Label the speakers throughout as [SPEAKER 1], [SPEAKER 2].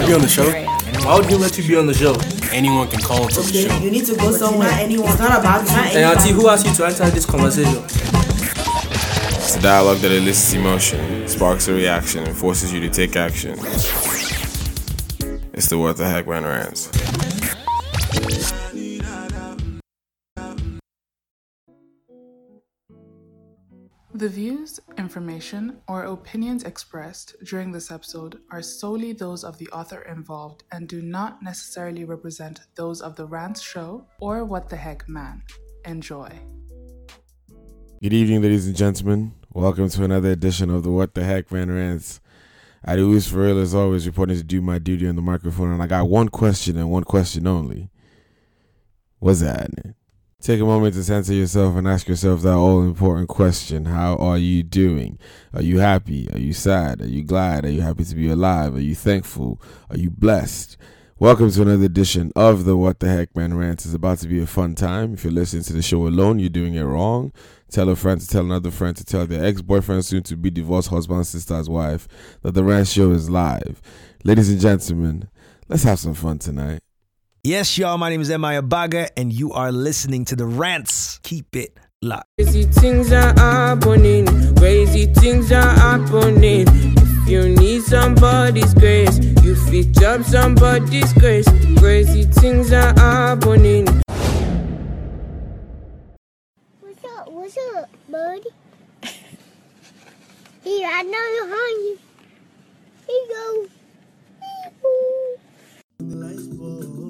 [SPEAKER 1] I be on the show?
[SPEAKER 2] Why would he let you be on the show?
[SPEAKER 1] Anyone can call into the show.
[SPEAKER 3] You need to go somewhere. Anyone. It's not about it's not
[SPEAKER 2] Hey, auntie, who asked you to enter this conversation?
[SPEAKER 4] It's a dialogue that elicits emotion, sparks a reaction, and forces you to take action. It's the What the Heck Man Rants.
[SPEAKER 5] The views, information, or opinions expressed during this episode are solely those of the author involved and do not necessarily represent those of the Rants Show or What the Heck Man. Enjoy.
[SPEAKER 4] Good evening, ladies and gentlemen. Welcome to another edition of the What the Heck Man Rants. Adios for real as always, reporting to do my duty on the microphone, and I got one question and one question only. What's that? Take a moment to censor yourself and ask yourself that all important question How are you doing? Are you happy? Are you sad? Are you glad? Are you happy to be alive? Are you thankful? Are you blessed? Welcome to another edition of the What the Heck Man Rants. It's about to be a fun time. If you're listening to the show alone, you're doing it wrong. Tell a friend to tell another friend to tell their ex boyfriend, soon to be divorced husband, sister's wife, that the Rant Show is live. Ladies and gentlemen, let's have some fun tonight.
[SPEAKER 6] Yes, y'all, my name is Emma Baga, and you are listening to the rants. Keep it locked.
[SPEAKER 7] Crazy things are happening, crazy things are happening. If you need somebody's grace, you fit up somebody's grace. Crazy things are happening.
[SPEAKER 8] What's up? What's up, buddy? Here, I know you're hungry. Here you go.
[SPEAKER 7] Mommy, you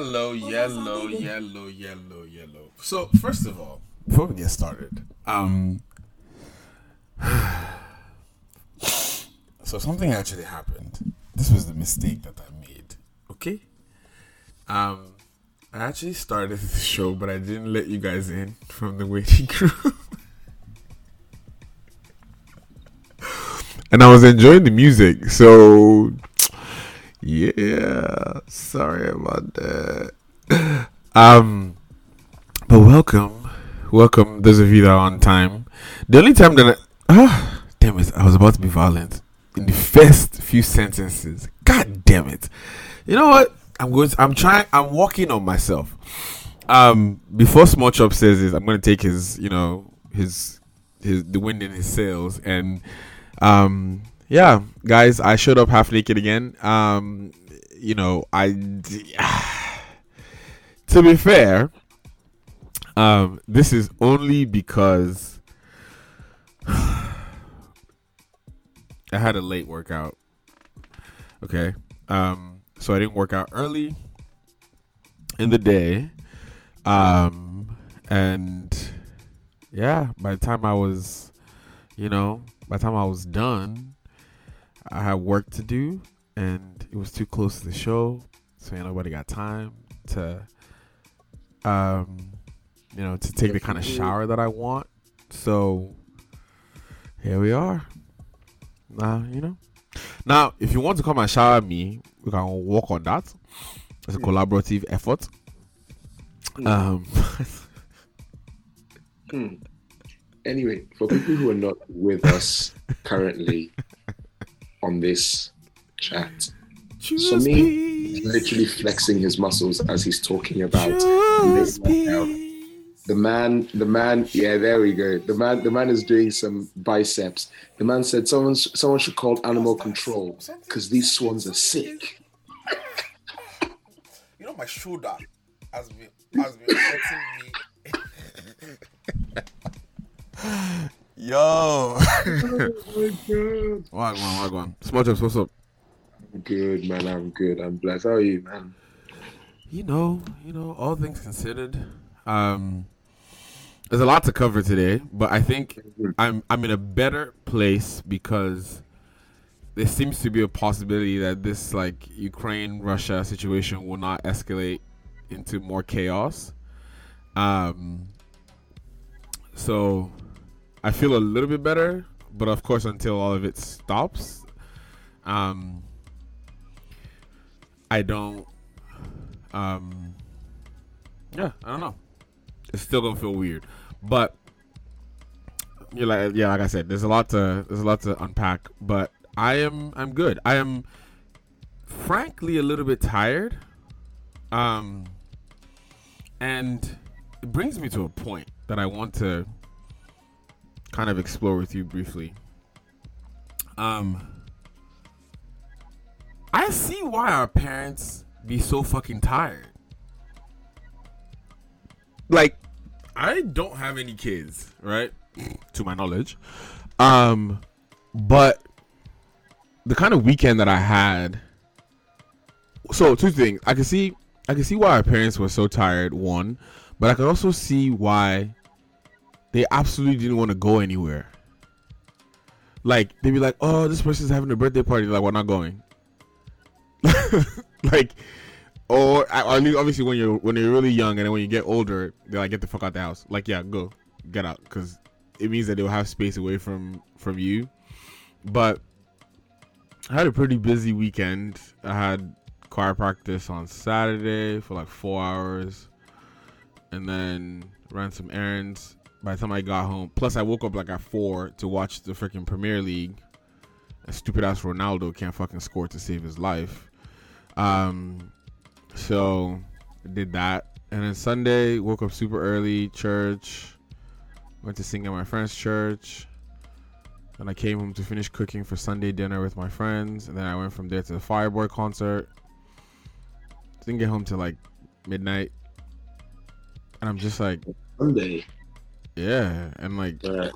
[SPEAKER 4] Yellow, yellow, yellow, yellow, yellow. So, first of all, before we get started, um, so something actually happened. This was the mistake that I made. Okay. Um, I actually started the show, but I didn't let you guys in from the waiting room. and I was enjoying the music, so yeah, sorry about that. Um, but welcome, welcome those of you that are on time. The only time that I, ah, damn it, I was about to be violent in the first few sentences. God damn it! You know what? I'm going. To, I'm trying. I'm working on myself. Um, before Small Chop says this, I'm going to take his, you know, his, his the wind in his sails, and um, yeah, guys, I showed up half naked again. Um, you know, I. to be fair, um, this is only because I had a late workout. Okay. Um, so I didn't work out early in the day. Um, and yeah, by the time I was, you know, by the time I was done, I had work to do and it was too close to the show. So ain't nobody got time to, um, you know, to take the kind of shower that I want. So here we are. Now, you know. Now, if you want to come and shower me, we can work on that. It's a collaborative effort. Um,
[SPEAKER 9] Hmm. Anyway, for people who are not with us currently on this chat, so me he's literally flexing his muscles as he's talking about this the man the man yeah there we go. The man the man is doing some biceps. The man said someone someone should call animal control because these swans are sick.
[SPEAKER 4] You know my shoulder has been has been hurting me. Yo.
[SPEAKER 9] oh my god
[SPEAKER 4] Wagwan, wagwan. Small chops, what's up?
[SPEAKER 9] I'm good man i'm good i'm blessed how are you man
[SPEAKER 4] You know, you know, all things considered, um, there's a lot to cover today, but I think I'm I'm in a better place because there seems to be a possibility that this like Ukraine Russia situation will not escalate into more chaos. Um, so I feel a little bit better, but of course, until all of it stops, um, I don't. Um, yeah, I don't know. It's still gonna feel weird, but you're like, yeah, like I said, there's a lot to there's a lot to unpack, but I am I'm good. I am frankly a little bit tired. Um, and it brings me to a point that I want to kind of explore with you briefly. Um, I see why our parents be so fucking tired. Like, I don't have any kids, right? to my knowledge. Um, but the kind of weekend that I had. So two things. I can see I can see why our parents were so tired, one, but I can also see why they absolutely didn't want to go anywhere. Like they'd be like, "Oh, this person's having a birthday party." Like, we're not going. like, or I, I mean, obviously when you're when you're really young and then when you get older, they're like, "Get the fuck out the house." Like, yeah, go, get out, because it means that they'll have space away from from you. But I had a pretty busy weekend. I had choir practice on Saturday for like four hours, and then ran some errands. By the time I got home, plus I woke up like at four to watch the freaking Premier League. A stupid ass Ronaldo can't fucking score to save his life. Um, so I did that, and then Sunday woke up super early, church. Went to sing at my friend's church. Then I came home to finish cooking for Sunday dinner with my friends, and then I went from there to the Fireboy concert. Didn't get home till like midnight, and I'm just like,
[SPEAKER 9] Sunday.
[SPEAKER 4] Yeah, and like
[SPEAKER 9] Yeah.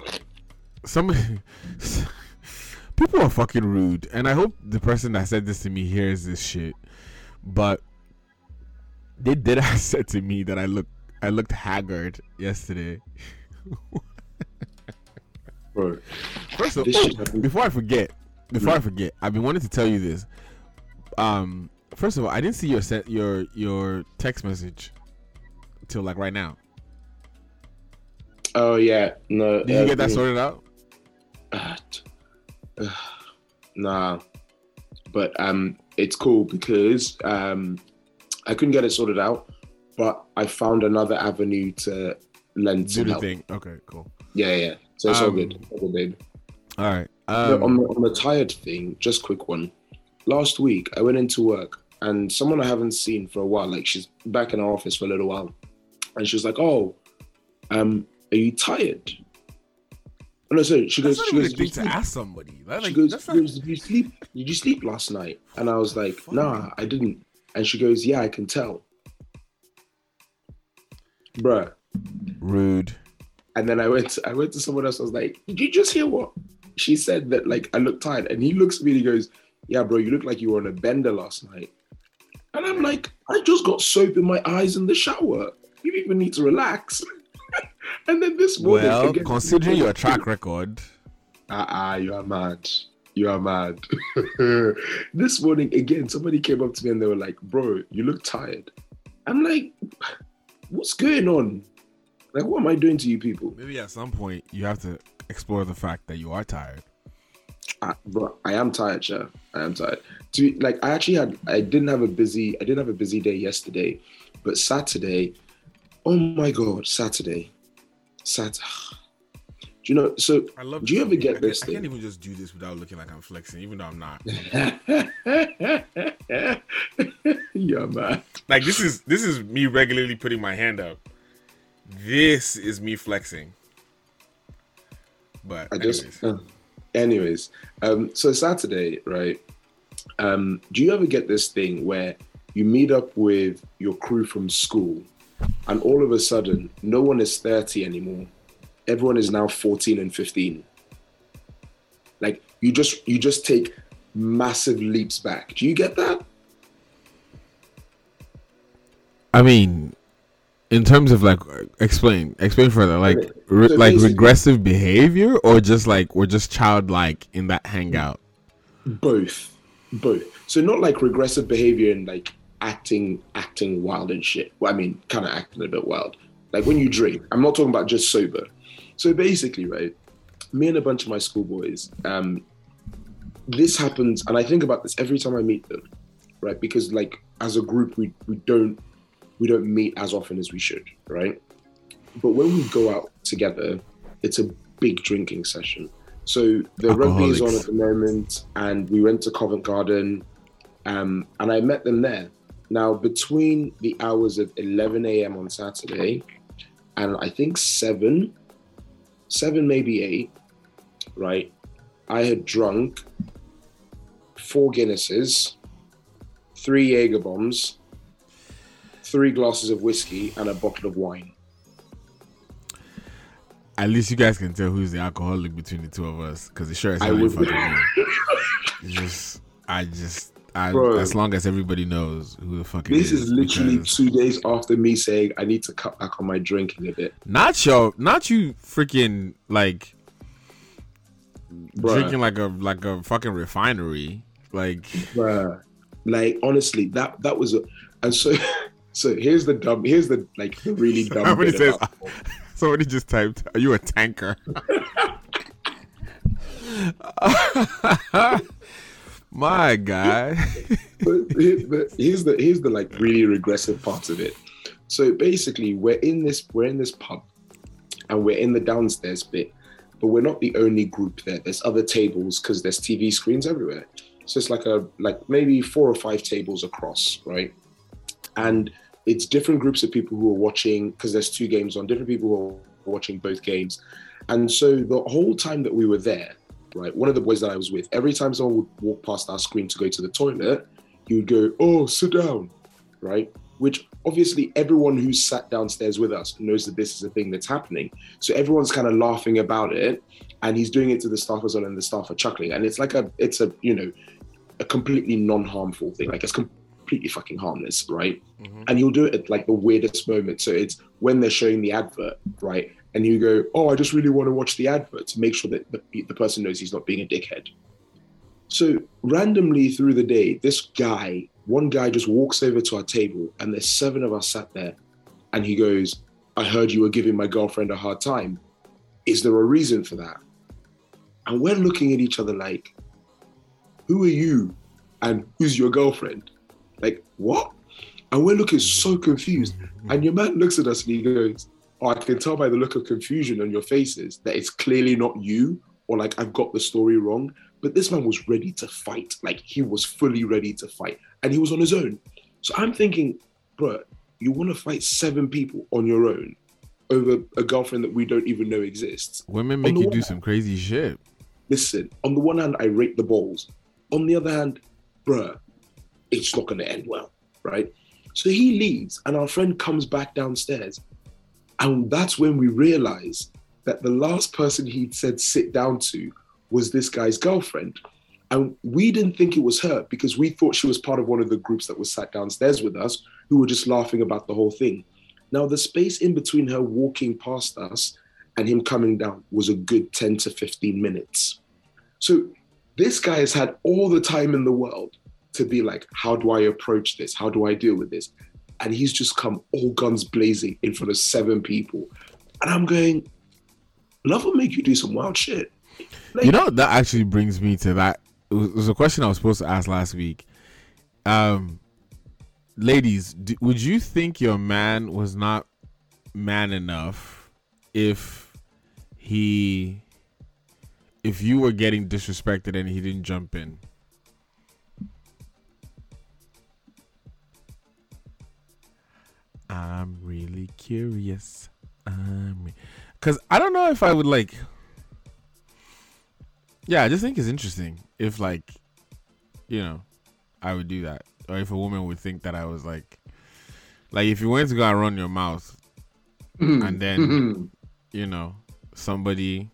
[SPEAKER 4] somebody, people are fucking rude, and I hope the person that said this to me hears this shit, but they did have said to me that I look I looked haggard yesterday.
[SPEAKER 9] Bro,
[SPEAKER 4] First of all, before I forget, before I forget, I've been wanting to tell you this. Um, first of all, I didn't see your set your your text message till like right now.
[SPEAKER 9] Oh yeah, no.
[SPEAKER 4] Did you get that sorted out?
[SPEAKER 9] uh, uh, nah, but um, it's cool because um, I couldn't get it sorted out, but I found another avenue to lend
[SPEAKER 4] Do
[SPEAKER 9] some help.
[SPEAKER 4] thing. Okay, cool.
[SPEAKER 9] Yeah, yeah. So it's all
[SPEAKER 4] Um,
[SPEAKER 9] good. All good, babe.
[SPEAKER 4] All right. Um,
[SPEAKER 9] on, the, on the tired thing, just quick one. Last week, I went into work and someone I haven't seen for a while, like she's back in our office for a little while, and she was like, "Oh, um, are you tired?" Oh, no, sorry. She goes,
[SPEAKER 4] not
[SPEAKER 9] she goes,
[SPEAKER 4] thing
[SPEAKER 9] "Did
[SPEAKER 4] to
[SPEAKER 9] you
[SPEAKER 4] ask somebody. That,
[SPEAKER 9] She goes,
[SPEAKER 4] not,
[SPEAKER 9] goes, "Did you sleep? Did you sleep last night?" And I was like, "Nah, I didn't." And she goes, "Yeah, I can tell." Bruh.
[SPEAKER 4] rude.
[SPEAKER 9] And then I went to, I went to someone else. I was like, "Did you just hear what she said? That like I look tired." And he looks at me and he goes, "Yeah, bro, you look like you were on a bender last night." And I'm like, "I just got soap in my eyes in the shower. You even need to relax." and then this morning,
[SPEAKER 4] Well, considering your track record,
[SPEAKER 9] Ah, ah, you are mad. You are mad. this morning, again, somebody came up to me and they were like, Bro, you look tired. I'm like, What's going on? Like, what am I doing to you people?
[SPEAKER 4] maybe at some point you have to explore the fact that you are tired.
[SPEAKER 9] Ah, bro, I am tired, sure. I am tired. To like, I actually had, I didn't have a busy, I didn't have a busy day yesterday, but Saturday, oh my God, Saturday, Saturday. Do you know? So,
[SPEAKER 4] I love.
[SPEAKER 9] do you ever get
[SPEAKER 4] can't-
[SPEAKER 9] this
[SPEAKER 4] I
[SPEAKER 9] thing?
[SPEAKER 4] can't even just do this without looking like I'm flexing, even though I'm not.
[SPEAKER 9] yeah, man.
[SPEAKER 4] Like this is this is me regularly putting my hand up. This is me flexing. But
[SPEAKER 9] I just,
[SPEAKER 4] anyways.
[SPEAKER 9] uh, anyways, um, so Saturday, right? Um, do you ever get this thing where you meet up with your crew from school, and all of a sudden, no one is thirty anymore. Everyone is now fourteen and fifteen. Like you just you just take massive leaps back. Do you get that?
[SPEAKER 4] I mean, in terms of like, explain, explain further. Like, re-
[SPEAKER 9] so
[SPEAKER 4] like regressive behavior, or just like we're just childlike in that hangout.
[SPEAKER 9] Both, both. So not like regressive behavior and like acting, acting wild and shit. Well, I mean, kind of acting a bit wild. Like when you drink. I'm not talking about just sober. So basically, right, me and a bunch of my schoolboys, um, this happens, and I think about this every time I meet them, right? Because like as a group, we we don't we don't meet as often as we should, right? But when we go out together, it's a big drinking session. So the rugby is on at the moment, and we went to Covent Garden, um, and I met them there. Now, between the hours of 11 a.m. on Saturday and I think 7, 7, maybe 8, right? I had drunk four Guinnesses, three Jaeger bombs, three glasses of whiskey, and a bottle of wine.
[SPEAKER 4] At least you guys can tell who's the alcoholic between the two of us, because it sure as
[SPEAKER 9] I would-
[SPEAKER 4] fucking me. It's just, I just, I as long as everybody knows who the fuck
[SPEAKER 9] This is literally
[SPEAKER 4] because-
[SPEAKER 9] two days after me saying I need to cut back on my drinking a bit.
[SPEAKER 4] not your, not you freaking like
[SPEAKER 9] Bruh.
[SPEAKER 4] drinking like a like a fucking refinery. Like
[SPEAKER 9] Bruh. Like honestly, that that was a and so so here's the dumb here's the like the really dumb
[SPEAKER 4] somebody says, somebody just typed, "Are you a tanker?" My guy.
[SPEAKER 9] but, but here's the here's the like really regressive part of it. So basically, we're in this we're in this pub, and we're in the downstairs bit, but we're not the only group there. There's other tables because there's TV screens everywhere. So it's like a like maybe four or five tables across, right? And it's different groups of people who are watching because there's two games on. Different people who are watching both games, and so the whole time that we were there, right? One of the boys that I was with, every time someone would walk past our screen to go to the toilet, he would go, "Oh, sit down," right? Which obviously everyone who's sat downstairs with us knows that this is a thing that's happening. So everyone's kind of laughing about it, and he's doing it to the staff as well, and the staff are chuckling. And it's like a, it's a, you know, a completely non-harmful thing. Like it's completely fucking harmless, right? Mm-hmm. And he'll do it at like the weirdest moment. So it's when they're showing the advert, right? And you go, "Oh, I just really want to watch the advert to make sure that the, the person knows he's not being a dickhead." So randomly through the day, this guy, one guy just walks over to our table, and there's seven of us sat there, and he goes, "I heard you were giving my girlfriend a hard time. Is there a reason for that?" And we're looking at each other like, "Who are you? And who's your girlfriend?" Like what? And we're looking so confused. And your man looks at us and he goes, I can tell by the look of confusion on your faces that it's clearly not you, or like I've got the story wrong. But this man was ready to fight. Like he was fully ready to fight. And he was on his own. So I'm thinking, bro, you want to fight seven people on your own over a girlfriend that we don't even know exists.
[SPEAKER 4] Women make you do
[SPEAKER 9] hand-
[SPEAKER 4] some crazy shit.
[SPEAKER 9] Listen, on the one hand, I rate the balls. On the other hand, bruh, it's not going to end well, right? So he leaves, and our friend comes back downstairs. And that's when we realize that the last person he'd said sit down to was this guy's girlfriend. And we didn't think it was her because we thought she was part of one of the groups that was sat downstairs with us who were just laughing about the whole thing. Now, the space in between her walking past us and him coming down was a good 10 to 15 minutes. So this guy has had all the time in the world to be like, how do I approach this? How do I deal with this? And he's just come all guns blazing in front of seven people. And I'm going, love will make you do some wild shit.
[SPEAKER 4] You know that actually brings me to that. It was, it was a question I was supposed to ask last week. Um, ladies, do, would you think your man was not man enough if he, if you were getting disrespected and he didn't jump in? I'm really curious. I'm, cause I don't know if I would like. Yeah, I just think it's interesting if like, you know, I would do that, or if a woman would think that I was like, like if you went to go and run your mouth, and then, you know, somebody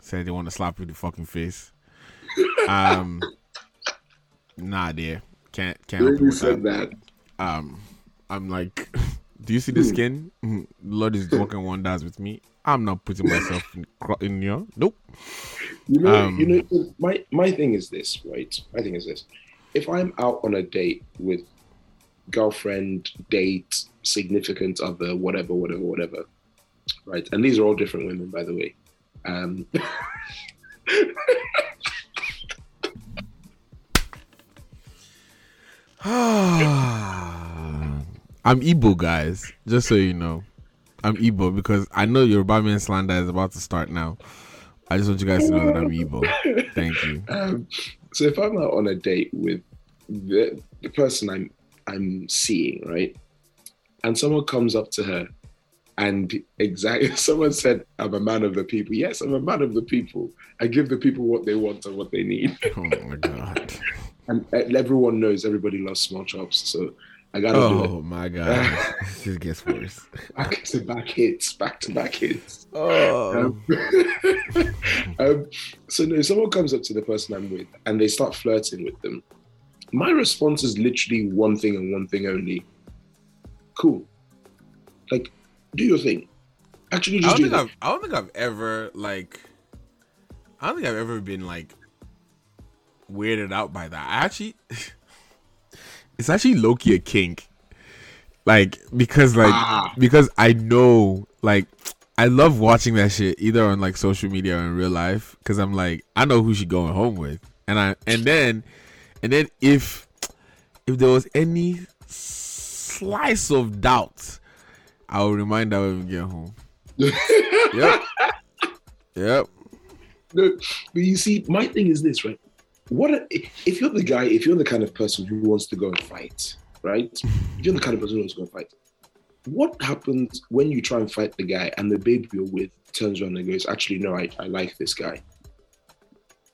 [SPEAKER 4] said they want to slap you in the fucking face. Um, nah, dear, can't can't.
[SPEAKER 9] Really said
[SPEAKER 4] that. Um, I'm like, do you see the skin? Mhm. Lord is working wonders with me. I'm not putting myself in, in your nope.
[SPEAKER 9] You know,
[SPEAKER 4] Um,
[SPEAKER 9] you know, my my thing is this, right? My thing is this: if I'm out on a date with girlfriend, date, significant other, whatever, whatever, whatever, right? And these are all different women, by the way. Um,
[SPEAKER 4] I'm Igbo, guys. Just so you know, I'm Igbo because I know your man slander is about to start now. I just want you guys to know that I'm Igbo. Thank you.
[SPEAKER 9] um, so if I'm out on a date with the, the person I'm I'm seeing, right, and someone comes up to her, and exactly someone said, "I'm a man of the people." Yes, I'm a man of the people. I give the people what they want and what they need.
[SPEAKER 4] Oh my god.
[SPEAKER 9] and uh, everyone knows everybody loves small chops, so I gotta do
[SPEAKER 4] Oh my god. This just gets worse.
[SPEAKER 9] Back to back hits, back to back hits.
[SPEAKER 4] Oh.
[SPEAKER 9] Um, um, so no, someone comes up to the person I'm with and they start flirting with them. My response is literally one thing and one thing only. Cool. Like, do your thing. Actually,
[SPEAKER 4] I
[SPEAKER 9] just
[SPEAKER 4] don't
[SPEAKER 9] do
[SPEAKER 4] think I don't think I've ever like I don't think I've ever been like weirded out by that. I actually it's actually Loki a kink. Like because like
[SPEAKER 9] Ah.
[SPEAKER 4] because I know like I love watching that shit either on like social media or in real life because I'm like I know who she going home with and I and then and then if if there was any slice of doubt I will remind her when we get home. yep. Yep.
[SPEAKER 9] No, but you see, my thing is this, right? What if you're the guy, if you're the kind of person who wants to go and fight, right? If you're the kind of person who wants to go and fight, what happens when you try and fight the guy and the babe you're with turns around and goes, "Actually, no, I, I like this guy."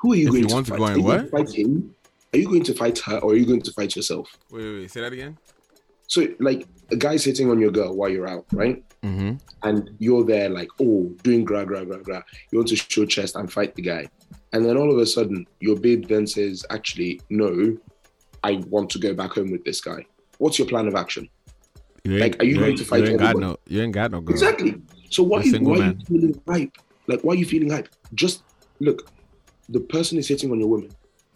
[SPEAKER 9] Who are you
[SPEAKER 4] If
[SPEAKER 9] going
[SPEAKER 4] you
[SPEAKER 9] to
[SPEAKER 4] want to
[SPEAKER 9] fight?
[SPEAKER 4] go
[SPEAKER 9] Are
[SPEAKER 4] and
[SPEAKER 9] you
[SPEAKER 4] what?
[SPEAKER 9] fight him? Are you going to fight her, or are you going to fight yourself?
[SPEAKER 4] Wait, wait, wait. Say that again.
[SPEAKER 9] So, like, a guy's hitting on your girl while you're out, right?
[SPEAKER 4] Mm-hmm.
[SPEAKER 9] and you're there like, oh, doing gra gra gra gra. You want to show chest and fight the guy, and then all of a sudden your babe then says, actually, no, I want to go back home with this guy. What's your plan of action?
[SPEAKER 4] You
[SPEAKER 9] Like, are you going to fight
[SPEAKER 4] You ain't got no. You ain't got no girl.
[SPEAKER 9] Exactly. So why, you, why are you feeling hype? Like, why are you feeling hype? Just look, the person is hitting on your woman.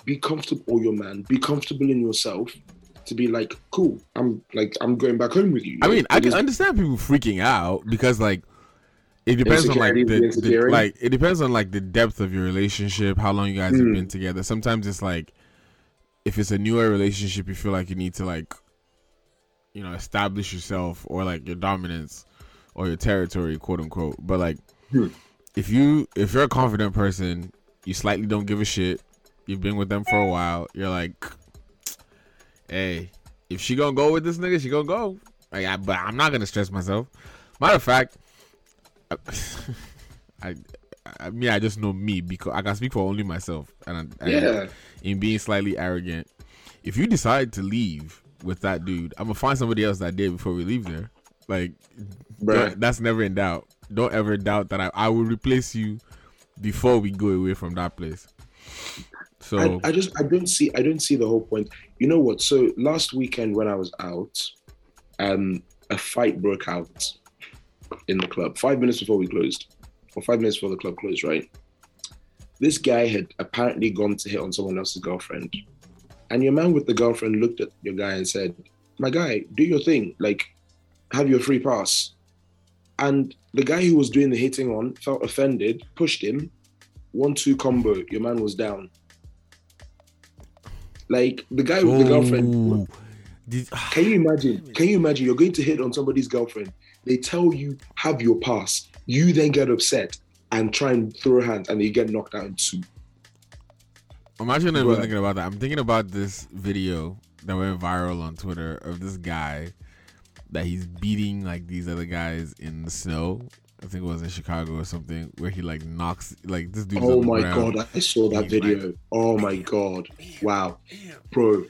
[SPEAKER 9] Be comfortable, or your man. Be comfortable in yourself to be like, cool. I'm like, I'm going back home with you.
[SPEAKER 4] I mean, I can understand people freaking out because like it depends on like the, the like it depends on like the depth of your relationship, how long you guys have
[SPEAKER 9] Mm.
[SPEAKER 4] been together. Sometimes it's like if it's a newer relationship, you feel like you need to like you know establish yourself or like your dominance or your territory, quote unquote. But like,
[SPEAKER 9] Hmm.
[SPEAKER 4] if you if you're a confident person, you slightly don't give a shit. You've been with them for a while. You're like, hey, if she gonna go with this nigga, she gonna go. Like, I, but I'm not gonna stress myself. Matter of fact, I, I, me, I just know me because I can speak for only myself, and, I,
[SPEAKER 9] Yeah.
[SPEAKER 4] in being slightly arrogant. If you decide to leave with that dude, I'm gonna find somebody else that day before we leave there. Like, that's never in doubt. Don't ever doubt that I, I will replace you before we go away from that place. So
[SPEAKER 9] I, I just I don't see I don't see the whole point. You know what? So last weekend when I was out, um, a fight broke out in the club five minutes before we closed, or five minutes before the club closed. Right. This guy had apparently gone to hit on someone else's girlfriend, and your man with the girlfriend looked at your guy and said, "My guy, do your thing. Like, have your free pass." And the guy who was doing the hitting on felt offended, pushed him, one two combo. Your man was down. Like the guy with the girlfriend.
[SPEAKER 4] Did-
[SPEAKER 9] Can you imagine? Can you imagine? You're going to hit on somebody's girlfriend. They tell you have your pass. You then get upset and try and throw hands, and you get knocked out in two.
[SPEAKER 4] Imagine even
[SPEAKER 9] Bruh.
[SPEAKER 4] thinking about that. I'm thinking about this video that went viral on Twitter of this guy that he's beating like these other guys in the snow. I think it was in Chicago or something, where he like knocks like this dude.
[SPEAKER 9] Oh
[SPEAKER 4] on the
[SPEAKER 9] my
[SPEAKER 4] ground.
[SPEAKER 9] god, I saw that video. oh my god, wow, bro.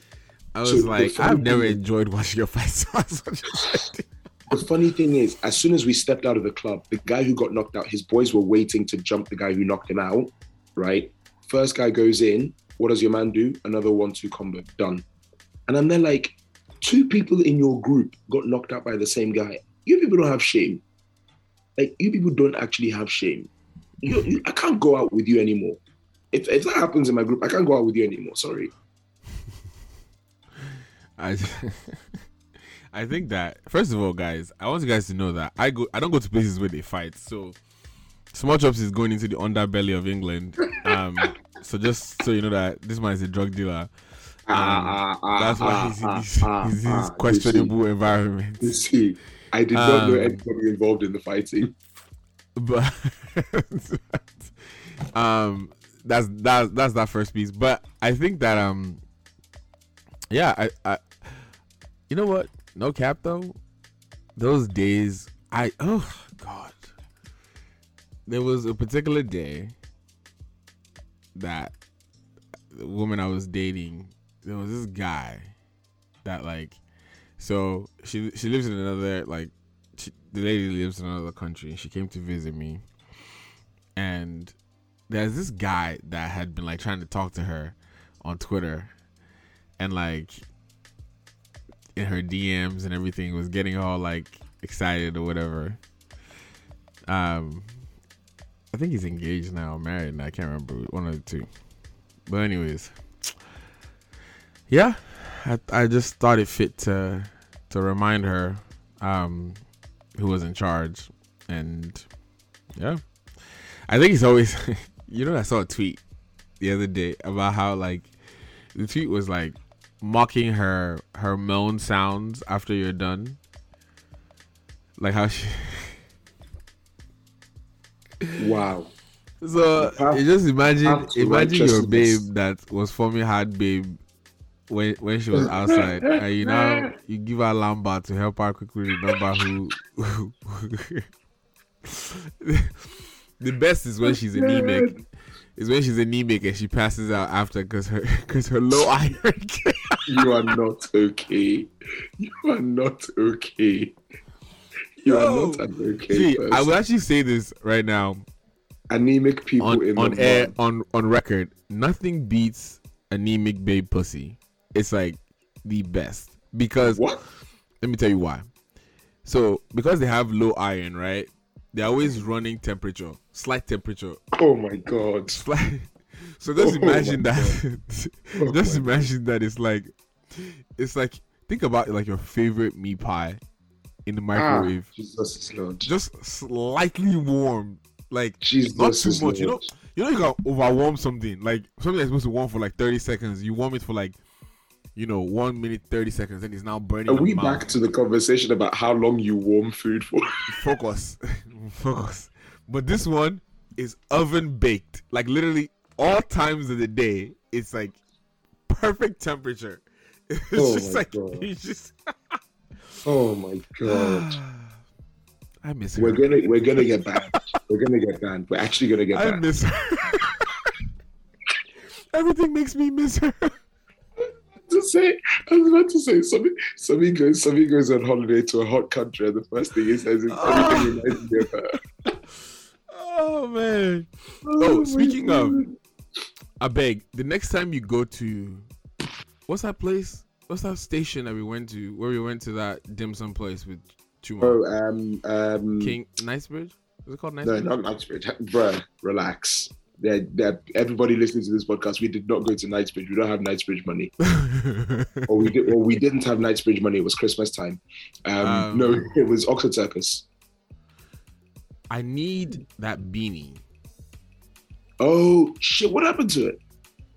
[SPEAKER 4] I was
[SPEAKER 9] So
[SPEAKER 4] like, I've never enjoyed watching your fights.
[SPEAKER 9] The funny thing is, as soon as we stepped out of the club, the guy who got knocked out, his boys were waiting to jump the guy who knocked him out. Right, first guy goes in. What does your man do? Another one-two combo, done. And I'm there like, two people in your group got knocked out by the same guy. You people don't have shame. Like you people don't actually have shame. You, you, I can't go out with you anymore. If, if that happens in my group, I can't go out with you anymore. Sorry.
[SPEAKER 4] I I think that first of all, guys, I want you guys to know that I go I don't go to places where they fight. So Small Chops is going into the underbelly of England. Um so just so you know that this man is a drug dealer. Um,
[SPEAKER 9] Ah, ah,
[SPEAKER 4] that's why
[SPEAKER 9] ah,
[SPEAKER 4] he's in
[SPEAKER 9] ah,
[SPEAKER 4] this,
[SPEAKER 9] ah,
[SPEAKER 4] he's
[SPEAKER 9] ah,
[SPEAKER 4] questionable
[SPEAKER 9] you
[SPEAKER 4] environment.
[SPEAKER 9] You see, I did not know
[SPEAKER 4] Um,
[SPEAKER 9] anybody involved in the fighting.
[SPEAKER 4] But um that's that's that's that first piece. But I think that um yeah, I, I you know what? No cap though. Those days I oh god. There was a particular day that the woman I was dating, there was this guy that like so she she lives in another like she, the lady lives in another country. She came to visit me, and there's this guy that had been like trying to talk to her on Twitter, and like in her DMs and everything was getting all like excited or whatever. Um, I think he's engaged now, married. Now. I can't remember one of the two. But anyways, yeah, I I just thought it fit to to remind her um who was in charge and yeah i think he's always you know i saw a tweet the other day about how like the tweet was like mocking her her moan sounds after you're done. Like how she
[SPEAKER 9] Wow.
[SPEAKER 4] so you just imagine imagine your babe that was forming hard babe when when she was outside. And you now you give her lamba to help her quickly remember who, who the best is when she's anemic is when she's anemic and she passes out after because her because her low iron
[SPEAKER 9] You are not okay. You are not okay. You
[SPEAKER 4] No.
[SPEAKER 9] are not an okay
[SPEAKER 4] See,
[SPEAKER 9] person.
[SPEAKER 4] I will actually say this right now
[SPEAKER 9] Anemic people
[SPEAKER 4] on,
[SPEAKER 9] in
[SPEAKER 4] on
[SPEAKER 9] the
[SPEAKER 4] air
[SPEAKER 9] bar.
[SPEAKER 4] on on record. Nothing beats anemic babe pussy. It's like the best because
[SPEAKER 9] What?
[SPEAKER 4] let me tell you why. So because they have low iron, right? They're always running temperature, slight temperature,
[SPEAKER 9] Oh my god.
[SPEAKER 4] slight. So just
[SPEAKER 9] Oh
[SPEAKER 4] imagine that.
[SPEAKER 9] Oh
[SPEAKER 4] just imagine that it's like, it's like think about like your favorite meat pie in the
[SPEAKER 9] Ah,
[SPEAKER 4] microwave,
[SPEAKER 9] Jesus is Lord.
[SPEAKER 4] just slightly warm, like
[SPEAKER 9] Jesus
[SPEAKER 4] not too much. You know, you know you can overwarm something. Like something that's supposed to warm for like thirty seconds, you warm it for like you know, one minute thirty seconds, and it's now burning.
[SPEAKER 9] Are we back to the conversation about how long you warm food for?
[SPEAKER 4] focus, focus. But this one is oven baked. Like literally all times of the day, it's like perfect temperature. It's
[SPEAKER 9] Oh
[SPEAKER 4] just
[SPEAKER 9] my
[SPEAKER 4] like
[SPEAKER 9] God.
[SPEAKER 4] just.
[SPEAKER 9] oh my god.
[SPEAKER 4] I miss her.
[SPEAKER 9] We're gonna we're gonna get banned. We're gonna get banned. We're actually gonna get
[SPEAKER 4] back.
[SPEAKER 9] I
[SPEAKER 4] miss her. Everything makes me miss her.
[SPEAKER 9] to say, I was about to say, somebody, somebody goes, somebody goes on holiday to a hot country, and the first thing he says is everything reminds me of her.
[SPEAKER 4] Oh man. Oh, speaking of, I beg the next time you go to, what's that place? What's that station that we went to? Where we went to that dim sum place with Chuma
[SPEAKER 9] Oh, um, um,
[SPEAKER 4] King Knightsbridge? Is it called Knightsbridge?
[SPEAKER 9] no,
[SPEAKER 4] Knightsbridge?
[SPEAKER 9] not Knightsbridge, bruh, relax. They're, they're, everybody listening to this podcast, we did not go to Knightsbridge. We don't have Knightsbridge money, or we did, or we didn't have Knightsbridge money. It was Christmas time. Um,
[SPEAKER 4] Um,
[SPEAKER 9] no, it was Oxford Circus.
[SPEAKER 4] I need that beanie.
[SPEAKER 9] Oh shit! What happened to it?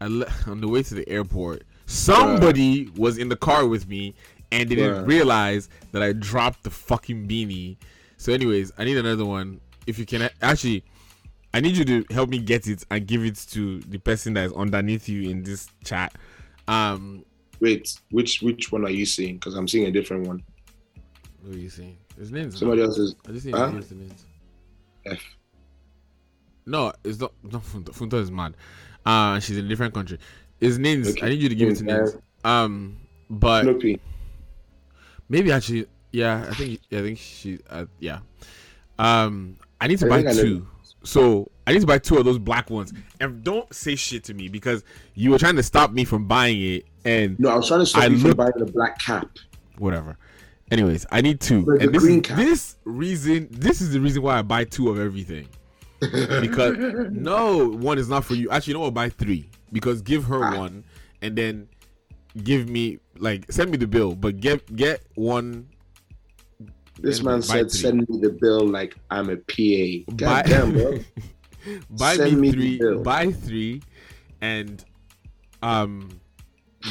[SPEAKER 4] I le- on the way to the airport. Somebody was in the car with me and didn't
[SPEAKER 9] Bruh.
[SPEAKER 4] realize that I dropped the fucking beanie. So, anyways, I need another one. If you can, actually, I need you to help me get it and give it to the person that is underneath you in this chat. Um,
[SPEAKER 9] Wait, which which one are you seeing? Because I'm seeing a different one.
[SPEAKER 4] Who are you seeing? His name's
[SPEAKER 9] Somebody else is
[SPEAKER 4] I just need
[SPEAKER 9] Huh?
[SPEAKER 4] to use names.
[SPEAKER 9] F.
[SPEAKER 4] No, it's not. No, Funta, Funta is mad. Uh, she's in a different country. His names.
[SPEAKER 9] Okay.
[SPEAKER 4] I need you to give it to names. Um, but
[SPEAKER 9] Snoopy.
[SPEAKER 4] Maybe actually, yeah. I think I think she, uh, yeah. Um, I need to
[SPEAKER 9] I
[SPEAKER 4] buy two. So I need to buy two of those black ones. And don't say shit to me because you were trying to stop me from buying it, and
[SPEAKER 9] No, I was trying to stop
[SPEAKER 4] I
[SPEAKER 9] you from buying the black cap.
[SPEAKER 4] whatever. Anyways, I need two,
[SPEAKER 9] the
[SPEAKER 4] and this this reason. This is the reason why I buy two of everything. because no one is not for you. Actually, you know what? Buy three because give her
[SPEAKER 9] Ah.
[SPEAKER 4] one, and then give me like send me the bill, but get get one.
[SPEAKER 9] This man
[SPEAKER 4] buy
[SPEAKER 9] said,
[SPEAKER 4] three.
[SPEAKER 9] "Send me the bill like I'm a PA."
[SPEAKER 4] buy,
[SPEAKER 9] God damn, bro.
[SPEAKER 4] buy
[SPEAKER 9] Send
[SPEAKER 4] me
[SPEAKER 9] me
[SPEAKER 4] three. Buy three, and um,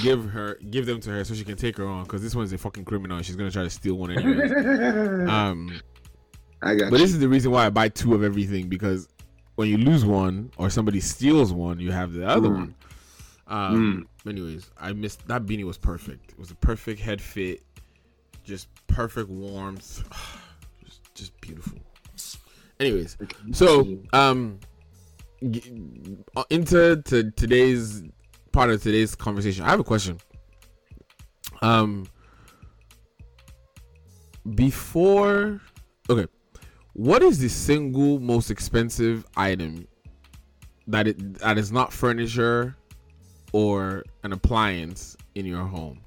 [SPEAKER 4] give her give them to her so she can take her on because this one's a fucking criminal. She's gonna try to steal one anyway. um,
[SPEAKER 9] I got
[SPEAKER 4] but
[SPEAKER 9] you.
[SPEAKER 4] this is the reason why I buy two of everything because when you lose one or somebody steals one, you have the other
[SPEAKER 9] Mm.
[SPEAKER 4] one. Um, anyways, I missed that beanie was perfect. It was a perfect head fit, just perfect warmth, just, just beautiful. Anyways, so um, uh, into to today's part of today's conversation, I have a question. Um, before, okay, what is the single most expensive item that it that is not furniture or an appliance in your home?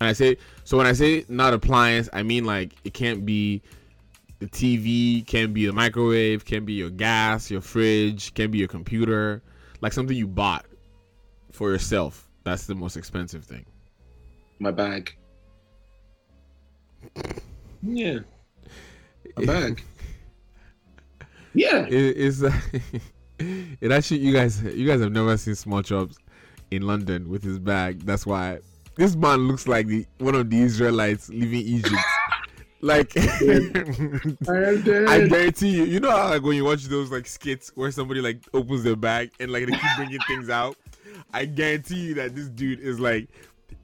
[SPEAKER 4] And I say so when I say not appliance, I mean like it can't be the TV, can't be the microwave, can't be your gas, your fridge, can't be your computer, like something you bought for yourself. That's the most expensive thing.
[SPEAKER 9] My bag. Yeah. My bag. Yeah.
[SPEAKER 4] It, it's it actually you guys you guys have never seen small chops in London with his bag. That's why this man looks like the one of the Israelites leaving Egypt. like
[SPEAKER 9] I am dead.
[SPEAKER 4] I guarantee you, you know how like when you watch those like skits where somebody like opens their bag and like they keep bringing things out. I guarantee you that this dude is like,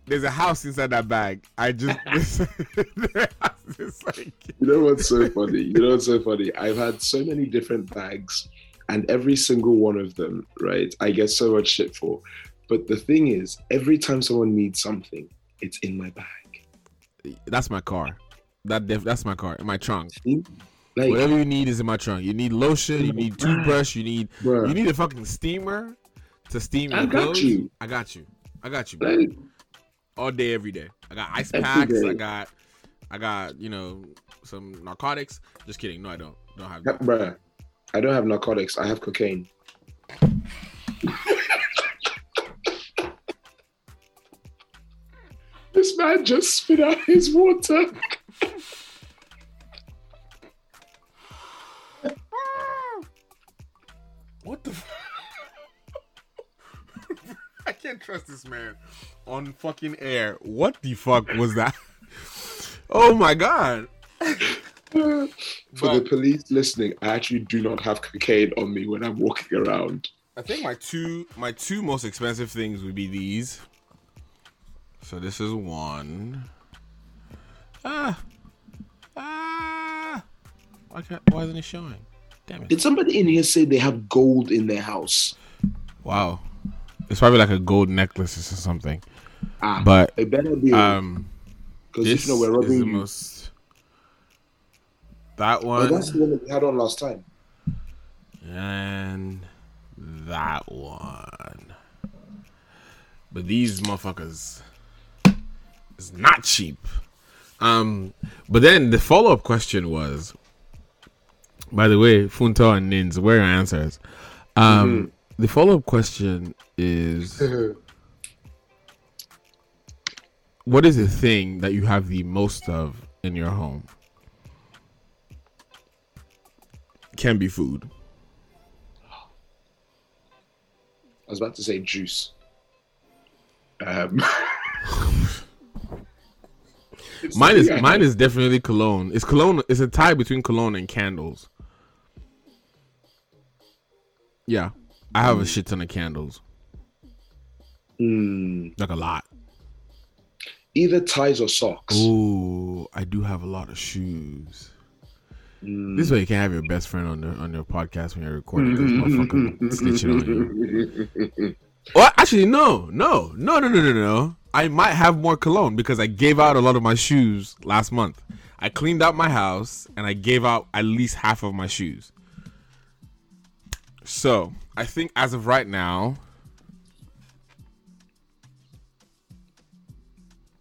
[SPEAKER 4] there's a house inside that bag. I just, it's like,
[SPEAKER 9] You know what's so funny? You know what's so funny? I've had so many different bags, and every single one of them, right? I get so much shit for. But the thing is, every time someone needs something, it's in my bag.
[SPEAKER 4] that's my car. That def, that's my car in my trunk.
[SPEAKER 9] Like,
[SPEAKER 4] Whatever you need is in my trunk. You need lotion. You need toothbrush. You need
[SPEAKER 9] Bruh.
[SPEAKER 4] you need a fucking steamer to steam your
[SPEAKER 9] I got
[SPEAKER 4] clothes.
[SPEAKER 9] you.
[SPEAKER 4] I got you. I got you. bro.
[SPEAKER 9] like,
[SPEAKER 4] all day, every day. I got ice packs.
[SPEAKER 9] day.
[SPEAKER 4] I got, I got you know some narcotics. Just kidding. No, I don't. Don't have
[SPEAKER 9] that,
[SPEAKER 4] that.
[SPEAKER 9] bruh, I don't have narcotics. I have cocaine. this man just spit out his water.
[SPEAKER 4] What the? F- trust this man on fucking air. What the fuck was that? Oh my god.
[SPEAKER 9] For the police listening, I actually do not have cocaine on me when I'm walking around.
[SPEAKER 4] I think my two my two most expensive things would be these. So this is one. Ah. Ah. Why can't why isn't it showing? Damn it.
[SPEAKER 9] Did somebody in here say they have gold in their house?
[SPEAKER 4] Wow. It's probably like a gold necklace or something.
[SPEAKER 9] Ah,
[SPEAKER 4] But
[SPEAKER 9] it better be
[SPEAKER 4] um
[SPEAKER 9] because
[SPEAKER 4] this
[SPEAKER 9] you know we're
[SPEAKER 4] is
[SPEAKER 9] robbing
[SPEAKER 4] the most that
[SPEAKER 9] But
[SPEAKER 4] one
[SPEAKER 9] that's the one that we had on last time.
[SPEAKER 4] and that one. But these motherfuckers is not cheap. Um, but then the follow up question was, by the way, Funto and Nins, where are your answers? Um, the follow up question is, what is the thing that you have the most of in your home? Can be food.
[SPEAKER 9] I was about to say juice. Um,
[SPEAKER 4] Mine is mine is definitely cologne. It's cologne. It's a tie between cologne and candles. Yeah, I have a shit ton of candles,
[SPEAKER 9] Mm,
[SPEAKER 4] like a lot.
[SPEAKER 9] either ties or socks.
[SPEAKER 4] Ooh, I do have a lot of shoes.
[SPEAKER 9] Mm.
[SPEAKER 4] This way, you can have your best friend on the on your podcast when you're recording. Because motherfucker snitching on you. Well, actually, no, no, no, no, no, no, no. I might have more cologne because I gave out a lot of my shoes last month. I cleaned out my house and I gave out at least half of my shoes. So I think as of right now,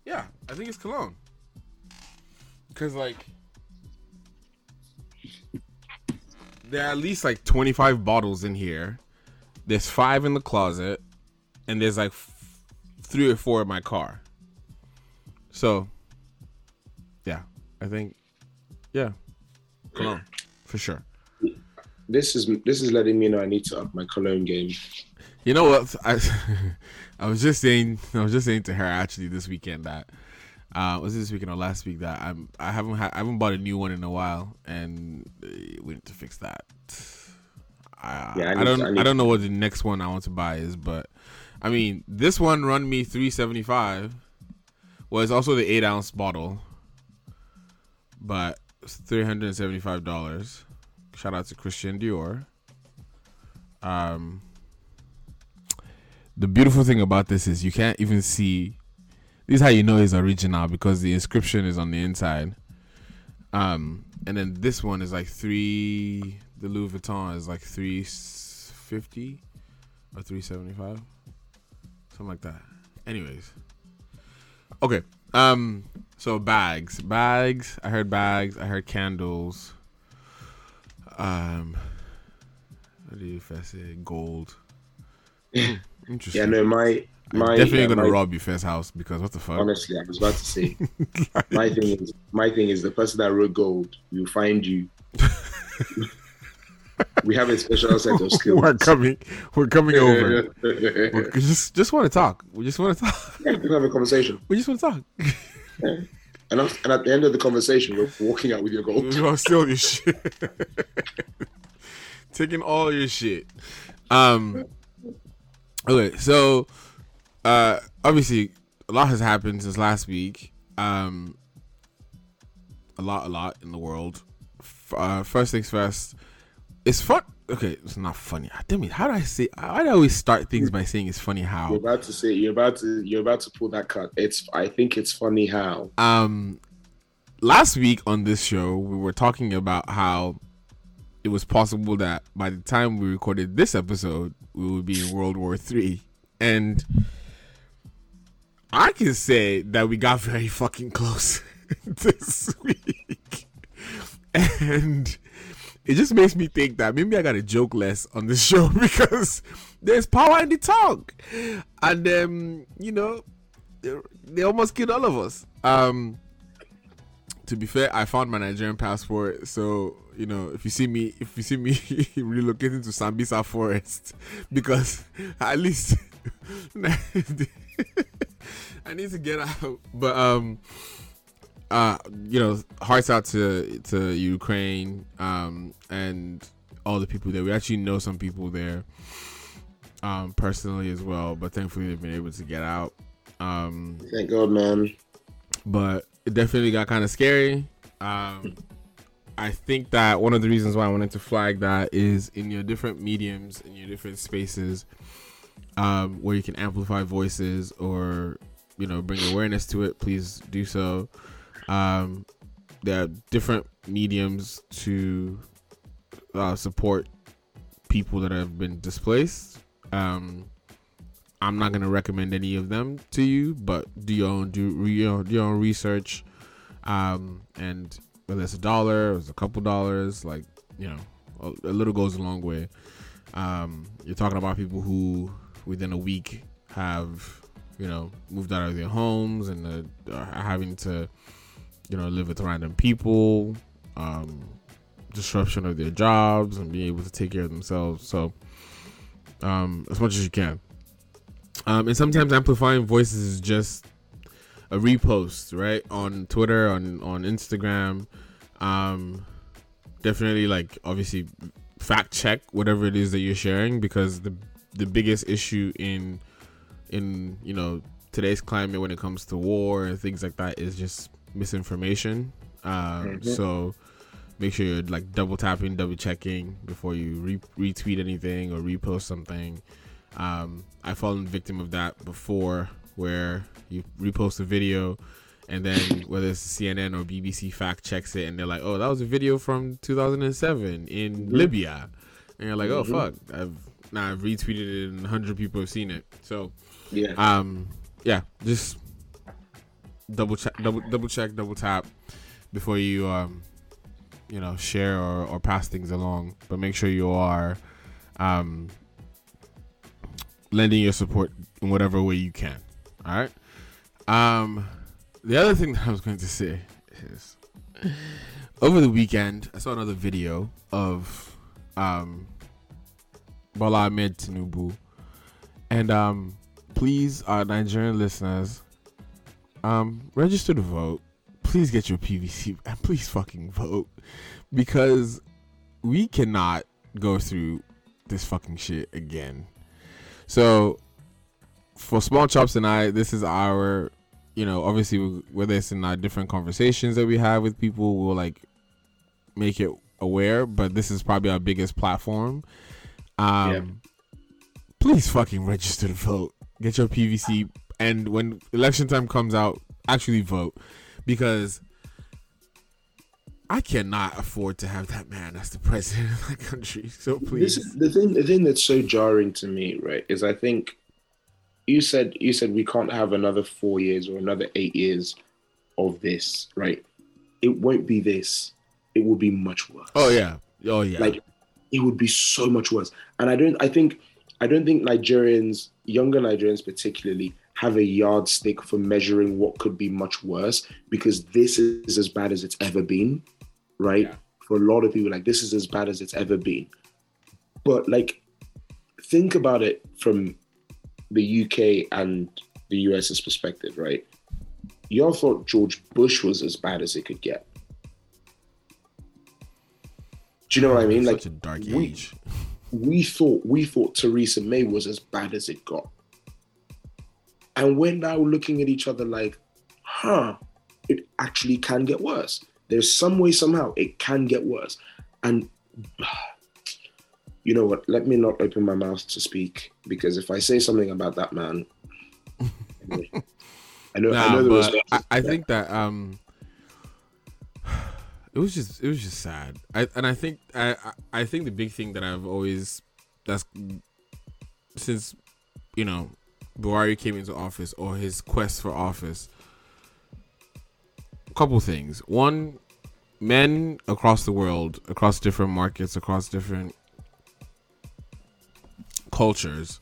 [SPEAKER 4] yeah, I think it's cologne. Because like, there are at least like twenty five bottles in here. There's five in the closet, and there's like f- three or four in my car. So, yeah, I think, yeah, cologne for sure.
[SPEAKER 9] This is this is letting me know I need to up my cologne game.
[SPEAKER 4] You know what? I I was just saying I was just saying to her actually this weekend that uh was it this weekend or last week that I'm I haven't ha- I haven't bought a new one in a while and we need to fix that. I,
[SPEAKER 9] Yeah, I
[SPEAKER 4] I, don't
[SPEAKER 9] I
[SPEAKER 4] I, don't know what the next one I want to buy is, but I mean this one run me three seventy five. Well, it's also the eight ounce bottle, but three hundred and seventy five dollars. Shout out to Christian Dior. Um, the beautiful thing about this is you can't even see. This is how you know it's original because the inscription is on the inside. Um, and then this one is like three. The Louis Vuitton is like three fifty or three seventy five, something like that. Anyways, okay. Um, so bags, bags. I heard bags. I heard candles. Um, what do you first say? Gold. Interesting.
[SPEAKER 9] Yeah, no, my
[SPEAKER 4] I'm
[SPEAKER 9] my
[SPEAKER 4] definitely
[SPEAKER 9] yeah,
[SPEAKER 4] gonna
[SPEAKER 9] my-
[SPEAKER 4] rob your first house because what the fuck?
[SPEAKER 9] Honestly, I was about to say my thing is my thing is the person that wrote gold will find you. we have a special set of skills.
[SPEAKER 4] we're coming. We're coming over. we just just want to talk. We just want to talk.
[SPEAKER 9] Yeah, we can have a conversation.
[SPEAKER 4] We just want to talk.
[SPEAKER 9] And, and at the end of the conversation, we're walking out with your gold.
[SPEAKER 4] We're gonna your shit. Taking all your shit. Um. Okay, so uh, obviously a lot has happened since last week. Um, a lot, a lot in the world. Uh, first things first. It's fun. Okay, it's not funny. Ah, Damn it! How do I say? Do I always start things by saying it's funny? How?
[SPEAKER 9] You're about to say you're about to you're about to pull that cut. It's I think it's funny how.
[SPEAKER 4] um last week on this show we were talking about how it was possible that by the time we recorded this episode we would be in world war three and i can say that we got very fucking close this week and it just makes me think that maybe i gotta joke less on this show because there's power in the tongue and um you know they, almost killed all of us. Um to be fair, I found my Nigerian passport, so you know if you see me, if you see me relocating to Sambisa Forest, because at least I need to get out, but um, uh, you know, hearts out to to Ukraine, um, and all the people there. We actually know some people there, um, personally as well. But thankfully, they've been able to get out. Um,
[SPEAKER 9] Thank God, man.
[SPEAKER 4] but it definitely got kind of scary. Um, I think that one of the reasons why I wanted to flag that is in your different mediums, in your different spaces, um, where you can amplify voices or you know bring awareness to it. Please do so. Um, there are different mediums to uh, support people that have been displaced. Um, I'm not gonna recommend any of them to you, but do your own do your do your own research, um, and whether it's a dollar or it's a couple dollars, like you know, a, a little goes a long way. Um, you're talking about people who within a week have you know moved out of their homes and uh, are having to you know live with random people, um, disruption of their jobs and being able to take care of themselves. So, um, as much as you can. Um, and sometimes amplifying voices is just a repost, right? On Twitter, on on Instagram. Um, definitely, like obviously, fact check whatever it is that you're sharing because the the biggest issue in in you know today's climate when it comes to war and things like that is just misinformation. Um,
[SPEAKER 9] Mhm.
[SPEAKER 4] So make sure you're like double tapping, double checking before you re- retweet anything or repost something. Um, I've fallen victim of that before, where you repost a video, and then whether it's CNN or BBC fact checks it, and they're like, "Oh, that was a video from 2007 in Libya," and you're like, "Oh
[SPEAKER 9] Mhm.
[SPEAKER 4] fuck!" I've now I've retweeted it, and 100 people have seen it. So,
[SPEAKER 9] Yeah.
[SPEAKER 4] um, yeah, just double check, double double check, double tap before you um, you know, share or or pass things along. But make sure you are um lending your support in whatever way you can. All right. Um, the other thing that I was going to say is over the weekend I saw another video of um Bola Ahmed Tinubu, and um, please, our Nigerian listeners, um, register to vote. Please get your PVC and please fucking vote because we cannot go through this fucking shit again. So, for Small Chops and I, this is our, you know, obviously, whether it's in our different conversations that we have with people, we'll like make it aware, but this is probably our biggest platform. Um, please fucking register to vote. Get your PVC, and when election time comes out, actually vote because I cannot afford to have that man as the president of my country. So please,
[SPEAKER 9] is the thing. The thing that's so jarring to me, right, is I think you said you said we can't have another four years or another eight years of this, right? It won't be this. It will be much worse.
[SPEAKER 4] oh yeah, oh yeah,
[SPEAKER 9] Like it would be so much worse. And I don't. I think. I don't think Nigerians, younger Nigerians particularly, have a yardstick for measuring what could be much worse because this is as bad as it's ever been, right? For a lot of people, like this is as bad as it's ever been. But like, think about it from the UK and the US's perspective, right? Y'all thought George Bush was as bad as it could get. Do you know what I mean?
[SPEAKER 4] Such
[SPEAKER 9] Like
[SPEAKER 4] a dark
[SPEAKER 9] we-
[SPEAKER 4] age.
[SPEAKER 9] we thought we thought Theresa May was as bad as it got. And we're now looking at each other like, huh, it actually can get worse. There's some way, somehow, it can get worse. And you know what? Let me not open my mouth to speak because if I say something about that man, I know, I know there was.
[SPEAKER 4] I, I think that um, it was just it was just sad. I and I think I I think the big thing that I've always that's since you know Buhari came into office or his quest for office. A couple things. One, men across the world, across different markets, across different cultures,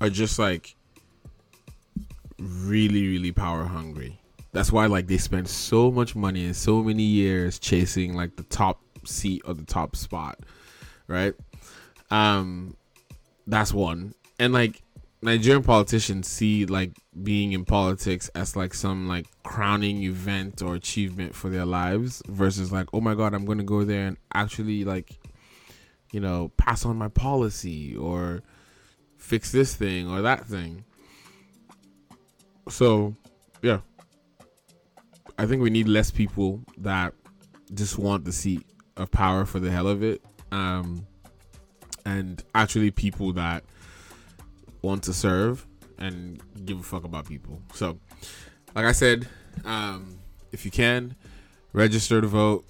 [SPEAKER 4] are just like really really power hungry that's why like they spend so much money and so many years chasing like the top seat or the top spot right um that's one and like Nigerian politicians see like being in politics as like some like crowning event or achievement for their lives versus like, oh my god, I'm gonna go there and actually like, you know, pass on my policy or fix this thing or that thing. So, yeah. I think we need less people that just want the seat of power for the hell of it. Um, and actually people that want to serve and give a fuck about people. So, like I said, um, if you can, register to vote,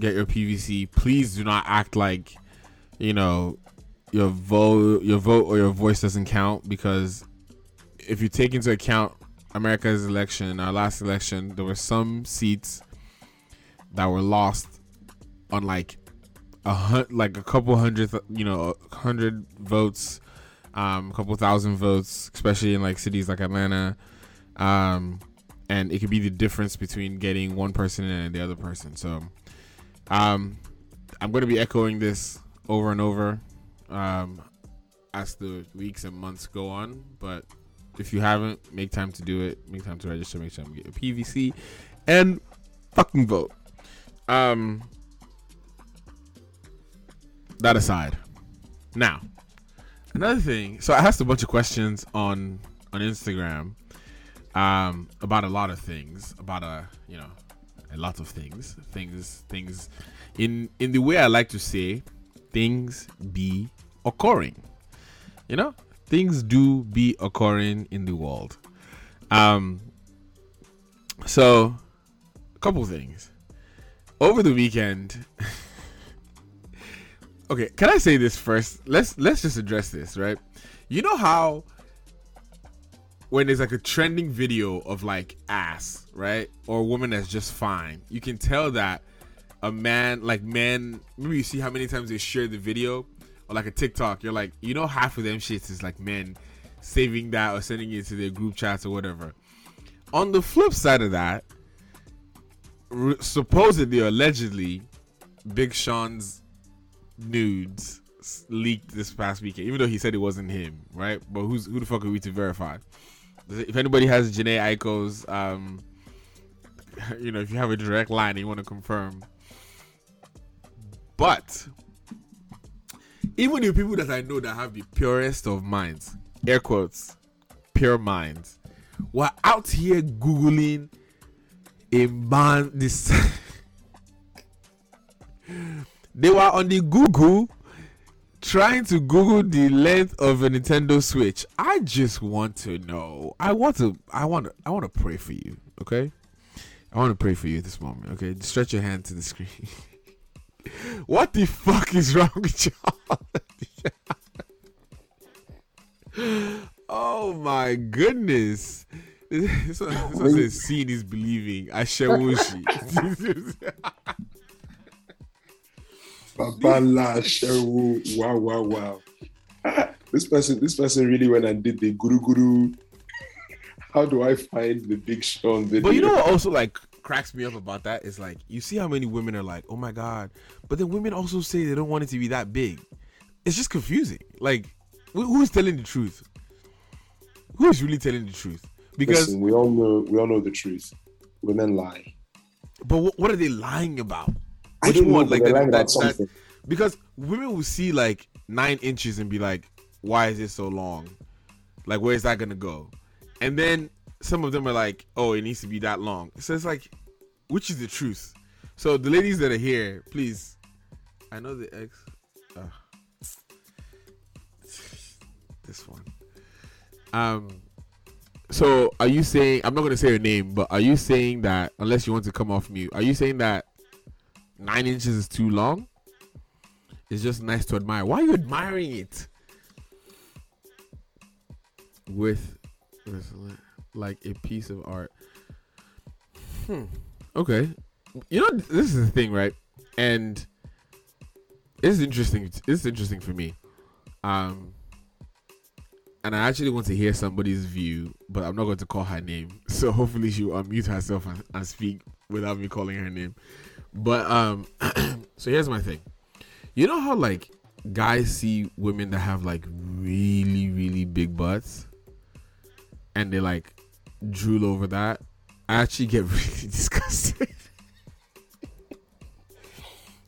[SPEAKER 4] get your PVC. Please do not act like, you know, your vote, your vote or your voice doesn't count because if you take into account America's election, our last election, there were some seats that were lost on like a hun- like a couple hundred, you know, hundred votes, um, a couple thousand votes, especially in like cities like Atlanta, um, and it could be the difference between getting one person and the other person. So, um, I'm going to be echoing this over and over, um, as the weeks and months go on. But if you haven't, make time to do it. Make time to register. Make time to get a PVC, and fucking vote. Um, that aside, now another thing. So I asked a bunch of questions on on Instagram um, about a lot of things, about a you know a lot of things, things, things. In in the way I like to say, things be occurring. You know, things do be occurring in the world. Um. So, a couple things. Over the weekend. okay, can I say this first? Let's let's just address this, right? You know how when there's like a trending video of like ass, right? Or a woman that's just fine, you can tell that a man, like men, maybe you see how many times they share the video, or like a TikTok, you're like, you know, half of them shits is like men saving that or sending it to their group chats or whatever. On the flip side of that, supposedly allegedly, Big Sean's nudes leaked this past weekend, even though he said it wasn't him, right? But who's who the fuck are we to verify? If anybody has Jhené Aiko's, um, you know, if you have a direct line and you want to confirm, but even the people that I know that have the purest of minds, air quotes, pure minds, were out here googling a man this. they were on the Google trying to Google the length of a Nintendo Switch. I just want to know. I want to. I want. To, I want to pray for you. Okay. I want to pray for you at this moment. Okay. Just stretch your hand to the screen. what the fuck is wrong with y'all? oh my goodness. This one, this one says seeing is believing. Ashewushi.
[SPEAKER 9] Babala. Wow, wow, wow. Ah, this person, this person really went and did the guru guru. How do I find the Big Sean video?
[SPEAKER 4] But you know what also like cracks me up about that is like you see how many women are like, oh my god, but then women also say they don't want it to be that big. It's just confusing. Like, who's telling the truth? Who is really telling the truth? Because
[SPEAKER 9] Listen, we all know, we all know the truth. Women lie.
[SPEAKER 4] But what, what are they lying about?
[SPEAKER 9] I
[SPEAKER 4] Which one? Like
[SPEAKER 9] they're
[SPEAKER 4] that, that, that- because women will see like nine inches and be like, "Why is it so long? Like, where is that gonna go?" And then some of them are like, "Oh, it needs to be that long." So it's like, which is the truth? So the ladies that are here, please. I know the ex. Uh, this one. Um. So are you saying I'm not gonna say your name, but are you saying that unless you want to come off mute, are you saying that nine inches is too long? It's just nice to admire. Why are you admiring it? With, with like a piece of art. Hmm. Okay. You know this is the thing, right? And it's interesting. It's interesting for me. Um and I actually want to hear somebody's view, but I'm not going to call her name. So hopefully she'll unmute herself and, and speak without me calling her name. But um, so here's my thing. You know how like guys see women that have like really really big butts, and they like drool over that, I actually get really disgusted.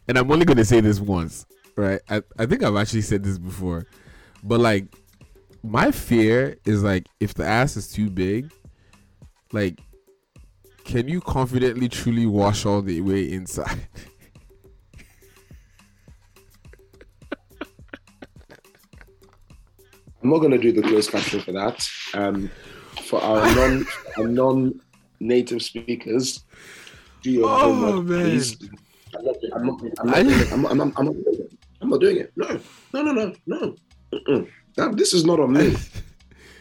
[SPEAKER 4] and I'm only gonna say this once, right? I, I think I've actually said this before, but like my fear is like if the ass is too big, like can you confidently truly wash all the way inside?
[SPEAKER 9] I'm not going to do the closed caption for that. Um, for our non our non native speakers, do your
[SPEAKER 4] Oh,
[SPEAKER 9] homework,
[SPEAKER 4] man.
[SPEAKER 9] please. I'm not, I'm not, I'm not, doing it. I'm not, I'm not, I'm not doing it. I'm not doing it. No, no, no, no, no. Mm-mm. That, this is not on me.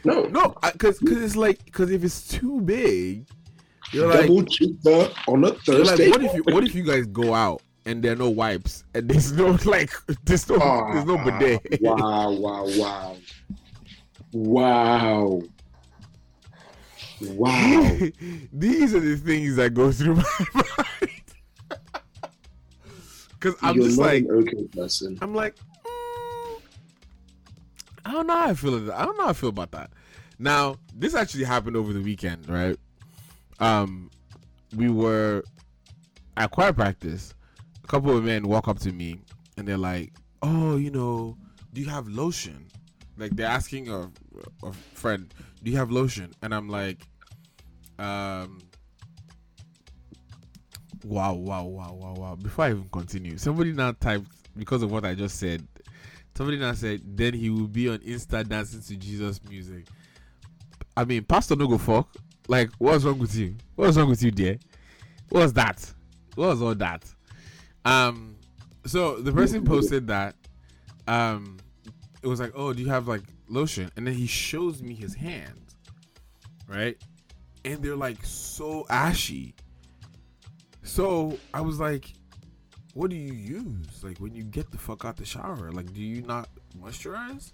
[SPEAKER 9] No,
[SPEAKER 4] no, because because it's like because if it's too big, you're like
[SPEAKER 9] double cheaper on a
[SPEAKER 4] You're like, what if you what if you guys go out and there are no wipes and there's no like there's no there's no bidet.
[SPEAKER 9] Wow, wow, wow. Wow. Wow.
[SPEAKER 4] These are the things that go through my mind. Cause I'm
[SPEAKER 9] You're
[SPEAKER 4] just
[SPEAKER 9] not
[SPEAKER 4] like
[SPEAKER 9] an okay person.
[SPEAKER 4] I'm like mm, I don't know how I feel. I don't know how I feel about that. Now, this actually happened over the weekend, right? Um, we were at choir practice. A couple of men walk up to me and they're like, "Oh, you know, do you have lotion?" Like they're asking a, a friend, "Do you have lotion?" And I'm like, um. Wow, wow, wow, wow, wow. Before I even continue, somebody now typed because of what I just said. Somebody now said, then he will be on Insta dancing to Jesus music. I mean, Pastor no go fuck. Like, what's wrong with you? What's wrong with you, dear? What's that? What was all that? Um, so the person posted that. Um, it was like, oh, do you have like lotion? And then he shows me his hands, right? And they're like so ashy. So I was like, what do you use? Like when you get the fuck out the shower, like do you not moisturize?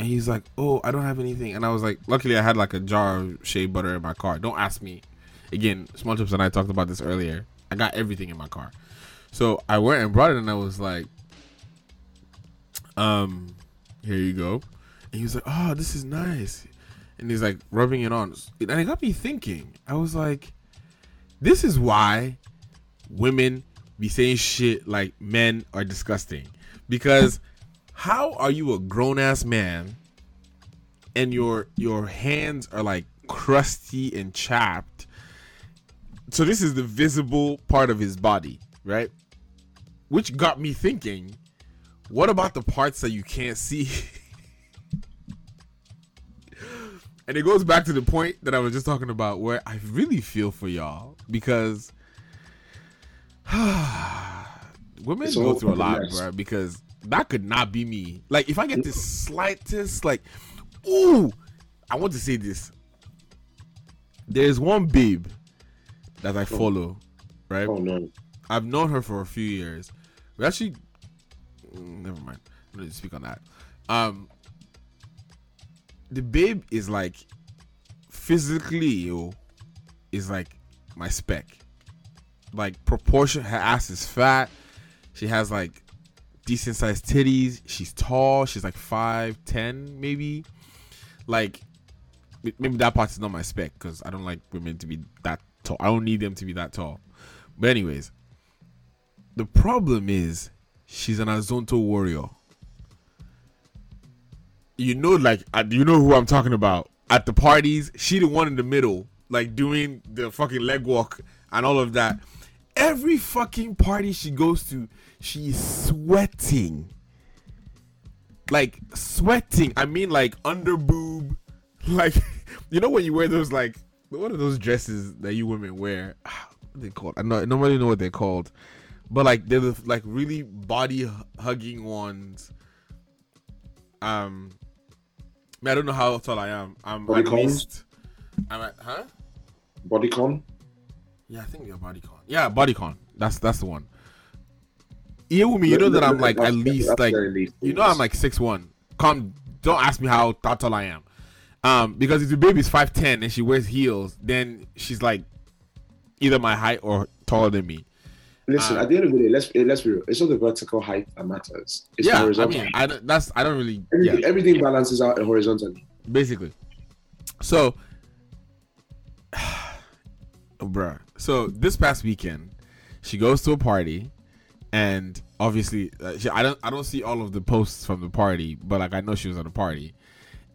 [SPEAKER 4] And he's like, oh, I don't have anything. And I was like, luckily I had like a jar of shea butter in my car. Don't ask me. Again, Small Chips and I talked about this earlier. I got everything in my car. So I went and brought it and I was like, um, here you go. And he was like, oh, this is nice. And he's like rubbing it on. And it got me thinking. I was like, this is why women be saying shit like men are disgusting. Because how are you a grown ass man and your your hands are like crusty and chapped? So this is the visible part of his body, right? Which got me thinking, what about the parts that you can't see? and it goes back to the point that I was just talking about where I really feel for y'all because women
[SPEAKER 9] It's
[SPEAKER 4] go through a lot,
[SPEAKER 9] mess.
[SPEAKER 4] bro. Because that could not be me. Like if I get the slightest, like, ooh, I want to say this. There's one babe that I follow, right?
[SPEAKER 9] Oh no.
[SPEAKER 4] I've known her for a few years. We actually, mm, never mind. I'm to speak on that. Um, the babe is like physically, yo, is like my spec. Like proportion, her ass is fat. She has like decent sized titties. She's tall. She's like five ten, maybe. Like maybe that part is not my spec because I don't like women to be that tall. I don't need them to be that tall. But anyways, the problem is she's an Azonto warrior. You know, like uh, you know who I'm talking about. At the parties, she the one in the middle, like doing the fucking leg walk and all of that. Every fucking party she goes to, she's sweating. Like sweating. I mean like under boob. Like you know when you wear those like what are those dresses that you women wear? What are they called? I know nobody know what they're called. But like they're the, like really body hugging ones. Um I don't know how tall I am. I'm
[SPEAKER 9] Body
[SPEAKER 4] at least I'm at huh?
[SPEAKER 9] Bodycon?
[SPEAKER 4] Yeah, I think they're bodycon. Yeah, bodycon. That's that's the one. Me, you know that I'm like at least like you know I'm like six one. Come, don't ask me how tall I am. Um, because if the baby's five ten and she wears heels, then she's like either my height or taller than me.
[SPEAKER 9] Listen,
[SPEAKER 4] Um,
[SPEAKER 9] at the end of the day, let's let's be real. It's not the vertical height that matters. It's the
[SPEAKER 4] yeah, I mean, I don't, that's I don't really
[SPEAKER 9] everything,
[SPEAKER 4] yeah
[SPEAKER 9] everything balances out horizontally.
[SPEAKER 4] basically. So bruh. So this past weekend, she goes to a party, and obviously, uh, she, I don't I don't see all of the posts from the party, but like I know she was at a party,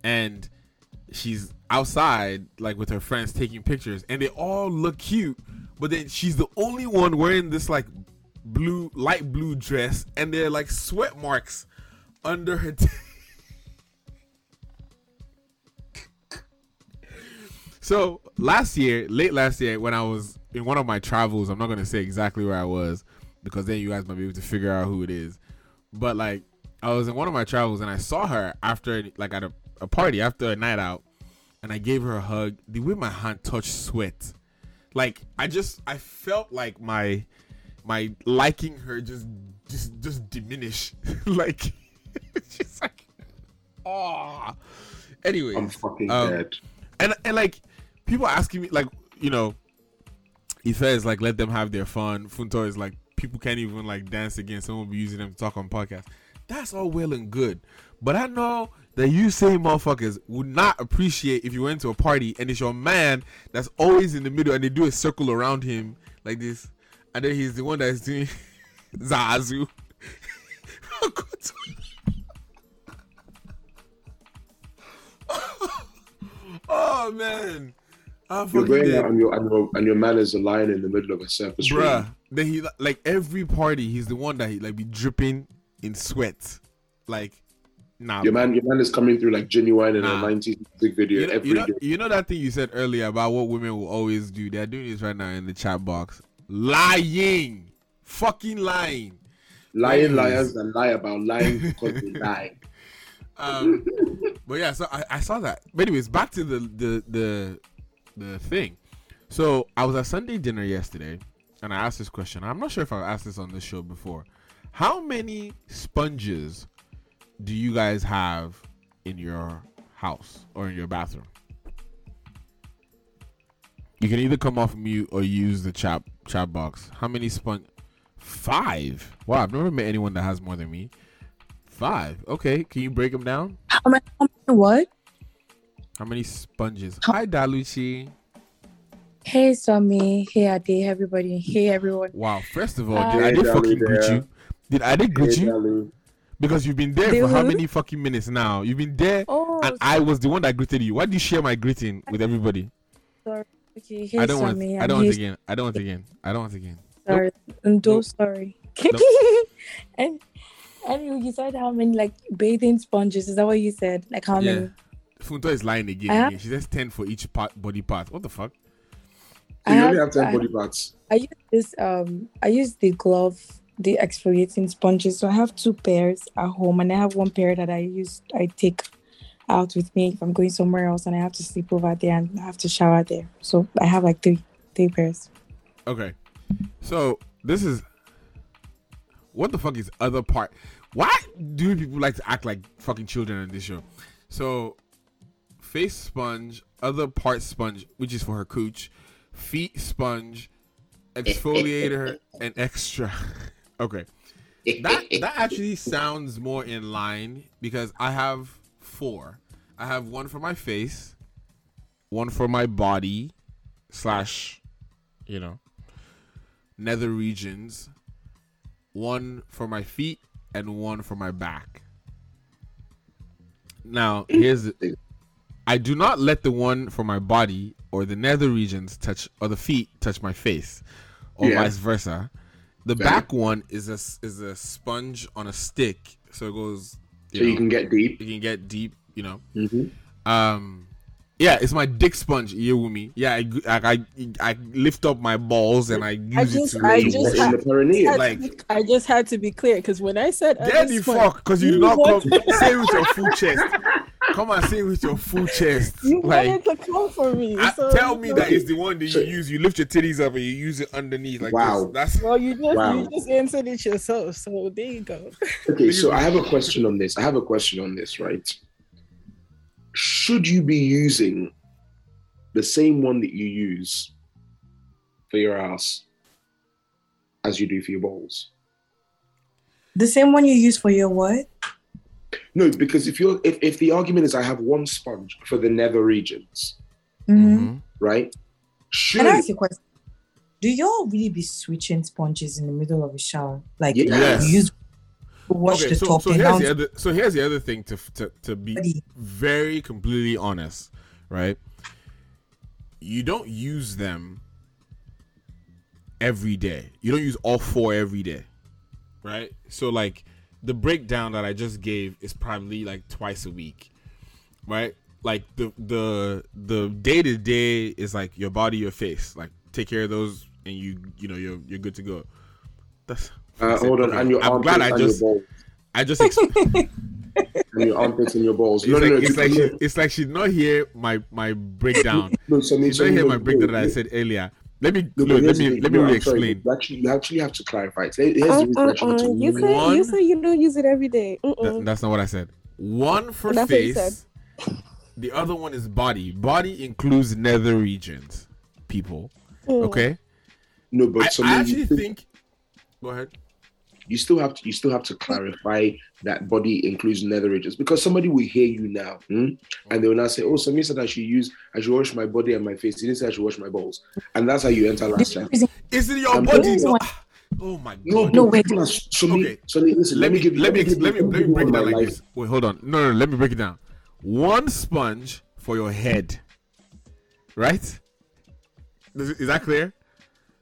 [SPEAKER 4] and she's outside like with her friends taking pictures, and they all look cute, but then she's the only one wearing this like blue light blue dress, and they're like sweat marks under her. T- So last year, late last year, when I was in one of my travels, I'm not gonna say exactly where I was because then you guys might be able to figure out who it is. But like, I was in one of my travels and I saw her after, like, at a, a party after a night out, and I gave her a hug. The way my hand touched sweat, like I just, I felt like my my liking her just just just diminish. like, just like, oh. Anyway,
[SPEAKER 9] I'm fucking
[SPEAKER 4] um,
[SPEAKER 9] dead.
[SPEAKER 4] and and like people asking me like you know Ife is like let them have their fun. Funto is like people can't even like dance again. Someone will be using them to talk on podcast that's all well and good. But I know that you same motherfuckers would not appreciate if you went to a party and it's your man that's always in the middle and they do a circle around him like this. And then he's the one that's doing Zazu. Oh man I'm
[SPEAKER 9] You're going
[SPEAKER 4] dead.
[SPEAKER 9] out and your, and your and your man is a lion in the middle of a surface
[SPEAKER 4] Bruh,
[SPEAKER 9] room.
[SPEAKER 4] then he like every party, he's the one that he like be dripping in sweat. Like, nah.
[SPEAKER 9] Your man, your man is coming through like genuine in
[SPEAKER 4] Nah.
[SPEAKER 9] a 90s music video
[SPEAKER 4] you know,
[SPEAKER 9] every
[SPEAKER 4] you, know,
[SPEAKER 9] day.
[SPEAKER 4] you know that thing you said earlier about what women will always do. They're doing this right now in the chat box. Lying, fucking lying.
[SPEAKER 9] Lying liars that lie about lying because they lie.
[SPEAKER 4] Um, but yeah, so I, I saw that. But anyways, back to the the the the thing. So I was at Sunday dinner yesterday, and I asked this question. I'm not sure if I've asked this on this show before. How many sponges do you guys have in your house or in your bathroom? You can either come off mute or use the chat chat box. How many sponge? Five. Wow, I've never met anyone that has more than me. Five. Okay, can you break them down?
[SPEAKER 10] What?
[SPEAKER 4] How many sponges? Hi, Daluchi.
[SPEAKER 10] Hey, Sammy. Hey, Ade. Everybody. Hey, everyone.
[SPEAKER 4] Wow. First of all,
[SPEAKER 10] Uh,
[SPEAKER 4] did I
[SPEAKER 9] Hey,
[SPEAKER 4] did
[SPEAKER 9] Dalu
[SPEAKER 4] fucking greet you? Did I did greet
[SPEAKER 9] Hey,
[SPEAKER 4] you?
[SPEAKER 9] Dalu.
[SPEAKER 4] Because you've been there
[SPEAKER 10] Did
[SPEAKER 4] for how many fucking minutes now? You've been there,
[SPEAKER 10] Oh,
[SPEAKER 4] and I was the one that greeted you. Why do you share my greeting with everybody?
[SPEAKER 10] sorry. Okay. Hey,
[SPEAKER 4] I don't want.
[SPEAKER 10] Sammy.
[SPEAKER 4] I
[SPEAKER 10] I'm
[SPEAKER 4] don't want
[SPEAKER 10] used-
[SPEAKER 4] again. I don't want again. I don't want again.
[SPEAKER 10] Sorry. I'm so
[SPEAKER 4] Nope.
[SPEAKER 10] sorry.
[SPEAKER 4] Nope.
[SPEAKER 10] and and you said how many like bathing sponges? Is that what you said? Like how
[SPEAKER 4] Yeah.
[SPEAKER 10] many?
[SPEAKER 4] Funto is lying again.
[SPEAKER 10] Have-
[SPEAKER 4] again. She says ten for each part, body part. What the fuck?
[SPEAKER 9] So you
[SPEAKER 10] I
[SPEAKER 9] only
[SPEAKER 10] have-
[SPEAKER 9] have 10
[SPEAKER 10] I-
[SPEAKER 9] body parts.
[SPEAKER 10] I use this um I use the glove, the exfoliating sponges. So I have two pairs at home and I have one pair that I use I take out with me if I'm going somewhere else and I have to sleep over there and I have to shower there. So I have like three three pairs.
[SPEAKER 4] Okay. So this is what the fuck is other part? Why do people like to act like fucking children on this show? So face sponge, other part sponge, which is for her cooch, feet sponge, exfoliator, and extra. okay. That that actually sounds more in line because I have four. I have one for my face, one for my body, slash, you know, nether regions, one for my feet, and one for my back. Now, here's the, I do not let the one for my body or the nether regions touch or the feet touch my face, or
[SPEAKER 9] Yeah.
[SPEAKER 4] vice versa. The
[SPEAKER 9] Fair.
[SPEAKER 4] back one is a s- is a sponge on a stick, so it goes.
[SPEAKER 9] So you can get deep.
[SPEAKER 4] You can get deep, you know.
[SPEAKER 9] Mhm.
[SPEAKER 4] Um, yeah, it's my dick sponge. You with me? Yeah, I, g- I, I, I lift up my balls and I use
[SPEAKER 11] I
[SPEAKER 4] it to
[SPEAKER 11] I just, had,
[SPEAKER 9] In the perineum.
[SPEAKER 4] Like-
[SPEAKER 11] be- I just had to be clear because when I said
[SPEAKER 4] Get
[SPEAKER 11] other sponge,
[SPEAKER 4] fuck, because you did
[SPEAKER 11] you
[SPEAKER 4] not come
[SPEAKER 11] want-
[SPEAKER 4] say with your full chest. Come and say it with your full chest.
[SPEAKER 11] You
[SPEAKER 4] like,
[SPEAKER 11] wanted to come for me.
[SPEAKER 4] I-
[SPEAKER 11] so
[SPEAKER 4] tell me
[SPEAKER 11] so-
[SPEAKER 4] that it's the one that you use. You lift your titties up and you use it underneath. Like
[SPEAKER 9] Wow.
[SPEAKER 4] this. That's
[SPEAKER 11] Well, you just
[SPEAKER 9] Wow.
[SPEAKER 11] you just answered it yourself, so there you go.
[SPEAKER 9] Okay, so I have a question on this. I have a question on this, right? Should you be using the same one that you use for your ass as you do for your balls?
[SPEAKER 3] The same one you use for your what?
[SPEAKER 9] No, because if you're if, if the argument is I have one sponge for the nether regions,
[SPEAKER 3] Mm-hmm.
[SPEAKER 9] right?
[SPEAKER 3] Can I ask you a question? Do y'all really be switching sponges in the middle of a shower? Like
[SPEAKER 4] Yes.
[SPEAKER 3] you use wash
[SPEAKER 4] okay,
[SPEAKER 3] the
[SPEAKER 4] so,
[SPEAKER 3] top
[SPEAKER 4] so here's the other so here's the other thing to to, to be very completely honest, right? You don't use them every day. You don't use all four every day. Right? So like the breakdown that I just gave is probably like twice a week. Right? Like the the the day to day is like your body, your face. Like take care of those and you you know you're you're good to go. That's
[SPEAKER 9] Uh, hold on, and your
[SPEAKER 4] I'm glad I
[SPEAKER 9] armpits and
[SPEAKER 4] just. I just ex-
[SPEAKER 9] and your armpits and your balls.
[SPEAKER 4] It's
[SPEAKER 9] No, no,
[SPEAKER 4] like,
[SPEAKER 9] no,
[SPEAKER 4] it's like
[SPEAKER 9] no.
[SPEAKER 4] she, it's like she did not hear my my breakdown.
[SPEAKER 9] No, so me-
[SPEAKER 4] she
[SPEAKER 9] so
[SPEAKER 4] did not
[SPEAKER 9] me-
[SPEAKER 4] hear my breakdown that I said earlier. Let me
[SPEAKER 9] No,
[SPEAKER 4] look, let me
[SPEAKER 9] the
[SPEAKER 4] let me
[SPEAKER 9] No,
[SPEAKER 4] really
[SPEAKER 9] I'm sorry,
[SPEAKER 4] explain.
[SPEAKER 9] You actually, you actually have to clarify. it. Here's
[SPEAKER 11] Uh,
[SPEAKER 9] the
[SPEAKER 11] uh, uh, you said
[SPEAKER 4] One-
[SPEAKER 11] you said you don't use it every day.
[SPEAKER 4] That- that's not what I said. One for
[SPEAKER 11] That's
[SPEAKER 4] face. The other one is body. Body includes nether regions. People.
[SPEAKER 11] Mm.
[SPEAKER 4] Okay.
[SPEAKER 9] No, but
[SPEAKER 4] I, I actually
[SPEAKER 9] you
[SPEAKER 4] think. Go ahead.
[SPEAKER 9] You still have to you still have to clarify that body includes nether regions because somebody will hear you now hmm, and they will now say, "Oh, Samir said I should use I should wash my body and my face. He didn't say I should wash my balls." And that's how you enter last chat.
[SPEAKER 4] Is it your
[SPEAKER 9] I'm
[SPEAKER 4] body?
[SPEAKER 9] telling you.
[SPEAKER 4] No. Oh my god.
[SPEAKER 9] No, no, wait. So me, so me, listen,
[SPEAKER 4] let me
[SPEAKER 9] give
[SPEAKER 4] let me
[SPEAKER 9] give you-
[SPEAKER 4] let me let me break it down like
[SPEAKER 9] my
[SPEAKER 4] this. Wait, hold on. No, no, let me break it down. One sponge for your head, right? Is, is that clear?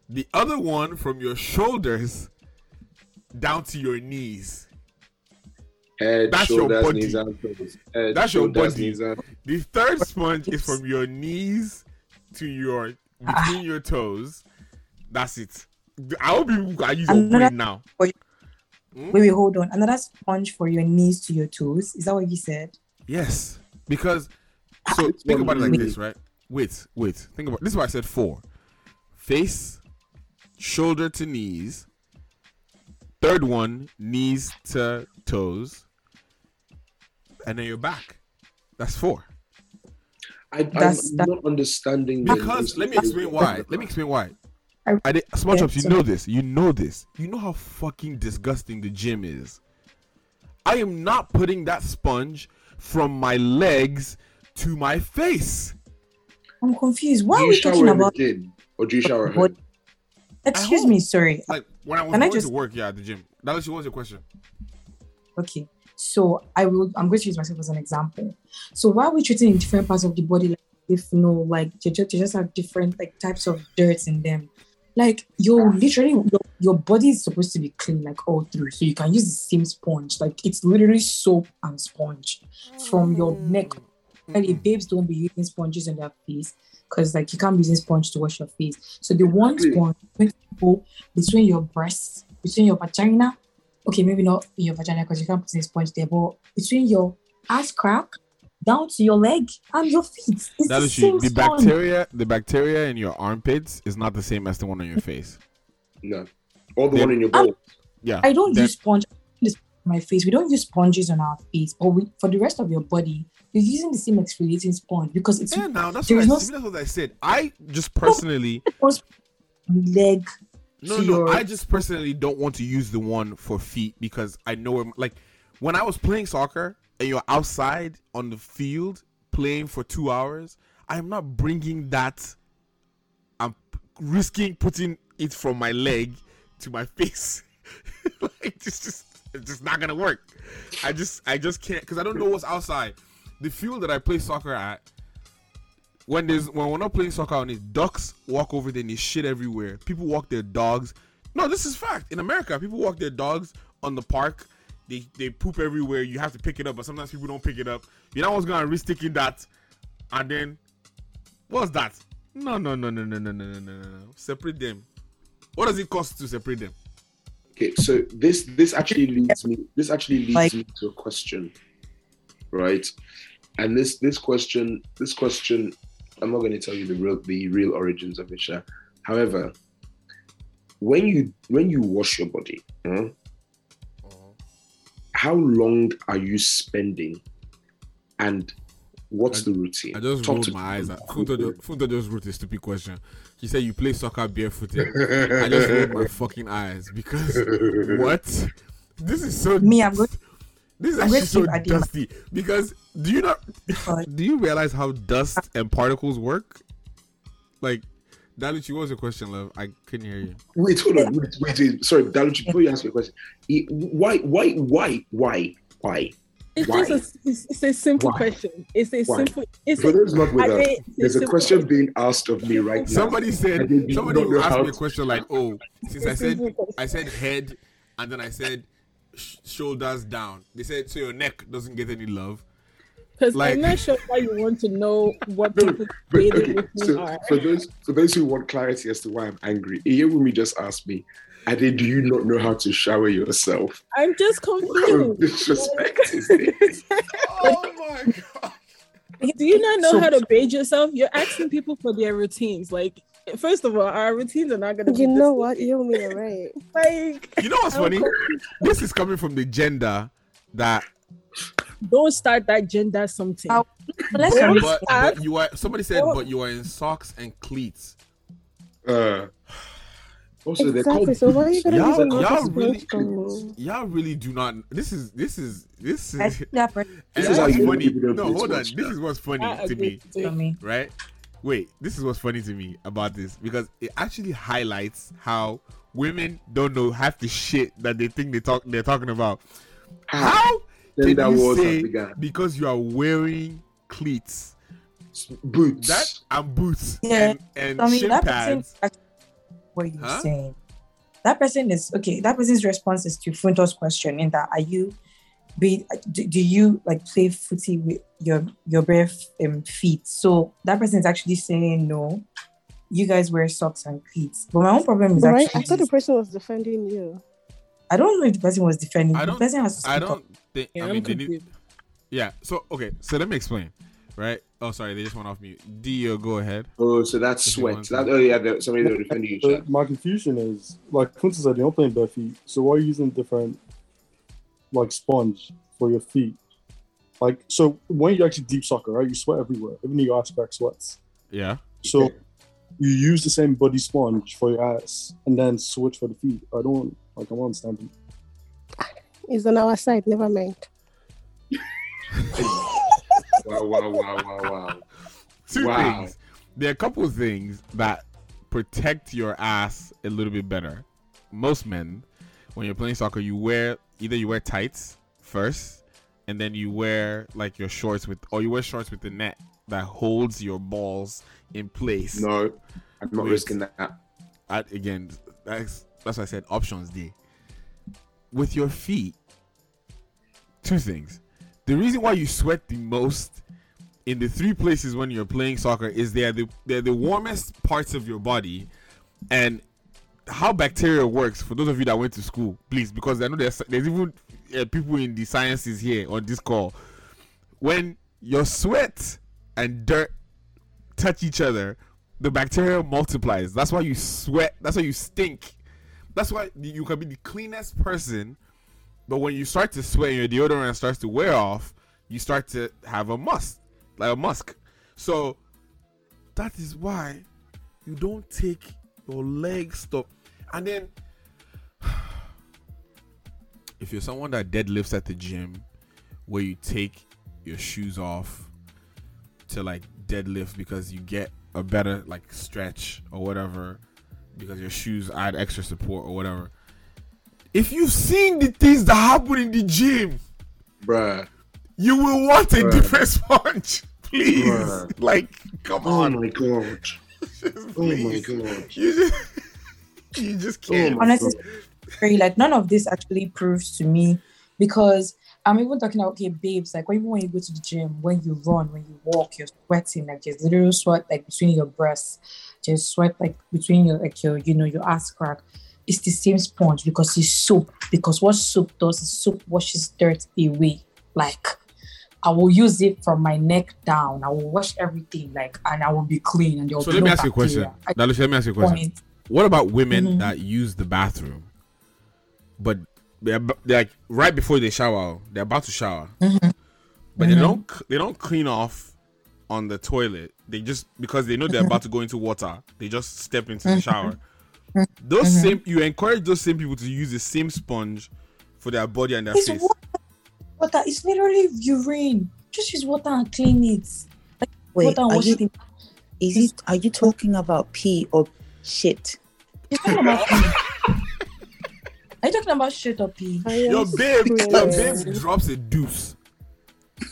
[SPEAKER 4] The other one from your shoulders down to your knees.
[SPEAKER 9] Head,
[SPEAKER 4] That's your body.
[SPEAKER 9] knees, and toes. Head,
[SPEAKER 4] That's your body.
[SPEAKER 9] knees, and-
[SPEAKER 4] The third sponge is from your knees to your between your toes. That's it. I hope you are using your brain now. Hmm?
[SPEAKER 3] Wait, wait, hold on. Another sponge for your knees to your toes. Is that what you said?
[SPEAKER 4] Yes, because so think about it like this, right? Wait, wait. Think about this. Is why I said four: face, shoulder to knees. Third one, knees to toes, and then your back. That's four.
[SPEAKER 9] I,
[SPEAKER 3] That's-
[SPEAKER 9] I'm not understanding the-
[SPEAKER 4] Because let me explain why. Let me explain why.
[SPEAKER 3] I-
[SPEAKER 4] I did, small
[SPEAKER 3] Yeah,
[SPEAKER 4] chops, you know this. You know this. You know how fucking disgusting the gym is. I am not putting that sponge from my legs to my face.
[SPEAKER 3] I'm confused. Why are we talking about?
[SPEAKER 9] gym or do you shower home?
[SPEAKER 3] Excuse me, sorry.
[SPEAKER 4] Like when I was
[SPEAKER 3] Can I just-
[SPEAKER 4] to work, yeah, at the gym. That was your question.
[SPEAKER 3] Okay, so I will. I'm going to use myself as an example. So why are we treating in different parts of the body like if you know, like you just, they just have different like types of dirt in them? Like you're literally your, your body is supposed to be clean like all through, so you can use the same sponge. Like it's literally soap and sponge from your neck. Mm. Really, babes don't be using sponges on their face because like you can't be using sponge to wash your face. So the one sponge going between your breasts, between your vagina. Okay, maybe not in your vagina because you can't put a sponge there, but between your ass crack down to your leg and your feet. It's
[SPEAKER 4] That
[SPEAKER 3] the
[SPEAKER 4] is
[SPEAKER 3] same
[SPEAKER 4] the
[SPEAKER 3] sponge.
[SPEAKER 4] bacteria. The bacteria in your armpits is not the same as the one on your face.
[SPEAKER 9] No. Or the
[SPEAKER 4] Then-
[SPEAKER 9] one in your balls.
[SPEAKER 4] Yeah,
[SPEAKER 3] I don't use sponge my face. We don't use sponges on our face, but we, for the rest of your body, you're using the same exfoliating sponge because it's
[SPEAKER 4] Yeah, now that's what, I,
[SPEAKER 3] no
[SPEAKER 4] that's what I said. I just personally,
[SPEAKER 3] leg.
[SPEAKER 4] no, no,
[SPEAKER 3] your-
[SPEAKER 4] I just personally don't want to use the one for feet because I know like when I was playing soccer and you're outside on the field playing for two hours, I'm not bringing that. I'm risking putting it from my leg to my face. like it's just it's just not gonna work. I just I just can't because I don't know what's outside. The field that I play soccer at, when there's when we're not playing soccer on it, ducks walk over there and there's shit everywhere. People walk their dogs. No, this is fact. In America, people walk their dogs on the park. They they poop everywhere. You have to pick it up, but sometimes people don't pick it up. You know what's gonna risk taking that, and then what's that? No, no, no, no, no, no, no, no, no, no. Separate them. What does it cost to separate them?
[SPEAKER 9] Okay, so this this actually leads me this actually leads
[SPEAKER 3] Like-
[SPEAKER 9] me to a question, right? And this this question this question I'm not going to tell you the real the real origins of it. Sha. However, when you when you wash your body, huh, uh-huh. how long are you spending, and what's the routine?
[SPEAKER 4] I just
[SPEAKER 9] Talk
[SPEAKER 4] rolled
[SPEAKER 9] to
[SPEAKER 4] my eyes. At, Funto, just, Funto just wrote a stupid question. He said, "You play soccer barefooted." I just rolled my fucking eyes because what? This is so.
[SPEAKER 3] Me, I'm going.
[SPEAKER 4] This is
[SPEAKER 3] I'm
[SPEAKER 4] actually so
[SPEAKER 3] give Adema-
[SPEAKER 4] dusty. Because do you not? do you realize how dust and particles work? Like Daluchi, what was your question, love? I couldn't hear you.
[SPEAKER 9] Wait, hold on. Wait, wait, wait. Sorry, Daluchi, before you ask me a question, why, why, why, why, why?
[SPEAKER 11] It's
[SPEAKER 9] Why?
[SPEAKER 11] just a, it's, it's a simple
[SPEAKER 9] Why?
[SPEAKER 11] question. It's a
[SPEAKER 9] Why?
[SPEAKER 11] simple. It's
[SPEAKER 9] For
[SPEAKER 11] a,
[SPEAKER 9] those not with
[SPEAKER 11] I
[SPEAKER 9] us, there's a
[SPEAKER 11] simple
[SPEAKER 9] question being asked of me right now.
[SPEAKER 4] Somebody said
[SPEAKER 9] I did
[SPEAKER 4] somebody
[SPEAKER 9] not know
[SPEAKER 4] asked me a question like, "Oh, since I said
[SPEAKER 11] simple.
[SPEAKER 4] I said head, and then I said sh- shoulders down." They said so your neck doesn't get any love.
[SPEAKER 11] Because
[SPEAKER 4] like-
[SPEAKER 11] I'm not sure why you want to know what
[SPEAKER 9] No,
[SPEAKER 11] people
[SPEAKER 9] but
[SPEAKER 11] dating
[SPEAKER 9] okay,
[SPEAKER 11] with me
[SPEAKER 9] so
[SPEAKER 11] are.
[SPEAKER 9] for those for those who want clarity as to why I'm angry, Iyewumi just asked me, Ade, do you not know how to shower yourself?
[SPEAKER 11] I'm just
[SPEAKER 9] What kind of
[SPEAKER 11] confused.
[SPEAKER 9] disrespect is this?
[SPEAKER 4] Oh my god!
[SPEAKER 11] Do you not know
[SPEAKER 3] So-
[SPEAKER 11] how to bathe yourself? You're asking people for their routines. Like, first of all, our routines are not gonna be.
[SPEAKER 10] You
[SPEAKER 11] this-
[SPEAKER 10] know what? You mean right.
[SPEAKER 11] Like,
[SPEAKER 4] You know what's funny? This is coming from the gender that,
[SPEAKER 11] don't start that gender something.
[SPEAKER 3] Let's
[SPEAKER 11] Don't
[SPEAKER 4] but, but you are. Somebody said,
[SPEAKER 11] Oh.
[SPEAKER 4] but you are in socks and cleats.
[SPEAKER 9] Uh, also,
[SPEAKER 10] Exactly. So why are you gonna
[SPEAKER 4] Y'all-
[SPEAKER 10] use
[SPEAKER 4] y'all really- Y'all really do not. This is this is this is.
[SPEAKER 3] think that
[SPEAKER 9] This
[SPEAKER 4] this
[SPEAKER 9] is how
[SPEAKER 4] is funny. No, hold on. This is what's funny to me.
[SPEAKER 11] with you.
[SPEAKER 3] for me.
[SPEAKER 4] right? Wait, this is what's funny to me about this because it actually highlights how women don't know half the shit that they think they talk they're talking about. How
[SPEAKER 9] Then
[SPEAKER 4] can
[SPEAKER 9] that
[SPEAKER 4] you say because you are wearing cleats
[SPEAKER 9] Boots.
[SPEAKER 4] that and boots
[SPEAKER 3] Yeah,
[SPEAKER 4] and, and
[SPEAKER 3] I mean, that person
[SPEAKER 4] pads?
[SPEAKER 3] actually- what you're
[SPEAKER 4] Huh?
[SPEAKER 3] saying. That person is okay. That person's response is to Funto's question in that are you be do, do you like play footy with your your bare f- um, feet? So that person is actually saying no. You guys wear socks and cleats. But my own problem is
[SPEAKER 10] But right?
[SPEAKER 3] actually
[SPEAKER 10] I thought the person was defending you.
[SPEAKER 3] I don't know if the person was defending.
[SPEAKER 4] I
[SPEAKER 3] The
[SPEAKER 4] don't.
[SPEAKER 3] person has to speak up.
[SPEAKER 4] don't think.
[SPEAKER 11] Yeah,
[SPEAKER 4] I mean, they need, yeah. So okay. So let me explain. Right. Oh, sorry. They just went off mute. Dio, go ahead.
[SPEAKER 9] Oh, so that's
[SPEAKER 4] If
[SPEAKER 9] sweat. That, oh, yeah, somebody that were defending you.
[SPEAKER 12] My confusion is like Quincy said, you're not playing bare feet, so why are you using different like sponge for your feet? Like so when you actually deep soccer, right? You sweat everywhere. Even your ass crack sweats.
[SPEAKER 4] Yeah.
[SPEAKER 12] So you use the same body sponge for your ass and then switch for the feet. I don't like I'm understanding.
[SPEAKER 10] It's on our side. Never mind.
[SPEAKER 9] Wow, wow, wow, wow, wow.
[SPEAKER 4] Two
[SPEAKER 9] Wow.
[SPEAKER 4] things. There are a couple of things that protect your ass a little bit better. Most men, when you're playing soccer, you wear either you wear tights first, and then you wear like your shorts with, or you wear shorts with the net that holds your balls in place.
[SPEAKER 9] No, I'm not
[SPEAKER 4] Wait.
[SPEAKER 9] risking that.
[SPEAKER 4] I, again, that's that's why I said options D. With your feet, two things. The reason why you sweat the most in the three places when you're playing soccer is they're the they're the warmest parts of your body, and how bacteria works. For those of you that went to school, please, because I know there's there's even uh, people in the sciences here on this call. When your sweat and dirt touch each other, the bacteria multiplies. That's why you sweat. That's why you stink. That's why you can be the cleanest person, but when you start to sweat and your deodorant starts to wear off, you start to have a must, like a musk. So that is why you don't take your legs stop. And then, if you're someone that deadlifts at the gym, where you take your shoes off to like deadlift because you get a better like stretch or whatever because your shoes add extra support or whatever. If you've seen the things that happen in the gym,
[SPEAKER 9] bruh,
[SPEAKER 4] you will want a
[SPEAKER 9] Bruh.
[SPEAKER 4] different sponge. Please,
[SPEAKER 9] Bruh.
[SPEAKER 4] like, come
[SPEAKER 9] Oh
[SPEAKER 4] on.
[SPEAKER 9] Oh my god. Oh my god.
[SPEAKER 4] You just, you just
[SPEAKER 9] Oh
[SPEAKER 4] can't.
[SPEAKER 9] my
[SPEAKER 3] honestly
[SPEAKER 9] God.
[SPEAKER 3] like none of this actually proves to me because I'm even talking about okay, babes, like even when you go to the gym, when you run, when you walk, you're sweating, like there's literal sweat like between your breasts, just sweat like between your like your you know your ass crack. It's the same sponge because it's soap. Because what soap does is soap washes dirt away. Like I will use it from my neck down. I will wash everything like and I will be clean and there will
[SPEAKER 4] So
[SPEAKER 3] be
[SPEAKER 4] let
[SPEAKER 3] no
[SPEAKER 4] me ask you a question.
[SPEAKER 3] I-
[SPEAKER 4] Dalushi, let me ask you a question. What about women
[SPEAKER 3] Mhm.
[SPEAKER 4] that use the bathroom, but they're, they're like right before they shower, they're about to shower,
[SPEAKER 3] Mm-hmm.
[SPEAKER 4] but they
[SPEAKER 3] Mhm.
[SPEAKER 4] don't they don't clean off on the toilet. They just because they know they're about to go into water, they just step into the shower. Those
[SPEAKER 3] Mhm.
[SPEAKER 4] same you encourage those same people to use the same sponge for their body and their
[SPEAKER 3] It's
[SPEAKER 4] face.
[SPEAKER 3] water. Water. It's literally urine. Just use water and clean it. Like
[SPEAKER 9] Wait,
[SPEAKER 3] water and
[SPEAKER 9] are
[SPEAKER 3] wash
[SPEAKER 9] you-
[SPEAKER 3] it. in-
[SPEAKER 13] Is it? Are you talking about pee or shit?
[SPEAKER 3] You're talking about pee. Are you talking about shit or pee?
[SPEAKER 4] Your babe, your babe drops a deuce,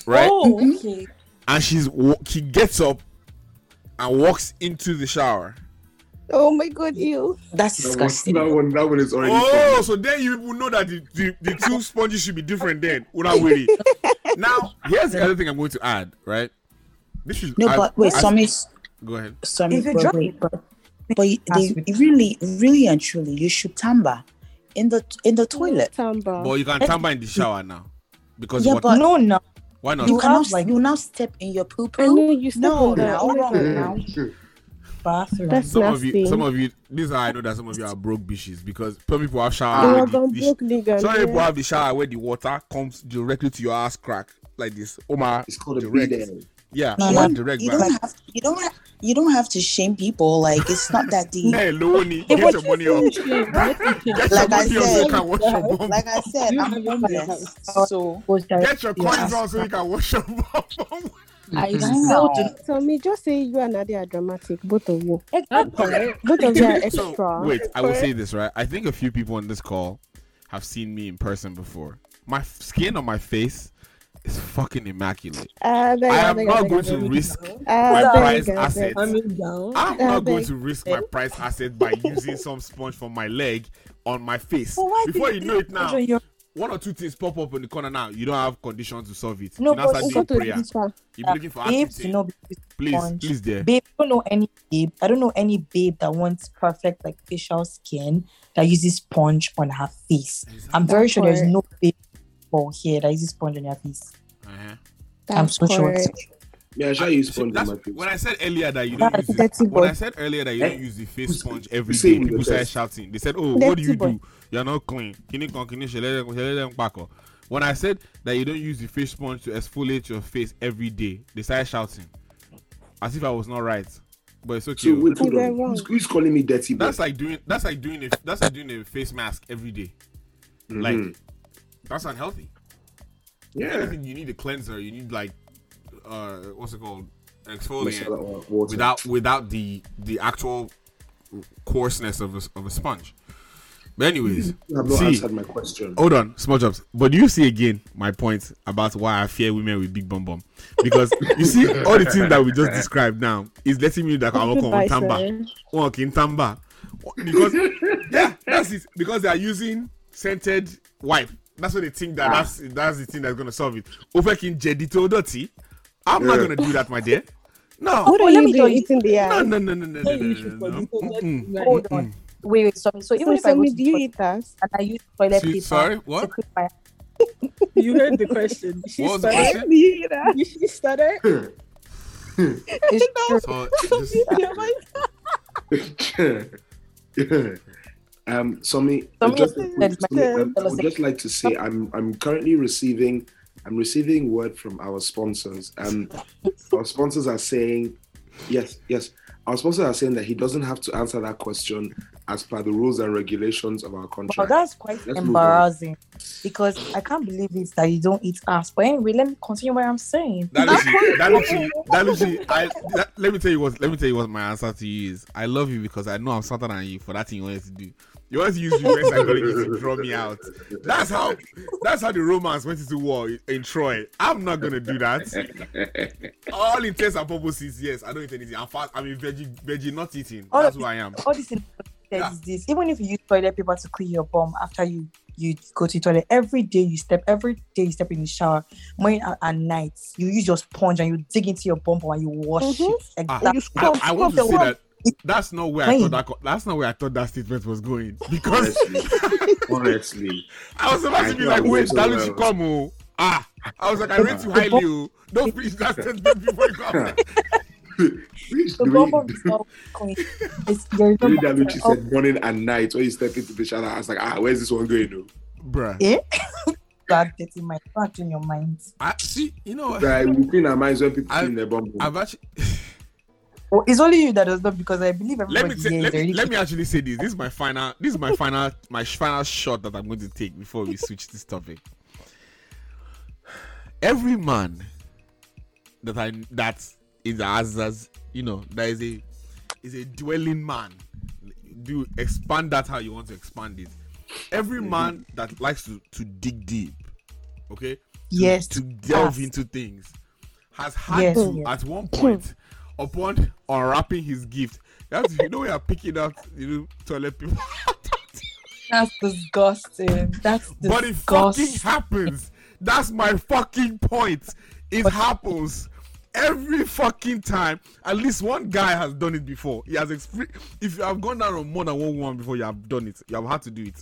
[SPEAKER 4] right?
[SPEAKER 3] Oh, okay.
[SPEAKER 4] And she's wa- she gets up and walks into the shower.
[SPEAKER 10] Oh my god, you.
[SPEAKER 13] That's
[SPEAKER 9] That one, that one, that one is already.
[SPEAKER 4] Oh, so then you people know that the, the, the two sponges should be different then. Una worry. now, here's the other thing I'm going to add, right? This is
[SPEAKER 13] No,
[SPEAKER 4] I-
[SPEAKER 13] but wait,
[SPEAKER 4] I-
[SPEAKER 13] some
[SPEAKER 4] Go ahead.
[SPEAKER 13] Some
[SPEAKER 3] If you
[SPEAKER 13] but
[SPEAKER 3] drop
[SPEAKER 13] wait, but but they really, really and truly, you should tamba in the in the toilet.
[SPEAKER 10] Tamba.
[SPEAKER 4] But you can tamba in the shower now. Because
[SPEAKER 13] Yeah,
[SPEAKER 4] what,
[SPEAKER 13] but
[SPEAKER 3] No, no.
[SPEAKER 4] why not?
[SPEAKER 13] you
[SPEAKER 3] have,
[SPEAKER 13] cannot
[SPEAKER 3] like-
[SPEAKER 13] you now step in your poo
[SPEAKER 10] I know
[SPEAKER 13] poo.
[SPEAKER 10] you step
[SPEAKER 13] No,
[SPEAKER 10] on that.
[SPEAKER 13] now,
[SPEAKER 10] my
[SPEAKER 13] wrong
[SPEAKER 10] God.
[SPEAKER 13] now.
[SPEAKER 3] Bathroom.
[SPEAKER 10] That's
[SPEAKER 4] some of you, some of you, this is how I know that some of you are broke bitches because some people have
[SPEAKER 10] You
[SPEAKER 4] shower.
[SPEAKER 10] are
[SPEAKER 4] where the-
[SPEAKER 10] gone
[SPEAKER 4] the-
[SPEAKER 10] broke nigga.
[SPEAKER 4] some people
[SPEAKER 10] yeah.
[SPEAKER 4] have the shower where the water comes directly to your ass crack like this. Omar,
[SPEAKER 9] It's called a
[SPEAKER 4] direct.
[SPEAKER 9] bidet.
[SPEAKER 4] Yeah,
[SPEAKER 13] No,
[SPEAKER 4] Omar
[SPEAKER 13] no,
[SPEAKER 4] direct
[SPEAKER 13] you
[SPEAKER 4] back.
[SPEAKER 13] don't have you don't have you don't have to shame people. Like it's not that deep.
[SPEAKER 4] Hey, Loni, get your money up. Get
[SPEAKER 13] Like I
[SPEAKER 4] money up so you
[SPEAKER 13] said,
[SPEAKER 4] can wash your bum.
[SPEAKER 13] like I said, I'm
[SPEAKER 11] have your
[SPEAKER 13] homeless, so
[SPEAKER 4] Get your coins on so you can wash your bum.
[SPEAKER 3] I
[SPEAKER 13] Wow.
[SPEAKER 3] still do.
[SPEAKER 10] So me just say you and Nadia are dramatic, both of you.
[SPEAKER 3] Exactly.
[SPEAKER 10] Both of you are
[SPEAKER 4] So,
[SPEAKER 10] extra.
[SPEAKER 4] wait, I will say this right. I think a few people on this call have seen me in person before. My skin on my face is fucking immaculate.
[SPEAKER 10] Uh,
[SPEAKER 4] I
[SPEAKER 10] I
[SPEAKER 4] am
[SPEAKER 10] beg,
[SPEAKER 4] not going
[SPEAKER 10] I
[SPEAKER 4] to risk
[SPEAKER 10] Uh,
[SPEAKER 4] my
[SPEAKER 10] beg,
[SPEAKER 4] price
[SPEAKER 10] I beg.
[SPEAKER 4] assets.
[SPEAKER 11] Coming down.
[SPEAKER 4] I'm
[SPEAKER 10] Uh,
[SPEAKER 4] not going to risk my price asset by using some sponge from my leg on my face. Before
[SPEAKER 3] did
[SPEAKER 4] you know it now,
[SPEAKER 3] your-
[SPEAKER 4] one or two things pop up in the corner now. You don't have conditions to solve it.
[SPEAKER 3] No,
[SPEAKER 4] you
[SPEAKER 3] but
[SPEAKER 4] start
[SPEAKER 3] also
[SPEAKER 10] to
[SPEAKER 4] prayer.
[SPEAKER 10] this one.
[SPEAKER 4] You be looking for
[SPEAKER 3] babes,
[SPEAKER 4] active
[SPEAKER 3] you know,
[SPEAKER 4] Please,
[SPEAKER 3] sponge.
[SPEAKER 4] please, there.
[SPEAKER 3] Babe, I don't know any babe. I don't know any babe that wants perfect like facial skin that uses sponge on her face. I'm very sure there's no babe for here that uses sponge on your face.
[SPEAKER 4] Uh-huh.
[SPEAKER 3] I'm
[SPEAKER 10] That's
[SPEAKER 3] so sure.
[SPEAKER 10] correct.
[SPEAKER 9] Yeah, I shall use sponge on my face.
[SPEAKER 4] when I said earlier that you don't
[SPEAKER 3] That's
[SPEAKER 4] use the, when I said earlier that you
[SPEAKER 9] Eh?
[SPEAKER 4] don't use the face sponge
[SPEAKER 9] who's
[SPEAKER 4] every
[SPEAKER 9] saying
[SPEAKER 4] day,
[SPEAKER 9] the
[SPEAKER 4] people started shouting. They said, "Oh, what do you do? You're not clean." Kini kon, kini shele- shele dem. When I said that you don't use the face sponge to exfoliate your face every day, they started shouting, as if I was not right. But it's okay.
[SPEAKER 9] So wait, hold on. Who's, who's calling me dirty? boy?
[SPEAKER 4] that's like doing that's like doing a that's like doing a face mask every day. Like
[SPEAKER 9] Mhm.
[SPEAKER 4] that's unhealthy.
[SPEAKER 9] yeah.
[SPEAKER 4] Anything you need a cleanser, you need like uh what's it called? Exfoliant.
[SPEAKER 9] Masala
[SPEAKER 4] without without the the actual coarseness of a, of a sponge. But anyways,
[SPEAKER 9] You have not
[SPEAKER 4] see,
[SPEAKER 9] answered my question.
[SPEAKER 4] hold on, small jobs. But do you see again my point about why I fear women with big bum bum? Because you see all the things that we just described now is letting me that I'm not on tamba,
[SPEAKER 10] sir.
[SPEAKER 4] walk in tamba, because yeah, that's it. Because they are using scented wipe. That's what they think that that's that's the thing that's gonna solve it. Overkin jedito dirty. I'm not gonna do that, my dear. No.
[SPEAKER 10] What
[SPEAKER 3] Oh,
[SPEAKER 10] are
[SPEAKER 3] let
[SPEAKER 10] you
[SPEAKER 3] me tell
[SPEAKER 10] doing eating the
[SPEAKER 4] No, no, no, no, no, no, no, no, no.
[SPEAKER 3] Hold on. Wait, wait, sorry. So even if I go to
[SPEAKER 10] you eat us?
[SPEAKER 3] and I use toilet paper
[SPEAKER 4] sorry, what?
[SPEAKER 3] clean my
[SPEAKER 11] You heard the question. She
[SPEAKER 4] What was the
[SPEAKER 11] started.
[SPEAKER 4] question?
[SPEAKER 10] You eat?
[SPEAKER 11] She started.
[SPEAKER 3] it's true.
[SPEAKER 4] So just
[SPEAKER 9] um, Somi,
[SPEAKER 3] Somi
[SPEAKER 9] just,
[SPEAKER 3] said
[SPEAKER 9] would,
[SPEAKER 3] my-
[SPEAKER 9] Somi, um, I would just like to say I'm I'm currently receiving I'm receiving word from our sponsors. Um, our sponsors are saying, yes, yes. Our sponsors are saying that he doesn't have to answer that question as per the rules and regulations of our
[SPEAKER 3] Wow,
[SPEAKER 9] contract.
[SPEAKER 3] that's quite
[SPEAKER 9] Let's
[SPEAKER 3] embarrassing because I can't believe it that you don't eat ass. But anyway, let me continue what I'm saying.
[SPEAKER 4] that that literally, that literally, I that, let me tell you what let me tell you what my answer to you is. I love you because I know I'm smarter than you for that thing you wanted to do. You want to use reverse psychology to draw me out. That's how that's how the romance went into war in Troy. I'm not gonna do that. All intents and purposes, yes, I don't eat anything. I'm fast. I'm a veggie, veggie not eating.
[SPEAKER 3] All
[SPEAKER 4] That's who I am.
[SPEAKER 3] All this in-
[SPEAKER 4] Yeah.
[SPEAKER 3] is this. Even if you use toilet paper to clean your bum after you you go to the toilet, every day you step, every day you step in the shower, morning and, and night, you use your sponge and you dig into your bum and you wash
[SPEAKER 10] Mhm.
[SPEAKER 3] it.
[SPEAKER 4] Ah,
[SPEAKER 3] Exactly.
[SPEAKER 4] I, I want to say that that's not where I thought that that's not where I thought that statement was going because
[SPEAKER 9] honestly, honestly,
[SPEAKER 4] I was about to be like,
[SPEAKER 9] know
[SPEAKER 4] wait, that
[SPEAKER 9] well.
[SPEAKER 4] should come. Oh. Ah, I was like, I rate you highly. Oh. Don't finish that sentence before you come.
[SPEAKER 9] Reach
[SPEAKER 3] The
[SPEAKER 9] the
[SPEAKER 3] bum
[SPEAKER 9] way-
[SPEAKER 3] bum is not clean. It's your
[SPEAKER 9] the that Lucci
[SPEAKER 3] oh,
[SPEAKER 9] said morning and night when you step into the shower. I was like, ah, where's this one going? No?
[SPEAKER 4] Bruh.
[SPEAKER 3] eh? That dirty mind, not in your mind.
[SPEAKER 4] I see, you know what?
[SPEAKER 9] Right, we clean our minds when people
[SPEAKER 4] I-
[SPEAKER 9] clean their bum.
[SPEAKER 4] I've actually
[SPEAKER 3] Well, it's only you that does not because I believe everybody
[SPEAKER 4] let me say,
[SPEAKER 3] here is
[SPEAKER 4] let me,
[SPEAKER 3] already
[SPEAKER 4] let me actually say this. This is my final this is my final my final shot that I'm going to take before we switch this topic. Every man that I that is as as you know, that is a is a dwelling man. Do expand that how you want to expand it. Every mm-hmm. man that likes to to dig deep, okay, to,
[SPEAKER 13] Yes.
[SPEAKER 4] to delve
[SPEAKER 13] Yes.
[SPEAKER 4] into things, has had
[SPEAKER 13] Yes.
[SPEAKER 4] to at one point upon unwrapping his gift. You, have to, you know, we are picking out you know toilet paper.
[SPEAKER 10] That's disgusting. That's
[SPEAKER 4] But it fucking happens. That's my fucking point. It happens every fucking time. At least one guy has done it before. He has experienced. If you have gone down on more than one woman before, you have done it. You have had to do it.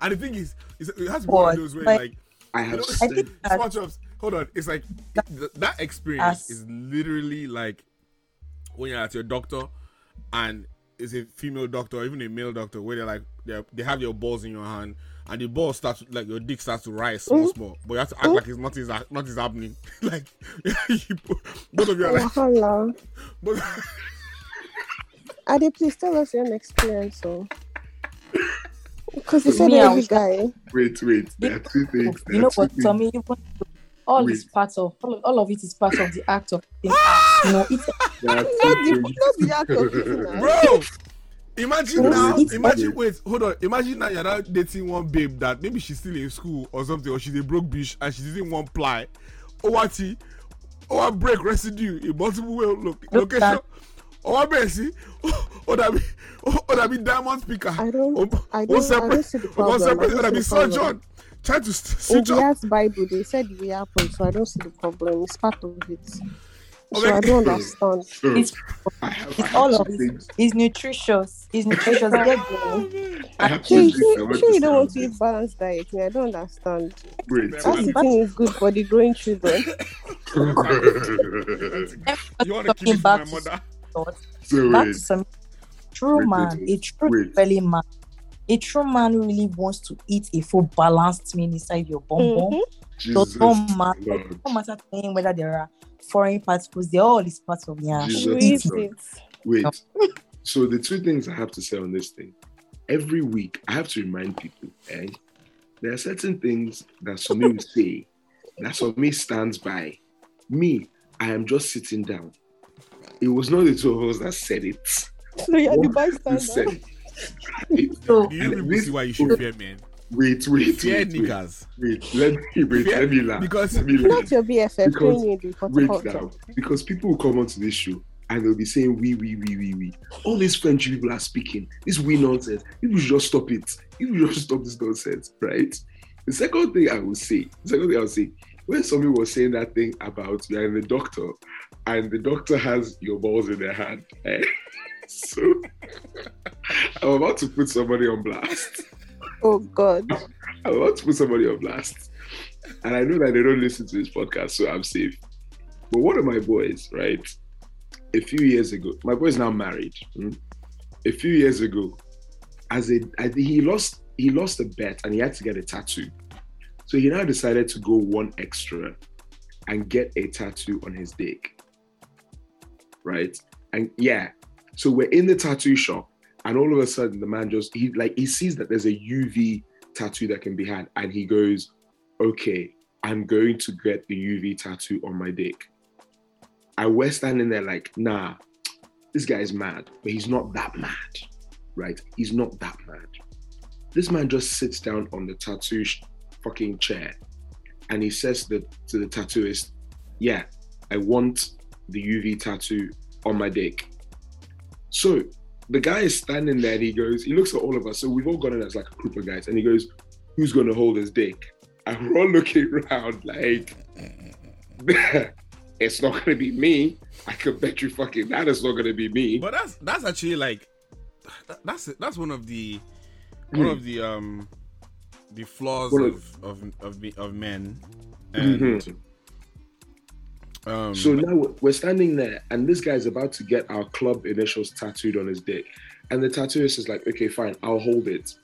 [SPEAKER 4] And the thing is, is it has to be one of those where like
[SPEAKER 9] I
[SPEAKER 4] you
[SPEAKER 9] have
[SPEAKER 4] know,
[SPEAKER 9] said-
[SPEAKER 10] I think that-
[SPEAKER 4] Hold on, it's like th- that experience
[SPEAKER 10] As-
[SPEAKER 4] is literally like when you're at your doctor and it's a female doctor or even a male doctor where they're like they they have your balls in your hand and the ball starts like your dick starts to rise small small but you have to act like it's nothing is nothing is happening like you, both of you are oh, like
[SPEAKER 14] Wahala.
[SPEAKER 4] but,
[SPEAKER 14] Ade, please tell us your experience. So, because you said
[SPEAKER 3] Me, I
[SPEAKER 14] every
[SPEAKER 3] was-
[SPEAKER 14] guy.
[SPEAKER 9] Wait, wait. There are two things. There
[SPEAKER 3] You know what,
[SPEAKER 9] things.
[SPEAKER 3] Tommy? Even all is part of all, all of it is part of the act of being. You know, it's
[SPEAKER 14] Not the, not the act of eating her.
[SPEAKER 4] bro imagine now imagine
[SPEAKER 9] wait.
[SPEAKER 4] hold on imagine now you're now dating one babe that maybe she's still in school or something or she's a broke bitch and she's using one ply owati owa break residue in multiple way Look location
[SPEAKER 3] at-
[SPEAKER 4] owa bẹ̀rẹ̀ sí ó dàbí ó dàbí diamond speaker
[SPEAKER 14] I don't.
[SPEAKER 4] ó
[SPEAKER 14] I don't. I
[SPEAKER 4] separate
[SPEAKER 14] don't see the problem. I
[SPEAKER 4] separate
[SPEAKER 14] see the
[SPEAKER 4] surgeon trying to switch
[SPEAKER 14] Acts Bible, they said will happen, so I don't see the problem. It's part of it. So I don't understand.
[SPEAKER 9] So,
[SPEAKER 3] It's-
[SPEAKER 9] I have, I
[SPEAKER 3] it's
[SPEAKER 9] have
[SPEAKER 3] all of it. It's nutritious. It's nutritious. Get.
[SPEAKER 9] I have
[SPEAKER 14] Sure,
[SPEAKER 9] two
[SPEAKER 14] you,
[SPEAKER 9] things I
[SPEAKER 14] sure,
[SPEAKER 9] want
[SPEAKER 14] sure
[SPEAKER 9] to
[SPEAKER 14] you don't want to eat balanced diet. I don't understand.
[SPEAKER 9] Wait,
[SPEAKER 14] That's the thing is good for the growing children.
[SPEAKER 4] you want to keep it
[SPEAKER 3] back
[SPEAKER 4] my
[SPEAKER 3] to
[SPEAKER 4] mother
[SPEAKER 9] so
[SPEAKER 3] Back
[SPEAKER 9] wait.
[SPEAKER 3] to some true
[SPEAKER 9] Wait,
[SPEAKER 3] man,
[SPEAKER 9] wait,
[SPEAKER 3] a true
[SPEAKER 9] Wait.
[SPEAKER 3] belly man, a true man really wants to eat a full balanced meal inside your bum bum.
[SPEAKER 14] Mhm.
[SPEAKER 3] So
[SPEAKER 9] Jesus
[SPEAKER 3] don't matter,
[SPEAKER 9] Lord.
[SPEAKER 3] no matter to him whether there are foreign particles, they're all is part of yeah.
[SPEAKER 9] Jesus
[SPEAKER 14] We
[SPEAKER 3] Eat
[SPEAKER 14] eat
[SPEAKER 9] Lord.
[SPEAKER 14] it.
[SPEAKER 9] Wait. So the two things I have to say on this thing. Every week, I have to remind people, eh? There are certain things that Somi will say that Somi stands by. Me, I am just sitting down. It was not the two of us that said it.
[SPEAKER 14] So you're the bystander.
[SPEAKER 9] said it. Right?
[SPEAKER 3] So
[SPEAKER 4] do you
[SPEAKER 9] And
[SPEAKER 4] people
[SPEAKER 9] this-
[SPEAKER 4] see why you should fear men
[SPEAKER 9] Wait, wait,
[SPEAKER 4] fear
[SPEAKER 9] wait, wait,
[SPEAKER 4] niggas
[SPEAKER 9] wait. Let me wait.
[SPEAKER 4] Fear-
[SPEAKER 9] Let me laugh.
[SPEAKER 4] because-
[SPEAKER 9] let me laugh.
[SPEAKER 14] Not your BFF
[SPEAKER 9] Because-
[SPEAKER 14] training in the
[SPEAKER 9] Wait now, because people will come onto this show and they'll be saying we, we, we, we, we. All these French people are speaking. This we nonsense. People should just stop it. People should just stop this nonsense, right? The second thing I will say, the second thing I will say, when somebody was saying that thing about you're in the doctor and the doctor has your balls in their hand, eh? so I'm about to put somebody on blast.
[SPEAKER 14] Oh God.
[SPEAKER 9] I want to put somebody on blast. And I know that they don't listen to this podcast, so I'm safe. But one of my boys, right, a few years ago, my boy's now married. hmm? A few years ago, as a think he lost he lost a bet and he had to get a tattoo. So he now decided to go one extra and get a tattoo on his dick. Right? And yeah, so we're in the tattoo shop, and all of a sudden the man just he like he sees that there's a UV tattoo that can be had, and he goes, "Okay, I'm going to get the UV tattoo on my dick." And we're standing there like, "Nah, this guy is mad, but he's not that mad, right? He's not that mad." This man just sits down on the tattoo fucking chair, and he says that to the tattooist, "Yeah, I want the UV tattoo on my dick." So the guy is standing there and he goes, he looks at all of us. So we've all gone in as like a group of guys, and he goes, Who's gonna hold his dick? And we're all looking around like it's not gonna be me. I could bet you fucking that it's not gonna be me.
[SPEAKER 4] But that's that's actually like that's that's one of the one
[SPEAKER 9] Hmm.
[SPEAKER 4] of the um the flaws of
[SPEAKER 9] of-
[SPEAKER 4] of of, men. And
[SPEAKER 9] Mhm.
[SPEAKER 4] Um
[SPEAKER 9] So now we're- standing there, and this guy's about to get our club initials tattooed on his dick. And the tattooist is like, okay, fine, I'll hold it.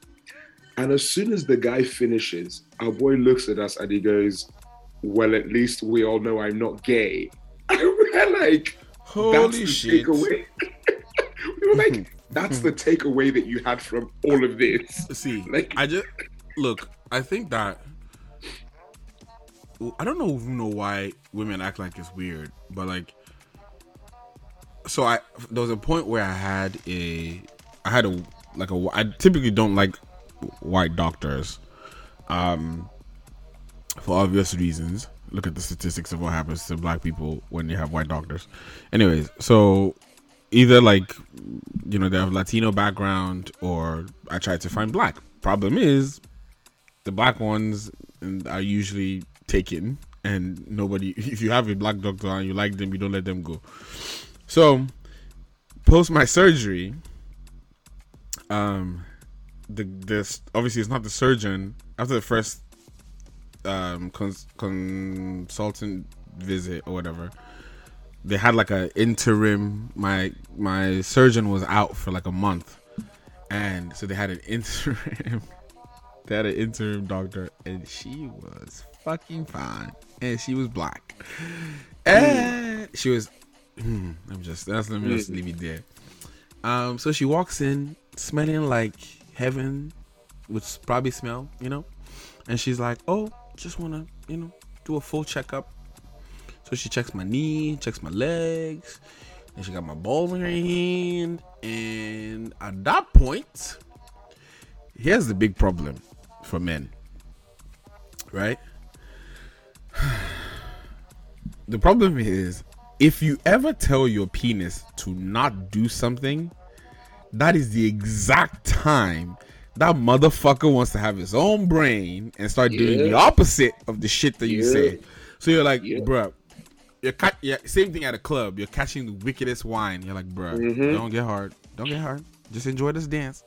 [SPEAKER 9] And as soon as the guy finishes, our boy looks at us and he goes, Well, at least we all know I'm not gay. And we're like,
[SPEAKER 4] Holy shit.
[SPEAKER 9] takeaway. we were like, that's the takeaway that you had from all of this.
[SPEAKER 4] see
[SPEAKER 9] Like,
[SPEAKER 4] I just look, I think that I don't know know why women act like it's weird, but like so I there was a point where I had a I had a like a I typically don't like white doctors, um, for obvious reasons. Look at the statistics of what happens to black people when they have white doctors. Anyways, so either like you know they have Latino background or I try to find black. Problem is, the black ones are usually taken, and nobody. If you have a black doctor and you like them, you don't let them go. So, post my surgery, um, the this obviously it's not the surgeon after the first um cons- consultant visit or whatever they had like a interim my my surgeon was out for like a month and so they had an interim they had an interim doctor and she was fucking fine. And she was black. And she was hmm, i'm just that's let me just leave it there. Um so she walks in smelling like heaven which probably smell you know? And she's like oh just want to you know do a full checkup. So she checks my knee, checks my legs, and she got my balls in her hand. And at that point, here's the big problem for men, right? The problem is if you ever tell your penis to not do something, that is the exact time that motherfucker wants to have his own brain and start doing the opposite of the shit that you
[SPEAKER 9] Yeah.
[SPEAKER 4] say. So you're like, bruh, you're ca- yeah, same thing at a club. You're catching the wickedest wine. You're like, bruh,
[SPEAKER 9] Mhm.
[SPEAKER 4] don't get hard. Don't get hard. Just enjoy this dance.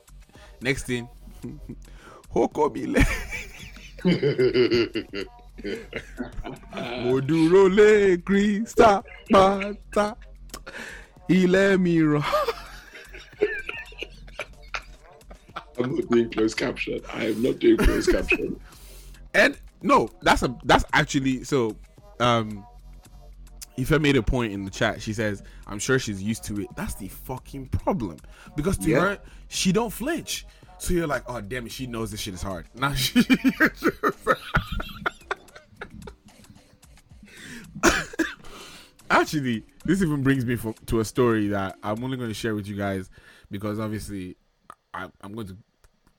[SPEAKER 4] Next thing, Hoko Bile. Mo dúró lé Krista pátá. Ilé rọ̀.
[SPEAKER 9] I'm not doing closed caption. I am not doing closed caption.
[SPEAKER 4] And no, that's a that's actually so. Um, Ife made a point in the chat. She says, "I'm sure she's used to it." That's the fucking problem because to
[SPEAKER 9] Yeah.
[SPEAKER 4] her, she don't flinch. So you're like, "Oh damn it, she knows this shit is hard." Now she. Actually, this even brings me for, to a story that I'm only going to share with you guys because obviously I, I'm going to,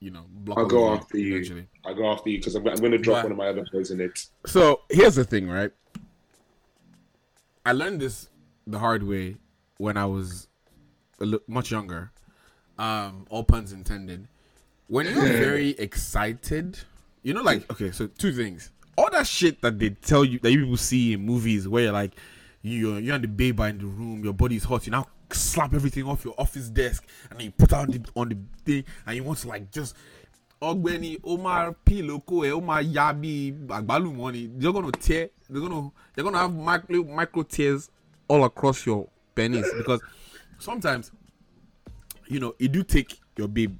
[SPEAKER 4] you know, block.
[SPEAKER 9] I'll go after you.
[SPEAKER 4] eventually.
[SPEAKER 9] I'll go after you because I'm, I'm going to drop
[SPEAKER 4] But-
[SPEAKER 9] one of my other plays in it.
[SPEAKER 4] So here's the thing, right? I learned this the hard way when I was a li- much younger. Um, all puns intended. When you're very excited, you know, like okay, so two things. All that shit that they tell you that you people see in movies where you're like you're you're on the baby in the room, your body's hot, you now slap everything off your office desk and then you put out the, on the thing and you want to like just ọ̀gbẹ́ni ó máa pín lóko ẹ ó máa ya bí àgbálùmọ́ ni. They're gonna tear they're gonna they're gonna have micro micro tears all across your penis because sometimes you know it do take your babe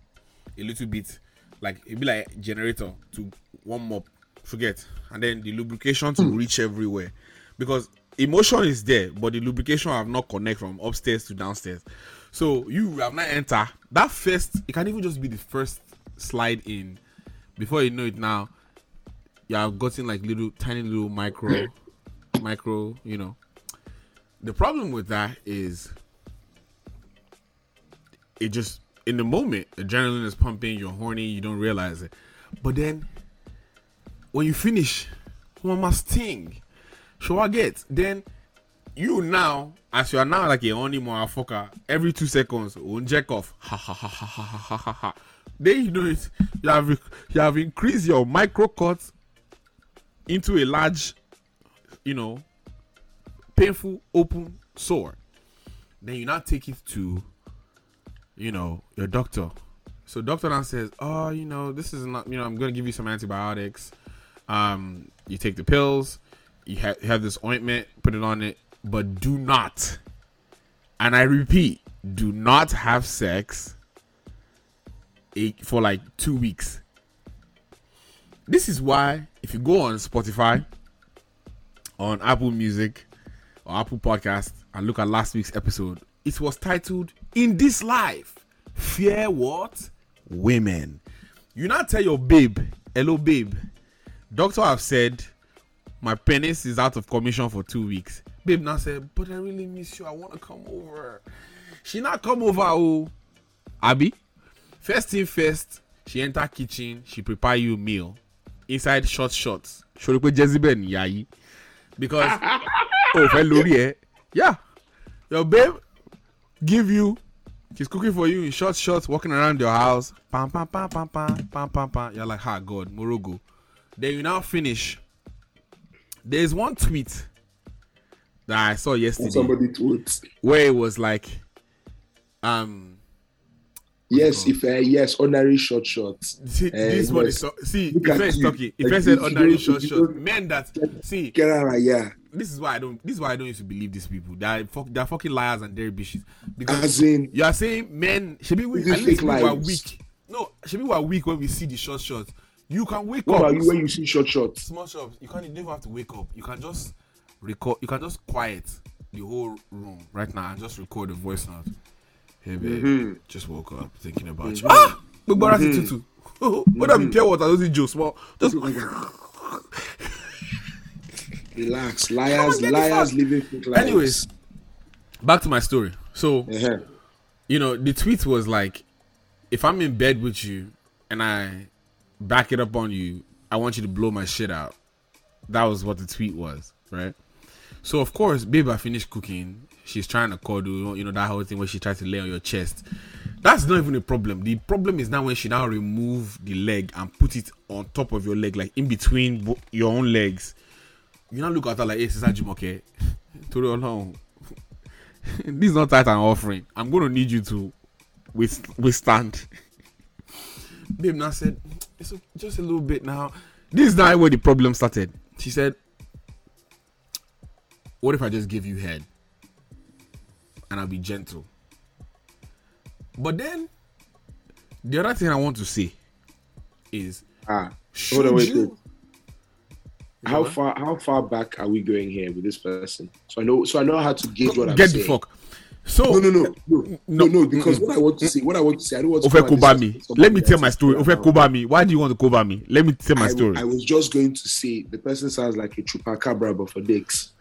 [SPEAKER 4] a little bit like it be like generator to warm up forget and then the lubrication to hmm. reach everywhere. Because emotion is there but the lubrication have not connect from upstairs to downstairs. So you have not enter that first it can even just be the first slide in. Before you know it now you have gotten like little tiny little micro micro you know. The problem with that is it just in the moment adrenaline is pumping you're horny you don't realize it. But then when you finish must sting Sure, I get. Then you now, as you are now like a only motherfucker, every two seconds, one jack off. Ha ha ha ha ha ha ha ha. Then you know it. You have you have increased your micro cut into a large, you know, painful open sore. Then you now take it to, you know, your doctor. So doctor now says, oh, you know, this is not, you know, I'm gonna give you some antibiotics. Um, you take the pills you ha- have this ointment put it on it but do not and i repeat do not have sex for like two weeks. This is why if you go on spotify on apple music or apple podcast and look at last week's episode it was titled in this life fear what? Women. You now tell your babe hello babe. Doctor have said my penis is out of commission for two weeks. Babe now said, but I really miss you. I want to come over. She not come over, oh. Abby, first thing first, she enter kitchen, she prepare you meal. Inside short shorts. Show pé Jezebel ni yìí. Because, oh, fẹ́ lórí ẹ. Yeah. Your babe give you, she's cooking for you in short shorts, walking around your house. Pam, pam, pam, pam, pam, pam, pam, pam. You're like, ah, God, Morogo. Then you now finish. There's one tweet that I saw yesterday.
[SPEAKER 9] Somebody tweets.
[SPEAKER 4] Where it was like, um,
[SPEAKER 9] Yes, if uh, yes, ordinary short shots.
[SPEAKER 4] See,
[SPEAKER 9] Uh,
[SPEAKER 4] this one is so, see.
[SPEAKER 9] Look
[SPEAKER 4] If I is if
[SPEAKER 9] Like,
[SPEAKER 4] I said ordinary short
[SPEAKER 9] you
[SPEAKER 4] men that see.
[SPEAKER 9] Get out of here.
[SPEAKER 4] This is why I don't. This is why I don't used to believe these people. They're fuck, they're fucking liars and they're bitches. Because
[SPEAKER 9] in-
[SPEAKER 4] you are saying men should be weak. At least people are weak. No, should be we are weak when we see the short shots. You can wake
[SPEAKER 9] What
[SPEAKER 4] up.
[SPEAKER 9] about you when you see short shots?
[SPEAKER 4] small shops? You can't. You even have to wake up. You can just record. You can just quiet the whole room right now and just record a voice note. Hey babe,
[SPEAKER 9] Mhm.
[SPEAKER 4] just woke up thinking about
[SPEAKER 9] Mhm.
[SPEAKER 4] you. Ah, ara ti
[SPEAKER 9] Mhm.
[SPEAKER 4] tutù. What have you pure water? Those Joe small. Just
[SPEAKER 9] Relax, liars, liars living fake lives.
[SPEAKER 4] Anyways, back to my story. So,
[SPEAKER 9] Uh-huh.
[SPEAKER 4] you know, the tweet was like, if I'm in bed with you and I back it up on you, I want you to blow my shit out. That was what the tweet was, right? So of course, babe, I finished cooking. She's trying to cuddle, you know, that whole thing where she tries to lay on your chest. That's not even a problem. The problem is now when she now remove the leg and put it on top of your leg, like in between bo- your own legs. You now look at her like, hey, Sister Jumoke, Torí Ọlọ́run, this is not tight and offering. I'm to need you to with, withstand. Babe now said, it's o- just a little bit now. This is not where the problem started. She said, what if I just give you head and I'll be gentle? But then, the other thing I want to say is,
[SPEAKER 9] Ah,
[SPEAKER 4] should
[SPEAKER 9] hold on, wait,
[SPEAKER 4] you?
[SPEAKER 9] wait. How far how far back are we going here with this person? So I know so I know how to gauge what I'm
[SPEAKER 4] Get the
[SPEAKER 9] saying.
[SPEAKER 4] fuck. So
[SPEAKER 9] no no no no no no because what I want to say what I want to say I don't want to
[SPEAKER 4] Ofe me. Let me tell my story. Ofe cover me. Why do you want to cover me? Let me tell my
[SPEAKER 9] I,
[SPEAKER 4] story.
[SPEAKER 9] I was just going to say the person sounds like a chupacabra but for dicks.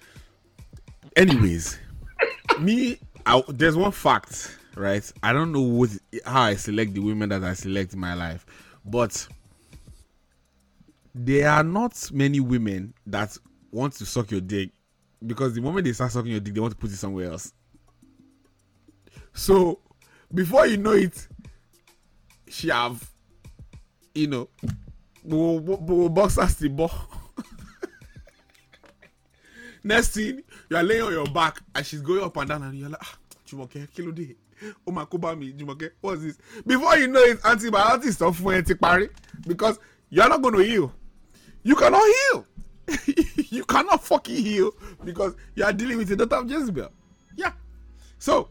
[SPEAKER 4] Anyways, me, I, there's one fact, right? I don't know what how I select the women that I select in my life, but there are not many women that want to suck your dick because the moment they start sucking your dick, they want to put it somewhere else. So before you know it, she have, you know, bo- bo- bo- boxers the ball. Next thing, you are laying on your back and she's going up and down and you're like, ah, Jumoke, kí ló dé? Oh my God, me, Jumoke, what's this? Before you know it, antibiotics stuff fún ẹ ti parí because you're not going to heal. You cannot heal. you cannot fucking heal because you are dealing with the daughter of Jezebel. Yeah. So,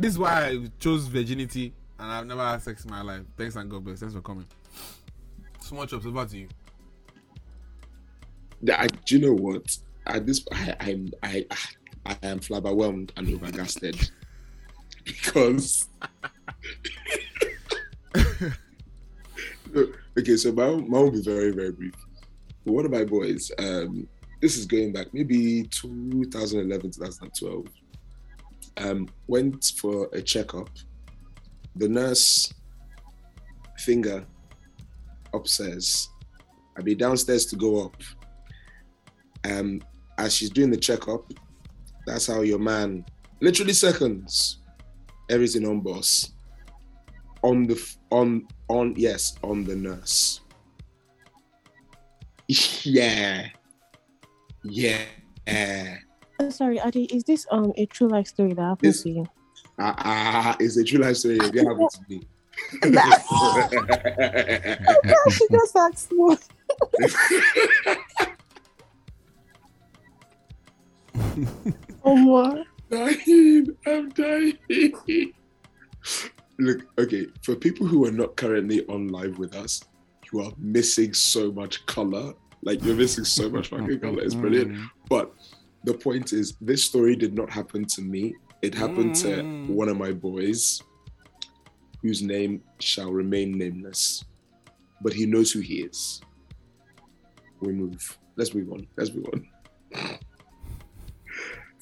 [SPEAKER 4] this is why I chose virginity and I've never had sex in my life. Thanks and God bless. Thanks for coming. Small chops, over to you.
[SPEAKER 9] I, do you know what? At this, I, I'm I I am flabberwhelmed and overgasted because. Okay, so my my will be very very brief. One of my boys, um, this is going back maybe 2011 2012. Um, went for a checkup. The nurse finger upstairs. I'd be downstairs to go up. Um, as she's doing the checkup, that's how your man, literally seconds, everything on boss, on the on on yes on the nurse. yeah, yeah.
[SPEAKER 14] Uh, Sorry, Adi, is this um a true life story that happened
[SPEAKER 9] This-
[SPEAKER 14] to you?
[SPEAKER 9] Ah, ah, it's a true life story. It happened to me.
[SPEAKER 14] she just asked more. oh my.
[SPEAKER 9] dying. I'm dying. Look, okay, for people who are not currently on live with us, you are missing so much color. Like you're missing so much fucking color. It's brilliant. But the point is, this story did not happen to me. It happened to one of my boys, whose name shall remain nameless, but he knows who he is. We move. let's move on. Let's move on.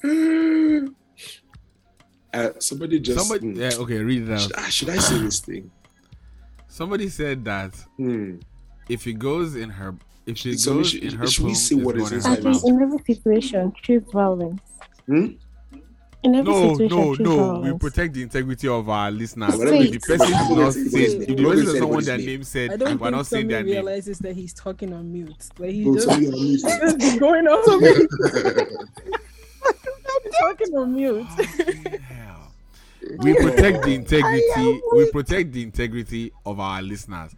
[SPEAKER 9] Uh, somebody just
[SPEAKER 4] Somebody,
[SPEAKER 9] hmm.
[SPEAKER 4] yeah, okay, read it out.
[SPEAKER 9] Should, I- should I say this thing?
[SPEAKER 4] Somebody said that
[SPEAKER 9] Hmm.
[SPEAKER 4] if he goes in her, if she
[SPEAKER 9] So
[SPEAKER 4] goes
[SPEAKER 9] should-
[SPEAKER 4] in her
[SPEAKER 9] should we
[SPEAKER 4] poem,
[SPEAKER 9] say
[SPEAKER 4] it's
[SPEAKER 9] what is
[SPEAKER 4] in
[SPEAKER 9] inside
[SPEAKER 4] her
[SPEAKER 14] I
[SPEAKER 4] mouth.
[SPEAKER 14] think in every situation, choose violence.
[SPEAKER 9] Hmm?
[SPEAKER 14] In every
[SPEAKER 4] No,
[SPEAKER 14] situation,
[SPEAKER 4] no,
[SPEAKER 14] choose
[SPEAKER 4] no. We protect the integrity of our listeners.
[SPEAKER 9] Wait.
[SPEAKER 4] If the person does not
[SPEAKER 9] Wait.
[SPEAKER 4] say, if the person does
[SPEAKER 9] Wait.
[SPEAKER 4] not want their name said,
[SPEAKER 11] I don't
[SPEAKER 4] and we're
[SPEAKER 11] think
[SPEAKER 4] not saying
[SPEAKER 11] Tommy
[SPEAKER 4] their name.
[SPEAKER 11] realizes that he's talking on mute. Like he's
[SPEAKER 9] Go,
[SPEAKER 11] just,
[SPEAKER 9] on mute.
[SPEAKER 11] he's just going on mute. talking on mute.
[SPEAKER 4] we protect the integrity we protect the integrity of our listeners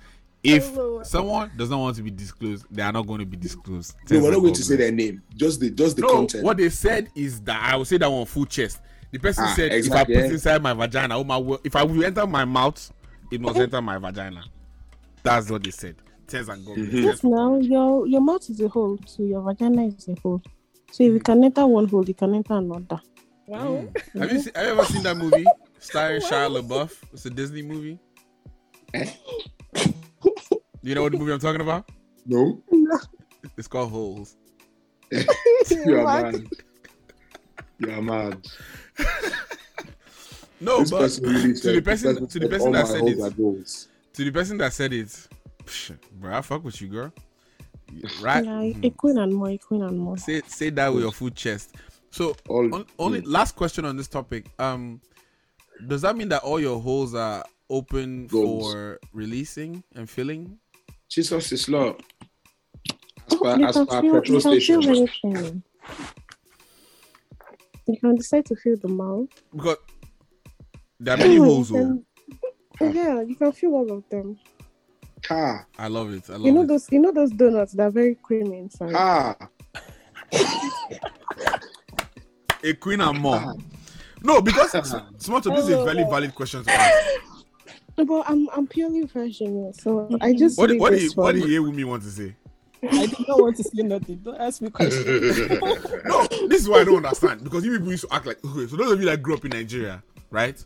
[SPEAKER 4] if someone does not want to be disclosed they are not going to be disclosed
[SPEAKER 9] No, we're not going to say their name. Just the just the
[SPEAKER 4] no
[SPEAKER 9] content.
[SPEAKER 4] what they said is that i will say that one full chest the person
[SPEAKER 9] Ah,
[SPEAKER 4] said
[SPEAKER 9] exactly,
[SPEAKER 4] if i put inside my vagina oh my wo- if i will enter my mouth it must enter my vagina that's what they said Thanks and God bless.
[SPEAKER 9] Mm-hmm.
[SPEAKER 14] Yes, now your your mouth is a hole, so your vagina is a hole. So if you can enter one hole, you can enter another.
[SPEAKER 11] Wow.
[SPEAKER 4] have you seen, have you ever seen that movie starring Shia LaBeouf it's a Disney movie you know what the movie I'm talking about
[SPEAKER 9] No.
[SPEAKER 4] it's called Holes
[SPEAKER 9] you are
[SPEAKER 14] What?
[SPEAKER 9] mad. You are mad.
[SPEAKER 4] No,
[SPEAKER 9] This
[SPEAKER 4] but
[SPEAKER 9] really
[SPEAKER 4] to
[SPEAKER 9] said-
[SPEAKER 4] the person to the person that said it to the person that said it, psh, bro, I fuck with you, girl. Right?
[SPEAKER 14] Yeah, a queen and more, a queen and more.
[SPEAKER 4] Say say that with your full chest. So
[SPEAKER 9] All-
[SPEAKER 4] on, only last question on this topic. Um, does that mean that all your holes are open
[SPEAKER 9] Goals.
[SPEAKER 4] for releasing and filling?
[SPEAKER 9] Jesus is Lord. As per,
[SPEAKER 14] You
[SPEAKER 9] as
[SPEAKER 14] can
[SPEAKER 9] per
[SPEAKER 14] feel,
[SPEAKER 9] petrol
[SPEAKER 14] you can feel
[SPEAKER 9] station.
[SPEAKER 14] anything. You can decide to fill the mouth.
[SPEAKER 4] Because there are many holes. oh.
[SPEAKER 14] Yeah, you can feel all of them.
[SPEAKER 9] Car.
[SPEAKER 4] I love it. I love
[SPEAKER 14] You know
[SPEAKER 4] it.
[SPEAKER 14] those, you know those donuts that are very creamy inside.
[SPEAKER 9] Ah.
[SPEAKER 4] A queen and more. No, because smart this is a very valid question to ask.
[SPEAKER 14] But I'm I'm purely virgin, so I mm-hmm. just
[SPEAKER 4] What,
[SPEAKER 14] leave
[SPEAKER 4] what, do you, what do you hear me want to say?
[SPEAKER 11] I do not want to say nothing. Don't ask me questions.
[SPEAKER 4] no, this is why I don't understand because you people used to act like okay. So those of you that grew up in Nigeria, right?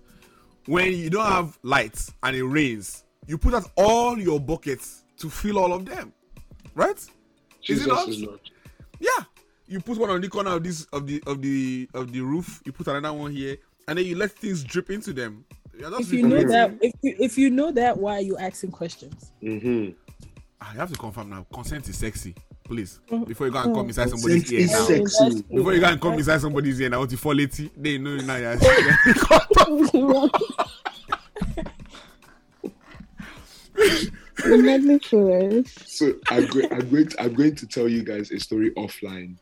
[SPEAKER 4] When you don't have lights and it rains, you put out all your buckets to fill all of them, right? Is it not?
[SPEAKER 9] is Lord.
[SPEAKER 4] Yeah. You put one on the corner of this of the of the of the roof. You put another one here, and then you let things drip into them. You're
[SPEAKER 11] if you know that, if you if you know that, why are you asking questions?
[SPEAKER 9] Mm-hmm.
[SPEAKER 4] I have to confirm now. Consent is sexy, please.
[SPEAKER 11] Mhm.
[SPEAKER 4] Before you go and come
[SPEAKER 11] Mm.
[SPEAKER 4] inside somebody's
[SPEAKER 9] Consent
[SPEAKER 4] ear
[SPEAKER 9] is
[SPEAKER 4] now.
[SPEAKER 9] sexy.
[SPEAKER 4] Before you go and come inside somebody's ear now, what you fall late, they know. You're
[SPEAKER 14] You're.
[SPEAKER 9] So I'm going, I'm going to, I'm going to tell you guys a story offline.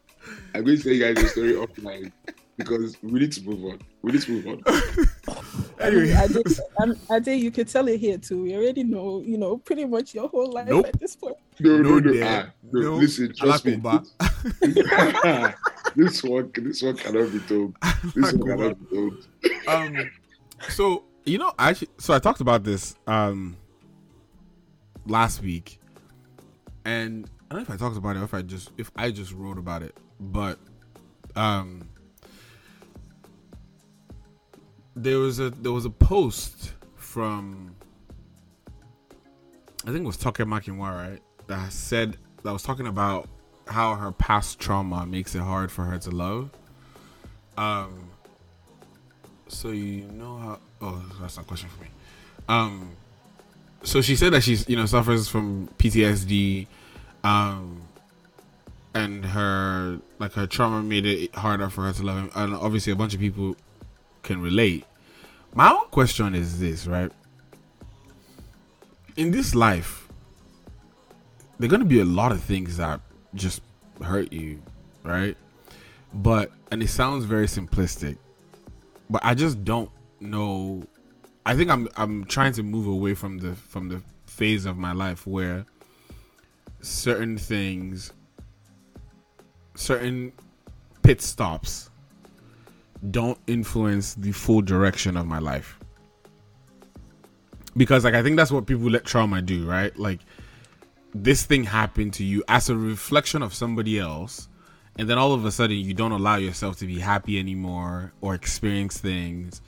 [SPEAKER 9] I'm going to tell you guys a story offline because we need to move on. We need to move on.
[SPEAKER 4] Anyway,
[SPEAKER 11] I did, I'm, did. You could tell it here too. We already know, you know, pretty much your whole life
[SPEAKER 4] Nope.
[SPEAKER 11] at this point.
[SPEAKER 9] No, no,
[SPEAKER 4] No,
[SPEAKER 9] no.
[SPEAKER 4] dear.
[SPEAKER 9] Ah, no,
[SPEAKER 4] No.
[SPEAKER 9] Listen, trust me.
[SPEAKER 4] Alakumba.
[SPEAKER 9] this one, this one cannot be told. This one cannot be told.
[SPEAKER 4] um so you know I actually so I talked about this um last week and I don't know if I talked about it or if I just if I just wrote about it but um there was a there was a post from I think it was Toke Makinwa right that said that was talking about how her past trauma makes it hard for her to love um so you know how? Oh, that's not a question for me. Um, so she said that she's you know suffers from PTSD, um, and her like her trauma made it harder for her to love him, and obviously a bunch of people can relate. My own question is this, right? In this life, there are gonna be a lot of things that just hurt you, right? But and it sounds very simplistic but I just don't know. I think I'm I'm trying to move away from the from the phase of my life where certain things, certain pit stops, don't influence the full direction of my life. Because like I think that's what people let trauma do, right? Like this thing happened to you as a reflection of somebody else and then all of a sudden you don't allow yourself to be happy anymore or experience things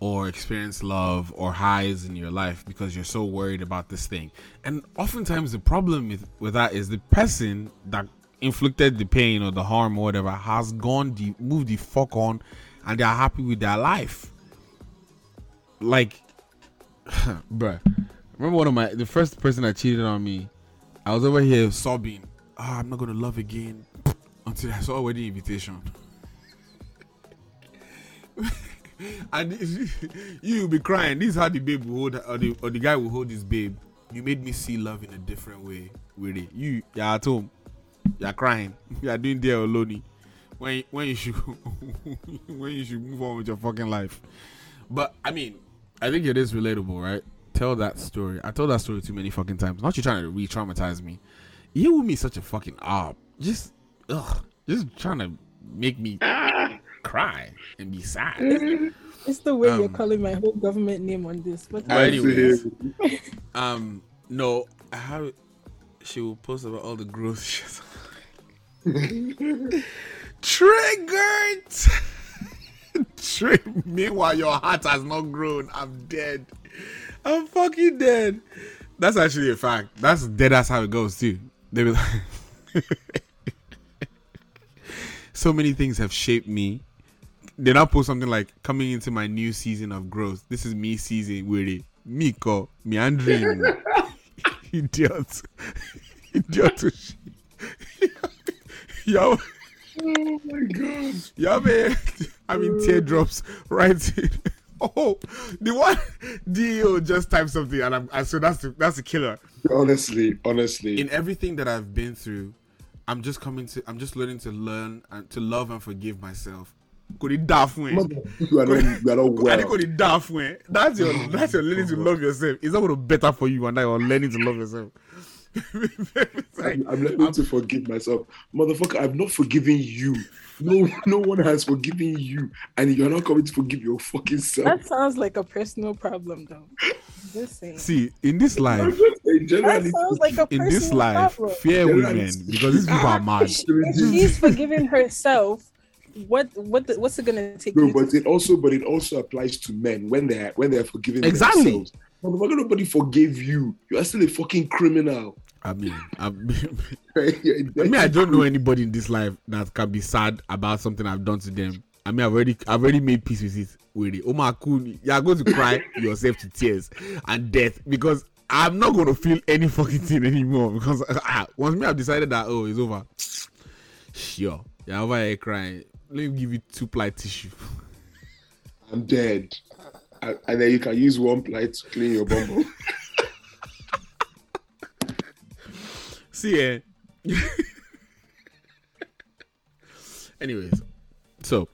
[SPEAKER 4] or experience love or highs in your life because you're so worried about this thing and oftentimes the problem with, with that is the person that inflicted the pain or the harm or whatever has gone the moved the fuck on and they are happy with their life. Like bruh. Remember one of my the first person that cheated on me, I was over here sobbing. Ah, I'm not gonna love again until I saw a wedding invitation. and you will be crying. This is how the babe will hold or the, or the guy will hold his babe. You made me see love in a different way. Really, you you're at home, you're crying, you're doing there alone. When when you should when you should move on with your fucking life. But I mean, I think it is relatable, right? Tell that story. I told that story too many fucking times. Not you trying to re-traumatize me. You with me such a fucking op. Just ugh. Just trying to make me cry and be sad.
[SPEAKER 11] It's the way you're
[SPEAKER 4] Um,
[SPEAKER 11] calling my whole government name on this. But
[SPEAKER 4] But anyways, um, no, I have. She will post about all the growth shit. Triggered. Tri- Meanwhile, your heart has not grown. I'm dead. I'm fucking dead. That's actually a fact. That's dead. That's how it goes too. They be like, so many things have shaped me. They now post something like coming into my new season of growth. This is me season with it. Miko meandering. Idiot. Idiot. Yo.
[SPEAKER 9] Oh my god.
[SPEAKER 4] Yeah, man. I mean, teardrops right in. Oh, the one Dio oh, just typed something, and I'm, and so that's the, that's the killer.
[SPEAKER 9] Honestly, honestly,
[SPEAKER 4] In everything that I've been through, I'm just coming to, I'm just learning to learn and to love and forgive myself. Could it die for
[SPEAKER 9] you are not, you are not well.
[SPEAKER 4] could it die for That's your, oh that's your learning to love yourself. It's not going to better for you, and you're learning to love yourself.
[SPEAKER 9] I'm, I'm learning to forgive myself, motherfucker. I've not forgiven you. No, no one has forgiven you, and you're not coming to forgive your fucking self.
[SPEAKER 11] that sounds like a personal problem, though. Just saying.
[SPEAKER 4] See, in this life,
[SPEAKER 11] That sounds like a
[SPEAKER 4] in this life,
[SPEAKER 11] problem.
[SPEAKER 4] fear women because these people are mad.
[SPEAKER 11] If she's forgiving herself, what what the, what's it gonna take?
[SPEAKER 9] No,
[SPEAKER 11] you
[SPEAKER 9] but it also, but it also applies to men when they're when they're forgiving
[SPEAKER 4] Exactly.
[SPEAKER 9] themselves. Motherfucker, nobody forgave you. You are still a fucking criminal.
[SPEAKER 4] I mean, I mean, I mean, I don't know anybody in this life that can be sad about something I've done to them. I mean, I've already, I've already made peace with it. With it, Omar Kun, you're going to cry yourself to tears and death because I'm not going to feel any fucking thing anymore because ah, once me I've decided that oh it's over. Sure, you're over here crying. Let me give you two ply tissue.
[SPEAKER 9] I'm dead. And and then you can use one ply to clean your bumble.
[SPEAKER 4] See, eh? Anyways, so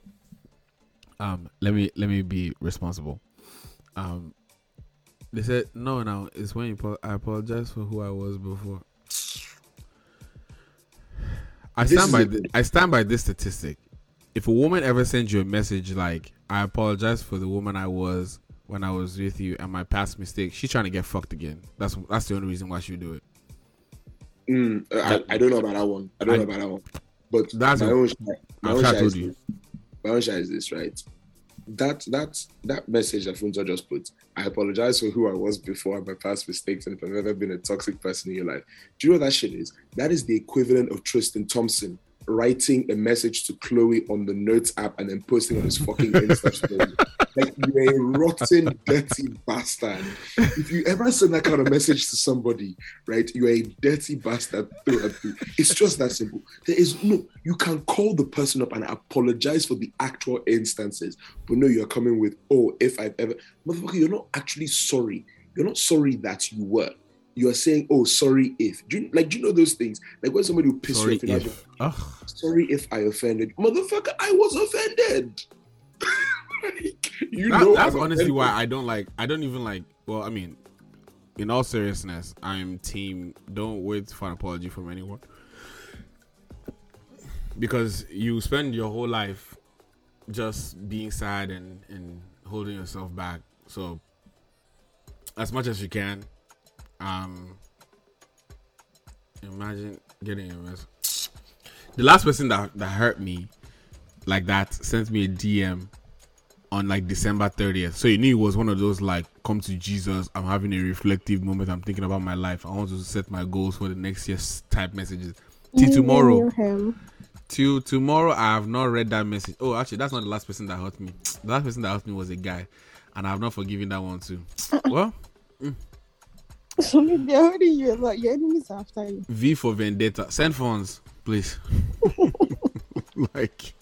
[SPEAKER 4] um, let me let me be responsible. Um, they said no. Now it's when you. apo- I apologize for who I was before. I stand
[SPEAKER 9] is
[SPEAKER 4] by.
[SPEAKER 9] a-
[SPEAKER 4] I stand by this statistic. If a woman ever sends you a message like "I apologize for the woman I was when I was with you and my past mistake," she's trying to get fucked again. That's that's the only reason why she would do it.
[SPEAKER 9] Mm, I, I don't know about that one. I don't
[SPEAKER 4] I-
[SPEAKER 9] know about that one. But
[SPEAKER 4] That's
[SPEAKER 9] my
[SPEAKER 4] what-
[SPEAKER 9] own, my own
[SPEAKER 4] sure I
[SPEAKER 9] share
[SPEAKER 4] told
[SPEAKER 9] is
[SPEAKER 4] you.
[SPEAKER 9] this. My own is this, right? That that that message that Funto just put. I apologize for who I was before and my past mistakes, and if I've ever been a toxic person in your life. Do you know what that shit is? That is the equivalent of Tristan Thompson writing a message to Khloé on the Notes app and then posting on his fucking Insta story. Like you're a rotten, dirty bastard. If you ever send that kind of message to somebody, right, you're a dirty bastard through and through. It's just that simple. There is no, you can call the person up and apologize for the actual instances, but no, you're coming with, oh, if I've ever, motherfucker, you're not actually sorry. You're not sorry that you were. You are saying, oh, sorry if. Do you, like, do you know those things? Like when somebody will piss
[SPEAKER 4] Sorry
[SPEAKER 9] you off, sorry if I offended. Motherfucker, I was offended. Like, you
[SPEAKER 4] That-
[SPEAKER 9] know,
[SPEAKER 4] that's
[SPEAKER 9] I'm
[SPEAKER 4] honestly why. I don't like. I don't even like. Well, I mean, in all seriousness, I'm team. Don't wait for an apology from anyone because you spend your whole life just being sad and and holding yourself back. So, as much as you can, um, imagine getting a. The last person that that hurt me like that sent me a DM on like December 30th. So you knew it was one of those like come to Jesus, I'm having a reflective moment, I'm thinking about my life, I want to set my goals for the next year's type messages. till tomorrow. Till tomorrow, I have not read that message. Oh, actually, that's not the last person that hurt me. The last person that hurt me was a guy, and I have not forgiven that one too. well,
[SPEAKER 14] maybe they're already you a lot. Your enemies are after you.
[SPEAKER 4] V for vendetta. Send funds, please. like,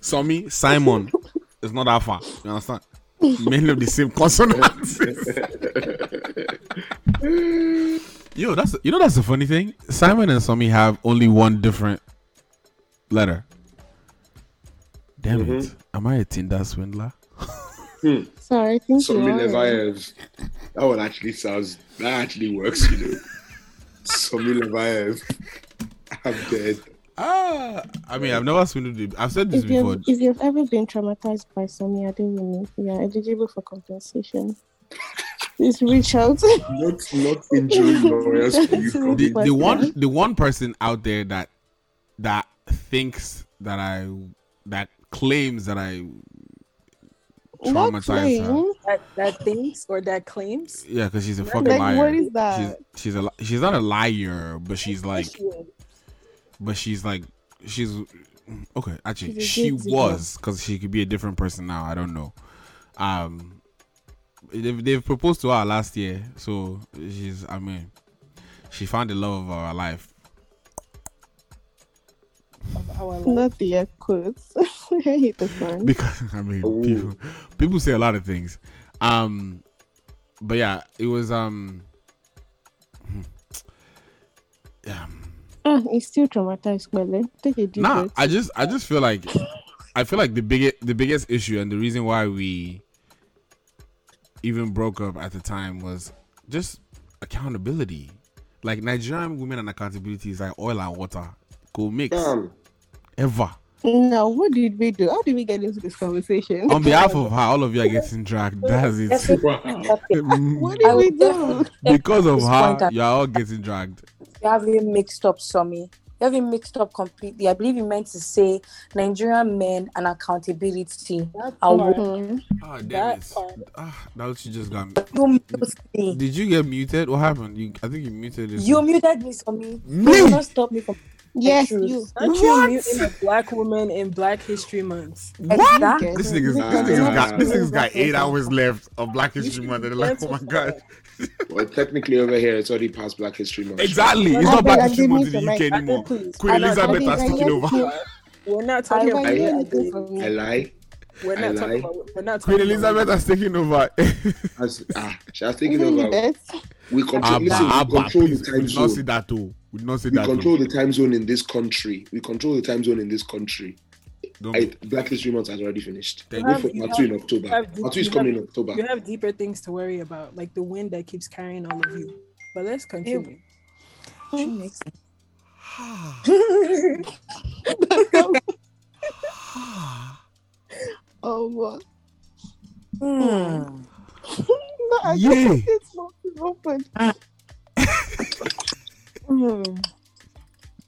[SPEAKER 4] Somi, Simon. It's not that far. You understand? Many of the same consonants. Yo, that's you know that's the funny thing. Simon and Somi have only one different letter. Damn it!
[SPEAKER 9] Mhm.
[SPEAKER 4] Am I a Tinder swindler?
[SPEAKER 9] Hmm.
[SPEAKER 14] Sorry, I think you
[SPEAKER 9] Somi
[SPEAKER 14] are.
[SPEAKER 9] Leviev. That one actually sounds. That actually works, you know. Somi Leviev. I'm dead.
[SPEAKER 4] Ah, I mean, I've never seen it. I've said this
[SPEAKER 14] If
[SPEAKER 4] before.
[SPEAKER 14] you've, if you've ever been traumatized by Somi Adewumi, you are eligible for compensation. Please reach out.
[SPEAKER 9] Not not injury lawyers for you.
[SPEAKER 4] the, the one the one person out there that that thinks that I that claims that I traumatized her.
[SPEAKER 11] That, that thinks or that claims.
[SPEAKER 4] Yeah, because she's a
[SPEAKER 11] Like,
[SPEAKER 4] fucking liar.
[SPEAKER 11] what is that?
[SPEAKER 4] She's she's a she's not a liar, but she's like, but she's like she's okay. Actually,
[SPEAKER 14] She's
[SPEAKER 4] she was because she could be a different person now. I don't know. Um, they've, they've proposed to her last year, so she's. I mean, she found the love of her life.
[SPEAKER 14] Not the air quotes. I hate this one.
[SPEAKER 4] because I mean people people say a lot of things. Um but yeah, it was um
[SPEAKER 14] Ah, it's still traumatized, Bele. Take a deep
[SPEAKER 4] nah,
[SPEAKER 14] breath.
[SPEAKER 4] I just I just feel like I feel like the biggest the biggest issue and the reason why we even broke up at the time was just accountability. Like Nigerian women and accountability is like oil and water. Go mix. Ever.
[SPEAKER 14] Now, what did we do? How did we get into this conversation?
[SPEAKER 4] On behalf of her, all of you are getting dragged. That's it.
[SPEAKER 14] what did we do?
[SPEAKER 4] because of
[SPEAKER 10] This
[SPEAKER 4] her, you're all getting dragged.
[SPEAKER 10] You have it mixed up, Somi. You have it mixed up completely. I believe you meant to say Nigerian men and accountability. are
[SPEAKER 11] part.
[SPEAKER 10] wo-
[SPEAKER 4] Ah, damn it. Ah, now she just got me.
[SPEAKER 10] You me.
[SPEAKER 4] Did you get muted? What happened? You, I think you muted this.
[SPEAKER 10] You muted me, Somi.
[SPEAKER 4] Me?
[SPEAKER 10] You not stop me from
[SPEAKER 14] Yes,
[SPEAKER 10] the truth.
[SPEAKER 14] you.
[SPEAKER 11] Aren't you muting a black woman in Black History Month?
[SPEAKER 4] What?
[SPEAKER 10] Exactly.
[SPEAKER 4] This nigga's, this nigga's got this nigga's got eight hours left of Black History Month, and they're like, oh my god.
[SPEAKER 9] Well, technically over here, it's already past Black History Month.
[SPEAKER 4] Exactly. It's not Black History Month in the UK anymore. Queen Elizabeth
[SPEAKER 14] I
[SPEAKER 4] is
[SPEAKER 14] think I
[SPEAKER 4] taking over.
[SPEAKER 11] We're not talking about
[SPEAKER 14] really
[SPEAKER 11] that.
[SPEAKER 14] need this from
[SPEAKER 9] I lie.
[SPEAKER 11] We're not talking about. We're not
[SPEAKER 4] Queen Elizabeth
[SPEAKER 11] about.
[SPEAKER 4] has taken over.
[SPEAKER 9] As, ah, she has taken over.
[SPEAKER 14] This?
[SPEAKER 9] We control,
[SPEAKER 4] Abba,
[SPEAKER 9] listen, we
[SPEAKER 4] Abba,
[SPEAKER 9] control
[SPEAKER 4] please.
[SPEAKER 9] the
[SPEAKER 4] We
[SPEAKER 9] time
[SPEAKER 4] did not say
[SPEAKER 9] zone.
[SPEAKER 4] that too. We did not say
[SPEAKER 9] We
[SPEAKER 4] that
[SPEAKER 9] control
[SPEAKER 4] too.
[SPEAKER 9] the time zone in this country. We control the time zone in this country.
[SPEAKER 4] Don't
[SPEAKER 9] I, Black History Month has already finished.
[SPEAKER 4] Thank
[SPEAKER 9] Wait
[SPEAKER 11] you.
[SPEAKER 9] for
[SPEAKER 11] You
[SPEAKER 9] part two in October.
[SPEAKER 11] you have deep-
[SPEAKER 9] Part two is coming
[SPEAKER 11] have-
[SPEAKER 9] in October.
[SPEAKER 11] You have deeper things to worry about, like the wind that keeps carrying all of you. But let's continue.
[SPEAKER 14] Oh, what?
[SPEAKER 10] Hmm.
[SPEAKER 14] No, I
[SPEAKER 4] Yeah.
[SPEAKER 14] can't. It's not open.
[SPEAKER 11] Hmm.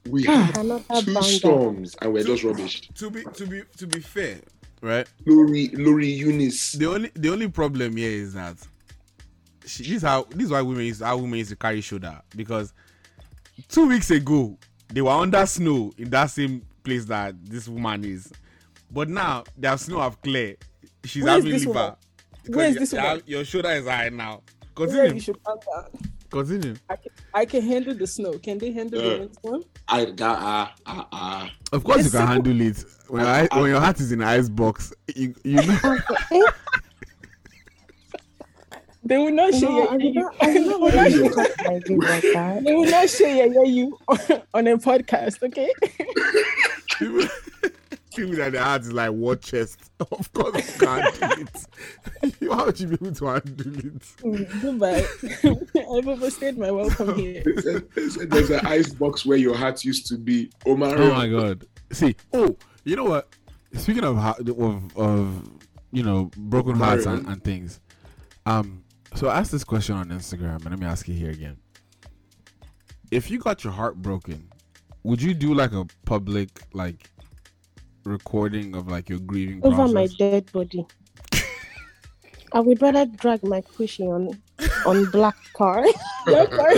[SPEAKER 9] We have
[SPEAKER 14] Another
[SPEAKER 9] two
[SPEAKER 14] banger.
[SPEAKER 9] storms and we're just rubbish.
[SPEAKER 4] To be to be to be fair, right?
[SPEAKER 9] Lori, Lori Eunice.
[SPEAKER 4] The only the only problem here is that she, this is how this is why women is how women is to carry shoulder because two weeks ago they were under snow in that same place that this woman is, but now their snow have cleared. She's
[SPEAKER 11] Where is
[SPEAKER 4] having
[SPEAKER 11] this
[SPEAKER 4] liver.
[SPEAKER 11] Woman?
[SPEAKER 4] Because
[SPEAKER 11] Where is
[SPEAKER 4] your-
[SPEAKER 11] this
[SPEAKER 4] one?
[SPEAKER 11] woman?
[SPEAKER 4] Your shoulder is high now.
[SPEAKER 11] Yeah,
[SPEAKER 4] Continue.
[SPEAKER 11] you should calm down.
[SPEAKER 4] Continue.
[SPEAKER 11] I can, I can handle the snow. Can they handle
[SPEAKER 9] Uh,
[SPEAKER 11] the windstorm?
[SPEAKER 9] I got ah ah ah.
[SPEAKER 4] Of course, you
[SPEAKER 11] Listen.
[SPEAKER 4] can handle it. When your, eye- when your heart is in an ice box, you, you know.
[SPEAKER 11] They will not share
[SPEAKER 14] No,
[SPEAKER 11] your you.
[SPEAKER 14] not- I not want you to talk like this like that.
[SPEAKER 11] They will not share your you on a podcast, okay?
[SPEAKER 4] people, people that their heart is like war chest. Of course, you can't do it. How would you be able to handle it?
[SPEAKER 11] Goodbye. I've overstayed my welcome here.
[SPEAKER 9] They said- they said There's an ice box where your heart used to be. Omar.
[SPEAKER 4] Oh my god! See, oh, you know what? Speaking of of of you know broken hearts and, and things, um. So I asked this question on Instagram, and let me ask you here again. If you got your heart broken, would you do like a public like recording of like your grieving
[SPEAKER 14] Over
[SPEAKER 4] process?
[SPEAKER 14] my dead body. I would rather drag my pushy on on black car.
[SPEAKER 11] Black car?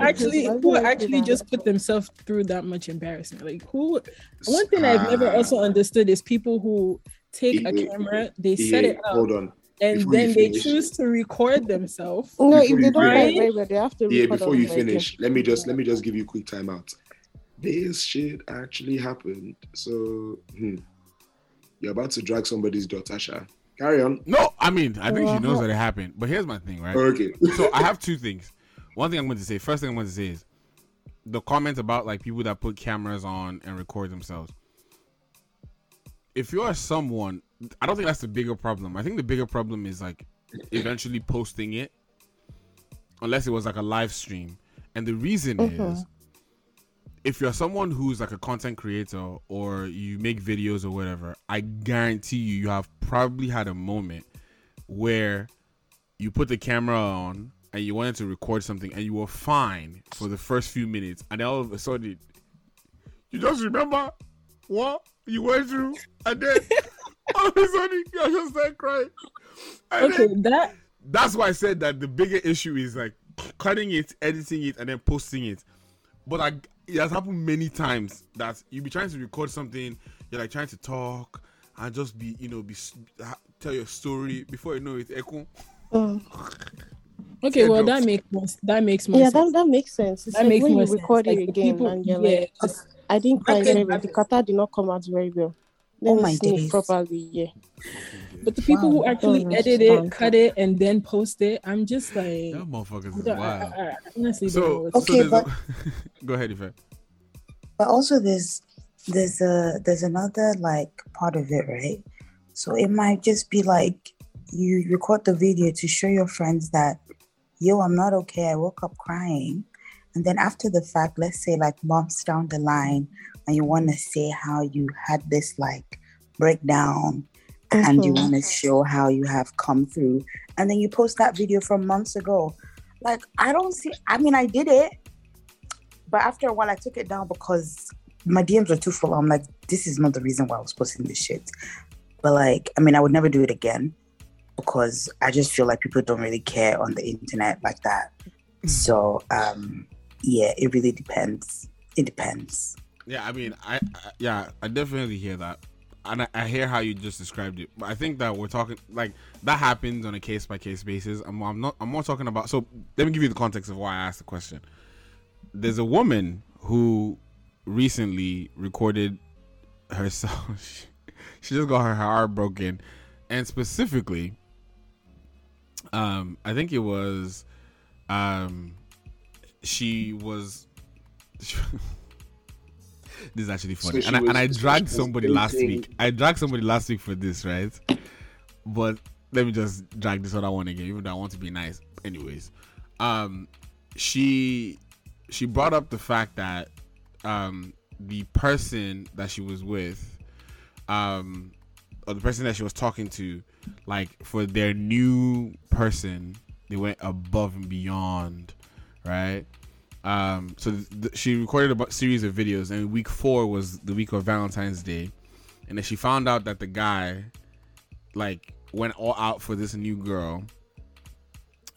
[SPEAKER 11] actually
[SPEAKER 14] Why
[SPEAKER 11] who
[SPEAKER 14] would I do
[SPEAKER 11] actually just put themselves through that much embarrassment? Like who? One thing I've
[SPEAKER 9] Ah.
[SPEAKER 11] never also understood is people who take a camera, they set it up,
[SPEAKER 9] hold on.
[SPEAKER 11] And
[SPEAKER 9] Before
[SPEAKER 11] then they choose to record themselves.
[SPEAKER 14] No, if
[SPEAKER 9] Before
[SPEAKER 14] they
[SPEAKER 9] you
[SPEAKER 14] don't
[SPEAKER 9] finish.
[SPEAKER 14] get they have to
[SPEAKER 9] Yeah, before you finish,
[SPEAKER 14] a-
[SPEAKER 9] let me just let me just give you a quick timeout. This shit actually happened. So hmm, you're about to drag somebody's daughter, Sha. Carry on.
[SPEAKER 4] No, I mean, I think she knows that it happened. But here's my thing, right?
[SPEAKER 9] Okay.
[SPEAKER 4] so I have two things. One thing I'm going to say. First thing I'm going to say is the comment about like people that put cameras on and record themselves. If you are someone, I don't think that's the bigger problem. I think the bigger problem is like eventually posting it, unless it was like a live stream. And the reason
[SPEAKER 14] Mhm.
[SPEAKER 4] is if you're someone who's like a content creator or you make videos or whatever, I guarantee you, you have probably had a moment where you put the camera on and you wanted to record something and you were fine for the first few minutes, and then all of a sudden, you just remember what you went through, and then all of a sudden, you just start crying. And
[SPEAKER 11] Okay,
[SPEAKER 4] then-
[SPEAKER 11] that
[SPEAKER 4] that's why I said that the bigger issue is like cutting it, editing it, and then posting it. But I, it has happened many times that you be trying to record something, you're like trying to talk and just be, you know, be tell your story before you know it, echo.
[SPEAKER 14] Mm.
[SPEAKER 11] okay, well that makes more, that makes more
[SPEAKER 14] Yeah,
[SPEAKER 11] sense.
[SPEAKER 14] that, that makes sense. It's
[SPEAKER 11] That
[SPEAKER 14] like
[SPEAKER 11] makes
[SPEAKER 14] when
[SPEAKER 11] more
[SPEAKER 14] you record
[SPEAKER 11] Like,
[SPEAKER 14] it
[SPEAKER 11] the
[SPEAKER 14] again
[SPEAKER 11] people-
[SPEAKER 14] and you're
[SPEAKER 11] yeah,
[SPEAKER 14] like,
[SPEAKER 11] just-
[SPEAKER 14] I didn't cry
[SPEAKER 11] Okay,
[SPEAKER 14] very The kata did not come out very well.
[SPEAKER 13] Oh my
[SPEAKER 14] me
[SPEAKER 13] days.
[SPEAKER 14] properly. Yeah.
[SPEAKER 11] But the people who actually
[SPEAKER 14] Don't
[SPEAKER 11] edit it,
[SPEAKER 14] understand.
[SPEAKER 11] cut it, and then post it, I'm just like,
[SPEAKER 4] That motherfuckers is
[SPEAKER 11] don't- I-
[SPEAKER 4] wild.
[SPEAKER 11] I- I honestly
[SPEAKER 4] So,
[SPEAKER 11] what
[SPEAKER 4] so
[SPEAKER 13] Okay, but-
[SPEAKER 4] a- go ahead, Ife.
[SPEAKER 13] But also there's there's a there's another like part of it, right? So it might just be like you record the video to show your friends that yo, I'm not okay. I woke up crying. And then after the fact, let's say like months down the line, and you want to say how you had this like breakdown and you
[SPEAKER 14] Mhm.
[SPEAKER 13] want to show how you have come through. And then you post that video from months ago. Like, I don't see, I mean, I did it, but after a while, I took it down because my DMs were too full. I'm like, this is not the reason why I was posting this shit. But like, I mean, I would never do it again because I just feel like people don't really care on the internet like that. So, um, yeah, it really depends. It depends.
[SPEAKER 4] Yeah, I mean, I, I yeah, I definitely hear that, and I, I hear how you just described it. But I think that we're talking like that happens on a case by case basis. I'm, I'm not. I'm more talking about. So let me give you the context of why I asked the question. There's a woman who recently recorded herself. she just got her heart broken, and specifically, um, I think it was, um, she was. this is actually funny,
[SPEAKER 9] So
[SPEAKER 4] and I, and I dragged somebody last week. I dragged somebody last week for this, right? But let me just drag this other one again, even though I want to be nice. Anyways, um, she she brought up the fact that um the person that she was with, um, or the person that she was talking to, like for their new person, they went above and beyond, right? Um, so th- she recorded a series of videos, and week four was the week of Valentine's Day, and then she found out that the guy, like, went all out for this new girl,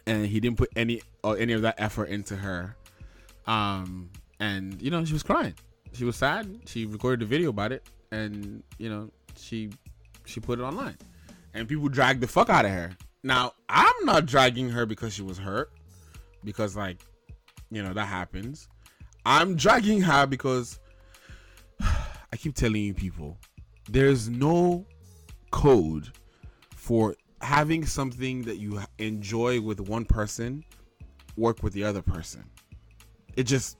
[SPEAKER 4] and he didn't put any or any of that effort into her. Um, and you know she was crying, she was sad. She recorded a video about it, and you know she she put it online, and people dragged the fuck out of her. Now I'm not dragging her because she was hurt, because like you know that happens. I'm dragging her because I keep telling you people there's no code for having something that you enjoy with one person work with the other person. It just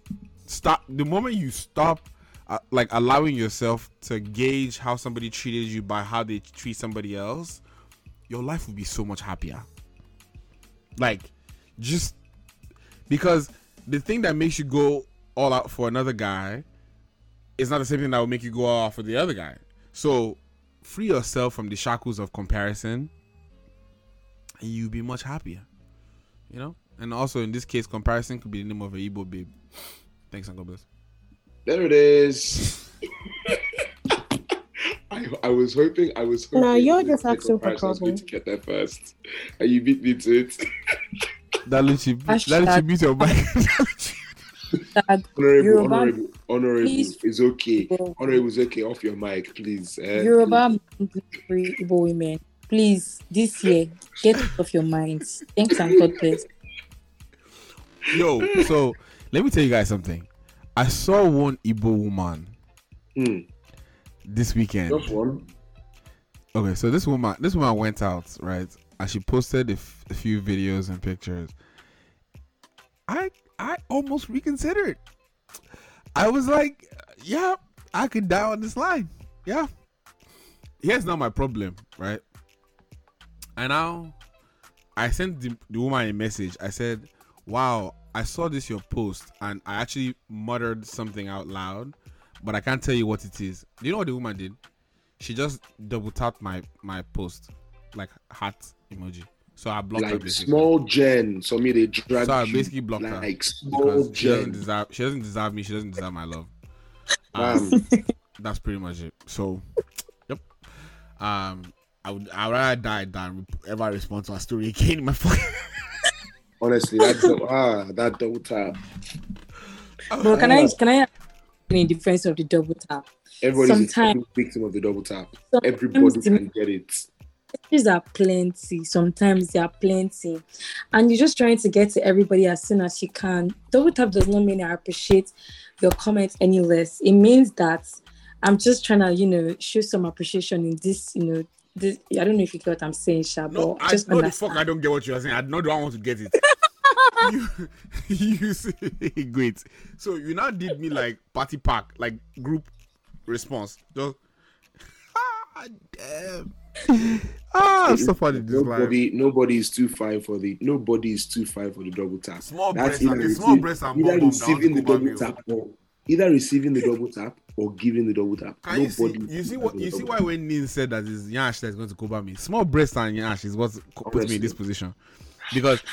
[SPEAKER 4] stop the moment you stop uh, like allowing yourself to gauge how somebody treated you by how they treat somebody else, your life will be so much happier. Like just because the thing that makes you go all out for another guy is not the same thing that will make you go all out for the other guy. So free yourself from the shackles of comparison and you'll be much happier. You know? And also in this case, comparison could be the name of a Igbo babe. Thanks and God bless.
[SPEAKER 9] There it is. I, I was hoping. I was hoping.
[SPEAKER 14] No, you're just
[SPEAKER 9] the
[SPEAKER 14] asking for
[SPEAKER 9] comparison was going
[SPEAKER 14] trouble.
[SPEAKER 9] to get there first, and you beat me to it.
[SPEAKER 4] That lets you that lets you
[SPEAKER 13] Hashtag-
[SPEAKER 4] beat your back.
[SPEAKER 9] Honorable,
[SPEAKER 10] Yoruba,
[SPEAKER 9] honorable, honorable.
[SPEAKER 10] please.
[SPEAKER 9] It's okay. Honorable, it's okay. Off your mic, please. eh,
[SPEAKER 10] Yoruba free Igbo women. Please, this year, get it off your minds. Thanks and God bless.
[SPEAKER 4] Yo, so let me tell you guys something. I saw one Igbo woman this weekend.
[SPEAKER 9] Just one.
[SPEAKER 4] Okay, so this woman, this woman went out right, and she posted a, f- a few videos and pictures. I I almost reconsidered. I was like, yeah, I could die on this line. Yeah. Here's not my problem, right? And now I sent the, the woman a message. I said, Wow, I saw this your post and I actually muttered something out loud, but I can't tell you what it is. Do you know what the woman did? She just double tapped my my post, like heart emoji. So I blocked her
[SPEAKER 9] Like
[SPEAKER 4] basically.
[SPEAKER 9] small Jen. So me they drag.
[SPEAKER 4] So I
[SPEAKER 9] you
[SPEAKER 4] basically blocked her
[SPEAKER 9] like small
[SPEAKER 4] because she doesn't deserve. She doesn't deserve me. She doesn't deserve my love. Um, that's pretty much it. So, yep. Um, I would I would rather die than ever respond to a story again in my phone.
[SPEAKER 9] Honestly, that dou- ah that double tap.
[SPEAKER 10] But can I can I in defense of the double tap?
[SPEAKER 9] Everybody's a
[SPEAKER 10] Sometimes
[SPEAKER 9] victim of the double tap. Everybody can get it.
[SPEAKER 10] Messages are plenty. Sometimes they are plenty, and you're just trying to get to everybody as soon as you can. Double tap does not mean I appreciate your comments any less. It means that I'm just trying to, you know, show some appreciation in this, you know. This, I don't know if you get what I'm saying, Sha,
[SPEAKER 4] No,
[SPEAKER 10] but
[SPEAKER 4] I
[SPEAKER 10] just
[SPEAKER 4] know the fuck I don't get what you're saying. I know do I want to get it. you, you say great. So you now did me like party pack, like group response. Just ah damn. Ah, I'm so funny this life.
[SPEAKER 9] Nobody, nobody is too fine for the. Nobody is too fine for the double tap.
[SPEAKER 4] Small
[SPEAKER 9] That's
[SPEAKER 4] breast and-
[SPEAKER 9] either
[SPEAKER 4] small breast and
[SPEAKER 9] either
[SPEAKER 4] bum bum,
[SPEAKER 9] receiving the double
[SPEAKER 4] Cuba
[SPEAKER 9] tap or either receiving the double tap or giving the double tap.
[SPEAKER 4] Can you see?
[SPEAKER 9] Nobody.
[SPEAKER 4] You see what? You see why when Nin said that is Yash that's going to cover me. Small breast and Yash is what co- puts me in this position. Because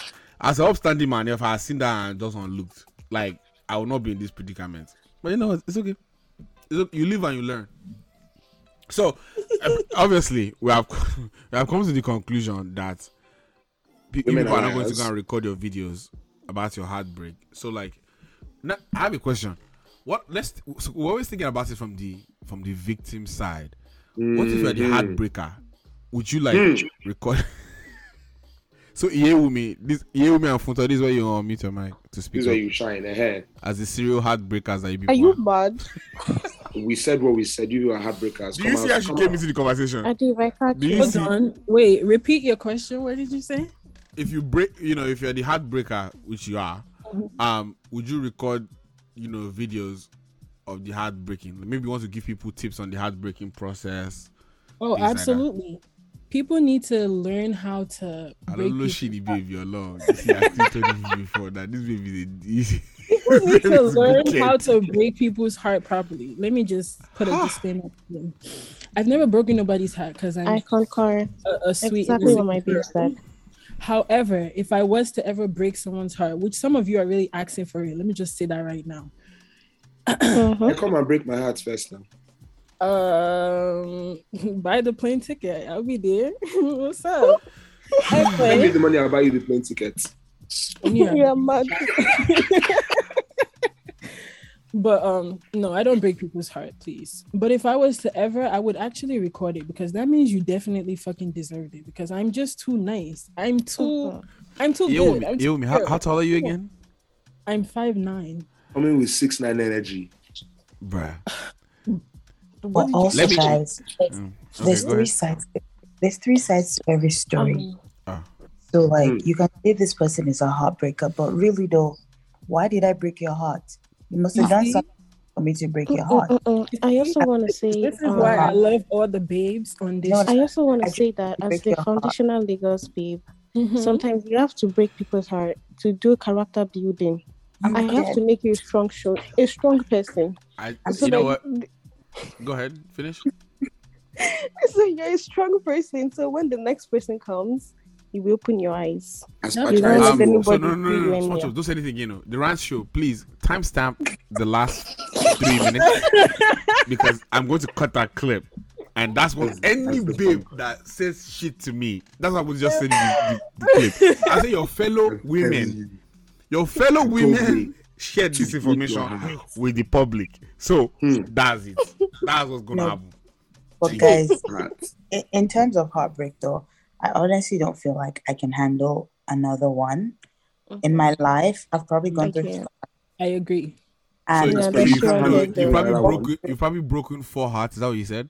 [SPEAKER 4] as an upstanding man, if I had seen that and just unlooked, like I would not be in this predicament. But you know, what? it's okay. It's okay. You live and you learn. So obviously, we have we have come to the conclusion that pe-
[SPEAKER 9] Women
[SPEAKER 4] people are
[SPEAKER 9] are
[SPEAKER 4] not going to go and record your videos about your heartbreak. So like, now, I have a question. What let's so we're always thinking about it from the from the victim side. What if you're the
[SPEAKER 9] Mhm.
[SPEAKER 4] heartbreaker? Would you like
[SPEAKER 9] Hmm.
[SPEAKER 4] record? so Yewumi, this Yewumi and Funto, this is where you unmute your mic to speak
[SPEAKER 9] This is where
[SPEAKER 4] up.
[SPEAKER 9] you shine ahead.
[SPEAKER 4] as the serial heartbreakers that you
[SPEAKER 14] Are you mad?
[SPEAKER 9] We said what we said. You are heartbreakers.
[SPEAKER 4] Do you see how she came into the conversation?
[SPEAKER 14] I do. I can't.
[SPEAKER 4] Do you
[SPEAKER 11] Hold
[SPEAKER 4] see-
[SPEAKER 11] on. Wait, repeat your question. What did you say?
[SPEAKER 4] if you break, you know, if you're the heartbreaker, which you are, um, would you record, you know, videos of the heartbreaking? Maybe you want to give people tips on the heartbreaking process.
[SPEAKER 11] Oh,
[SPEAKER 4] things like
[SPEAKER 11] absolutely. People need to learn how to
[SPEAKER 4] I don't know
[SPEAKER 11] people.
[SPEAKER 4] shitty baby alone. You see, I still told you before that this baby is a
[SPEAKER 11] People need to learn
[SPEAKER 4] good
[SPEAKER 11] how to break people's heart properly. Let me just put a disclaimer. to them. I've never broken nobody's heart because I'm
[SPEAKER 14] I concur.
[SPEAKER 11] a, a sweet
[SPEAKER 14] Exactly what
[SPEAKER 11] innocent
[SPEAKER 14] my babe said.
[SPEAKER 11] However, if I was to ever break someone's heart, which some of you are really asking for it, let me just say that right now.
[SPEAKER 9] Hey, come and break my heart first now.
[SPEAKER 11] Um, buy the plane ticket. I'll be there. What's up?
[SPEAKER 9] Send me
[SPEAKER 11] Anyway,
[SPEAKER 9] the money. I'll buy you the plane tickets.
[SPEAKER 11] Yeah.
[SPEAKER 14] You're mad.
[SPEAKER 11] but um, no, I don't break people's heart, please. But if I was to ever, I would actually record it because that means you definitely fucking deserved it. Because I'm just too nice. I'm too, I'm too good. I'm, too
[SPEAKER 4] Yewumi, how, how tall are you again?
[SPEAKER 11] I'm five nine.
[SPEAKER 9] Coming with six nine energy.
[SPEAKER 4] Bruh.
[SPEAKER 13] But also,
[SPEAKER 4] Let me-
[SPEAKER 13] guys, there's,
[SPEAKER 4] Mm. Okay, go
[SPEAKER 13] three
[SPEAKER 4] ahead.
[SPEAKER 13] sides. There's three sides to every story.
[SPEAKER 4] Ah.
[SPEAKER 13] So, like,
[SPEAKER 9] Hmm.
[SPEAKER 13] you can say this person is a heartbreaker, but really, though, why did I break your heart? You must have done something for me to break your
[SPEAKER 14] Mm,
[SPEAKER 13] heart.
[SPEAKER 14] mm, mm. I also want to say.
[SPEAKER 11] This is why I
[SPEAKER 14] um,
[SPEAKER 11] love all the babes on this.
[SPEAKER 13] No,
[SPEAKER 14] I also want to say that as
[SPEAKER 13] break
[SPEAKER 14] the
[SPEAKER 13] your heart.
[SPEAKER 14] foundational Lagos babe,
[SPEAKER 11] Mhm.
[SPEAKER 14] sometimes you have to break people's heart to do character building.
[SPEAKER 13] You
[SPEAKER 14] I have to make you a strong show, a strong person.
[SPEAKER 4] I,
[SPEAKER 14] So
[SPEAKER 4] you know
[SPEAKER 14] that-
[SPEAKER 4] what? Go ahead, finish.
[SPEAKER 14] So you're a strong person. So when the next person comes, you will open your eyes.
[SPEAKER 9] As
[SPEAKER 11] No,
[SPEAKER 9] per
[SPEAKER 14] you
[SPEAKER 9] time.
[SPEAKER 14] don't let
[SPEAKER 4] Um, so
[SPEAKER 14] anybody
[SPEAKER 4] no, no, no, no, no,
[SPEAKER 14] anywhere.
[SPEAKER 4] Smart Joe, don't say anything. You know, the rant show. Please timestamp the last three minutes because I'm going to cut that clip, and that's what any babe that says shit to me. That's what I was just saying. The, the, the clip. I say your fellow women, your fellow women share this information with the public. So that's it. That's what's gonna
[SPEAKER 13] No.
[SPEAKER 4] happen.
[SPEAKER 13] But guys, in, in terms of heartbreak, though, I honestly don't feel like I can handle another one in my life. I've probably gone through,
[SPEAKER 11] can't. I agree.
[SPEAKER 13] and
[SPEAKER 4] so you, you probably, you probably broken you probably broken four hearts. Is that what you said?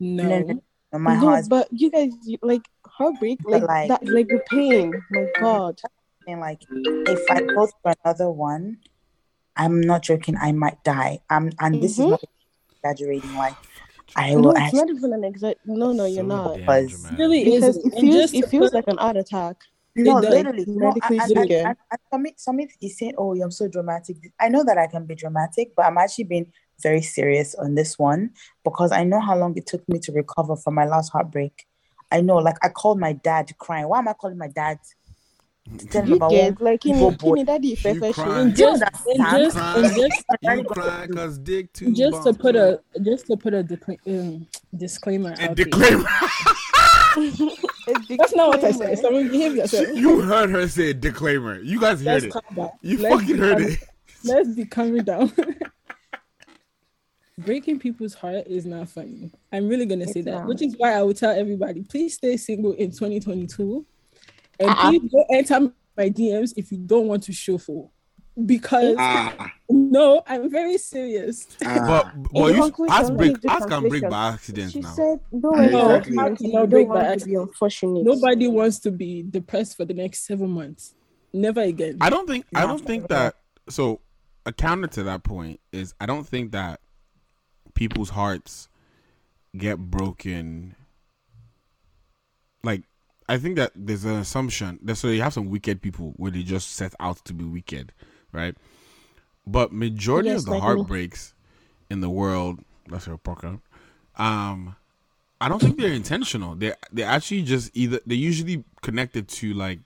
[SPEAKER 11] No.
[SPEAKER 13] No, no, no, my
[SPEAKER 14] no,
[SPEAKER 13] heart.
[SPEAKER 14] but you guys you, like heartbreak, like,
[SPEAKER 13] like-
[SPEAKER 14] that, like the pain. My God.
[SPEAKER 13] And like, if I go through another one, I'm not joking. I might die. Um, and this is
[SPEAKER 14] Mhm.
[SPEAKER 13] not exaggerating. Like, I
[SPEAKER 14] No,
[SPEAKER 13] will
[SPEAKER 14] it's
[SPEAKER 13] actually.
[SPEAKER 14] not even an exact. No, no, you're not.
[SPEAKER 13] Because
[SPEAKER 11] Really
[SPEAKER 14] because
[SPEAKER 11] isn't.
[SPEAKER 14] it feels
[SPEAKER 11] just
[SPEAKER 14] it feels
[SPEAKER 11] put-
[SPEAKER 14] like an heart attack.
[SPEAKER 13] No,
[SPEAKER 14] It
[SPEAKER 13] literally. No, Summit, Summit is saying, "Oh, I'm so dramatic." I know that I can be dramatic, but I'm actually being very serious on this one because I know how long it took me to recover from my last heartbreak. I know, like I called my dad crying. Why am I calling my dad? To tell
[SPEAKER 14] You
[SPEAKER 13] about
[SPEAKER 14] get like in
[SPEAKER 13] evil
[SPEAKER 14] in
[SPEAKER 13] boy.
[SPEAKER 14] daddy
[SPEAKER 4] You cry.
[SPEAKER 11] And just, just, just,
[SPEAKER 4] because dick too.
[SPEAKER 11] just to put a just to put a discla- um, disclaimer out
[SPEAKER 4] disclaimer.
[SPEAKER 11] That's not what I said. Someone behave yourself.
[SPEAKER 4] You heard her say disclaimer. You guys heard
[SPEAKER 11] Let's
[SPEAKER 4] it. You
[SPEAKER 11] Let's
[SPEAKER 4] fucking
[SPEAKER 11] be
[SPEAKER 4] heard
[SPEAKER 11] calm-
[SPEAKER 4] it.
[SPEAKER 11] Let's be calming down. Breaking people's heart is not funny. I'm really gonna say
[SPEAKER 14] It's
[SPEAKER 11] that,
[SPEAKER 14] not.
[SPEAKER 11] which is why I would tell everybody: please stay single in 2022, and
[SPEAKER 14] Uh-uh.
[SPEAKER 11] please don't enter my DMs if you don't want to show for. Because
[SPEAKER 9] Ah.
[SPEAKER 11] no, I'm very serious. Ah.
[SPEAKER 4] But
[SPEAKER 14] In
[SPEAKER 4] but you ask break
[SPEAKER 14] in
[SPEAKER 4] ask can break by accident
[SPEAKER 14] She
[SPEAKER 4] now.
[SPEAKER 14] said, "Don't
[SPEAKER 11] No,
[SPEAKER 9] exactly.
[SPEAKER 11] how
[SPEAKER 14] accident.
[SPEAKER 11] can
[SPEAKER 14] You
[SPEAKER 11] I break by
[SPEAKER 14] want to be
[SPEAKER 11] accident? Nobody wants to be depressed for the next seven months. Never again.
[SPEAKER 4] I don't think I don't think that so a counter to that point is I don't think that people's hearts get broken like I think that there's an assumption that so you have some wicked people where they just set out to be wicked, right? But majority
[SPEAKER 14] Yes,
[SPEAKER 4] of the
[SPEAKER 14] like me.
[SPEAKER 4] heartbreaks in the world, that's your pocket, um, I don't think they're intentional. They're they're actually just either they're usually connected to like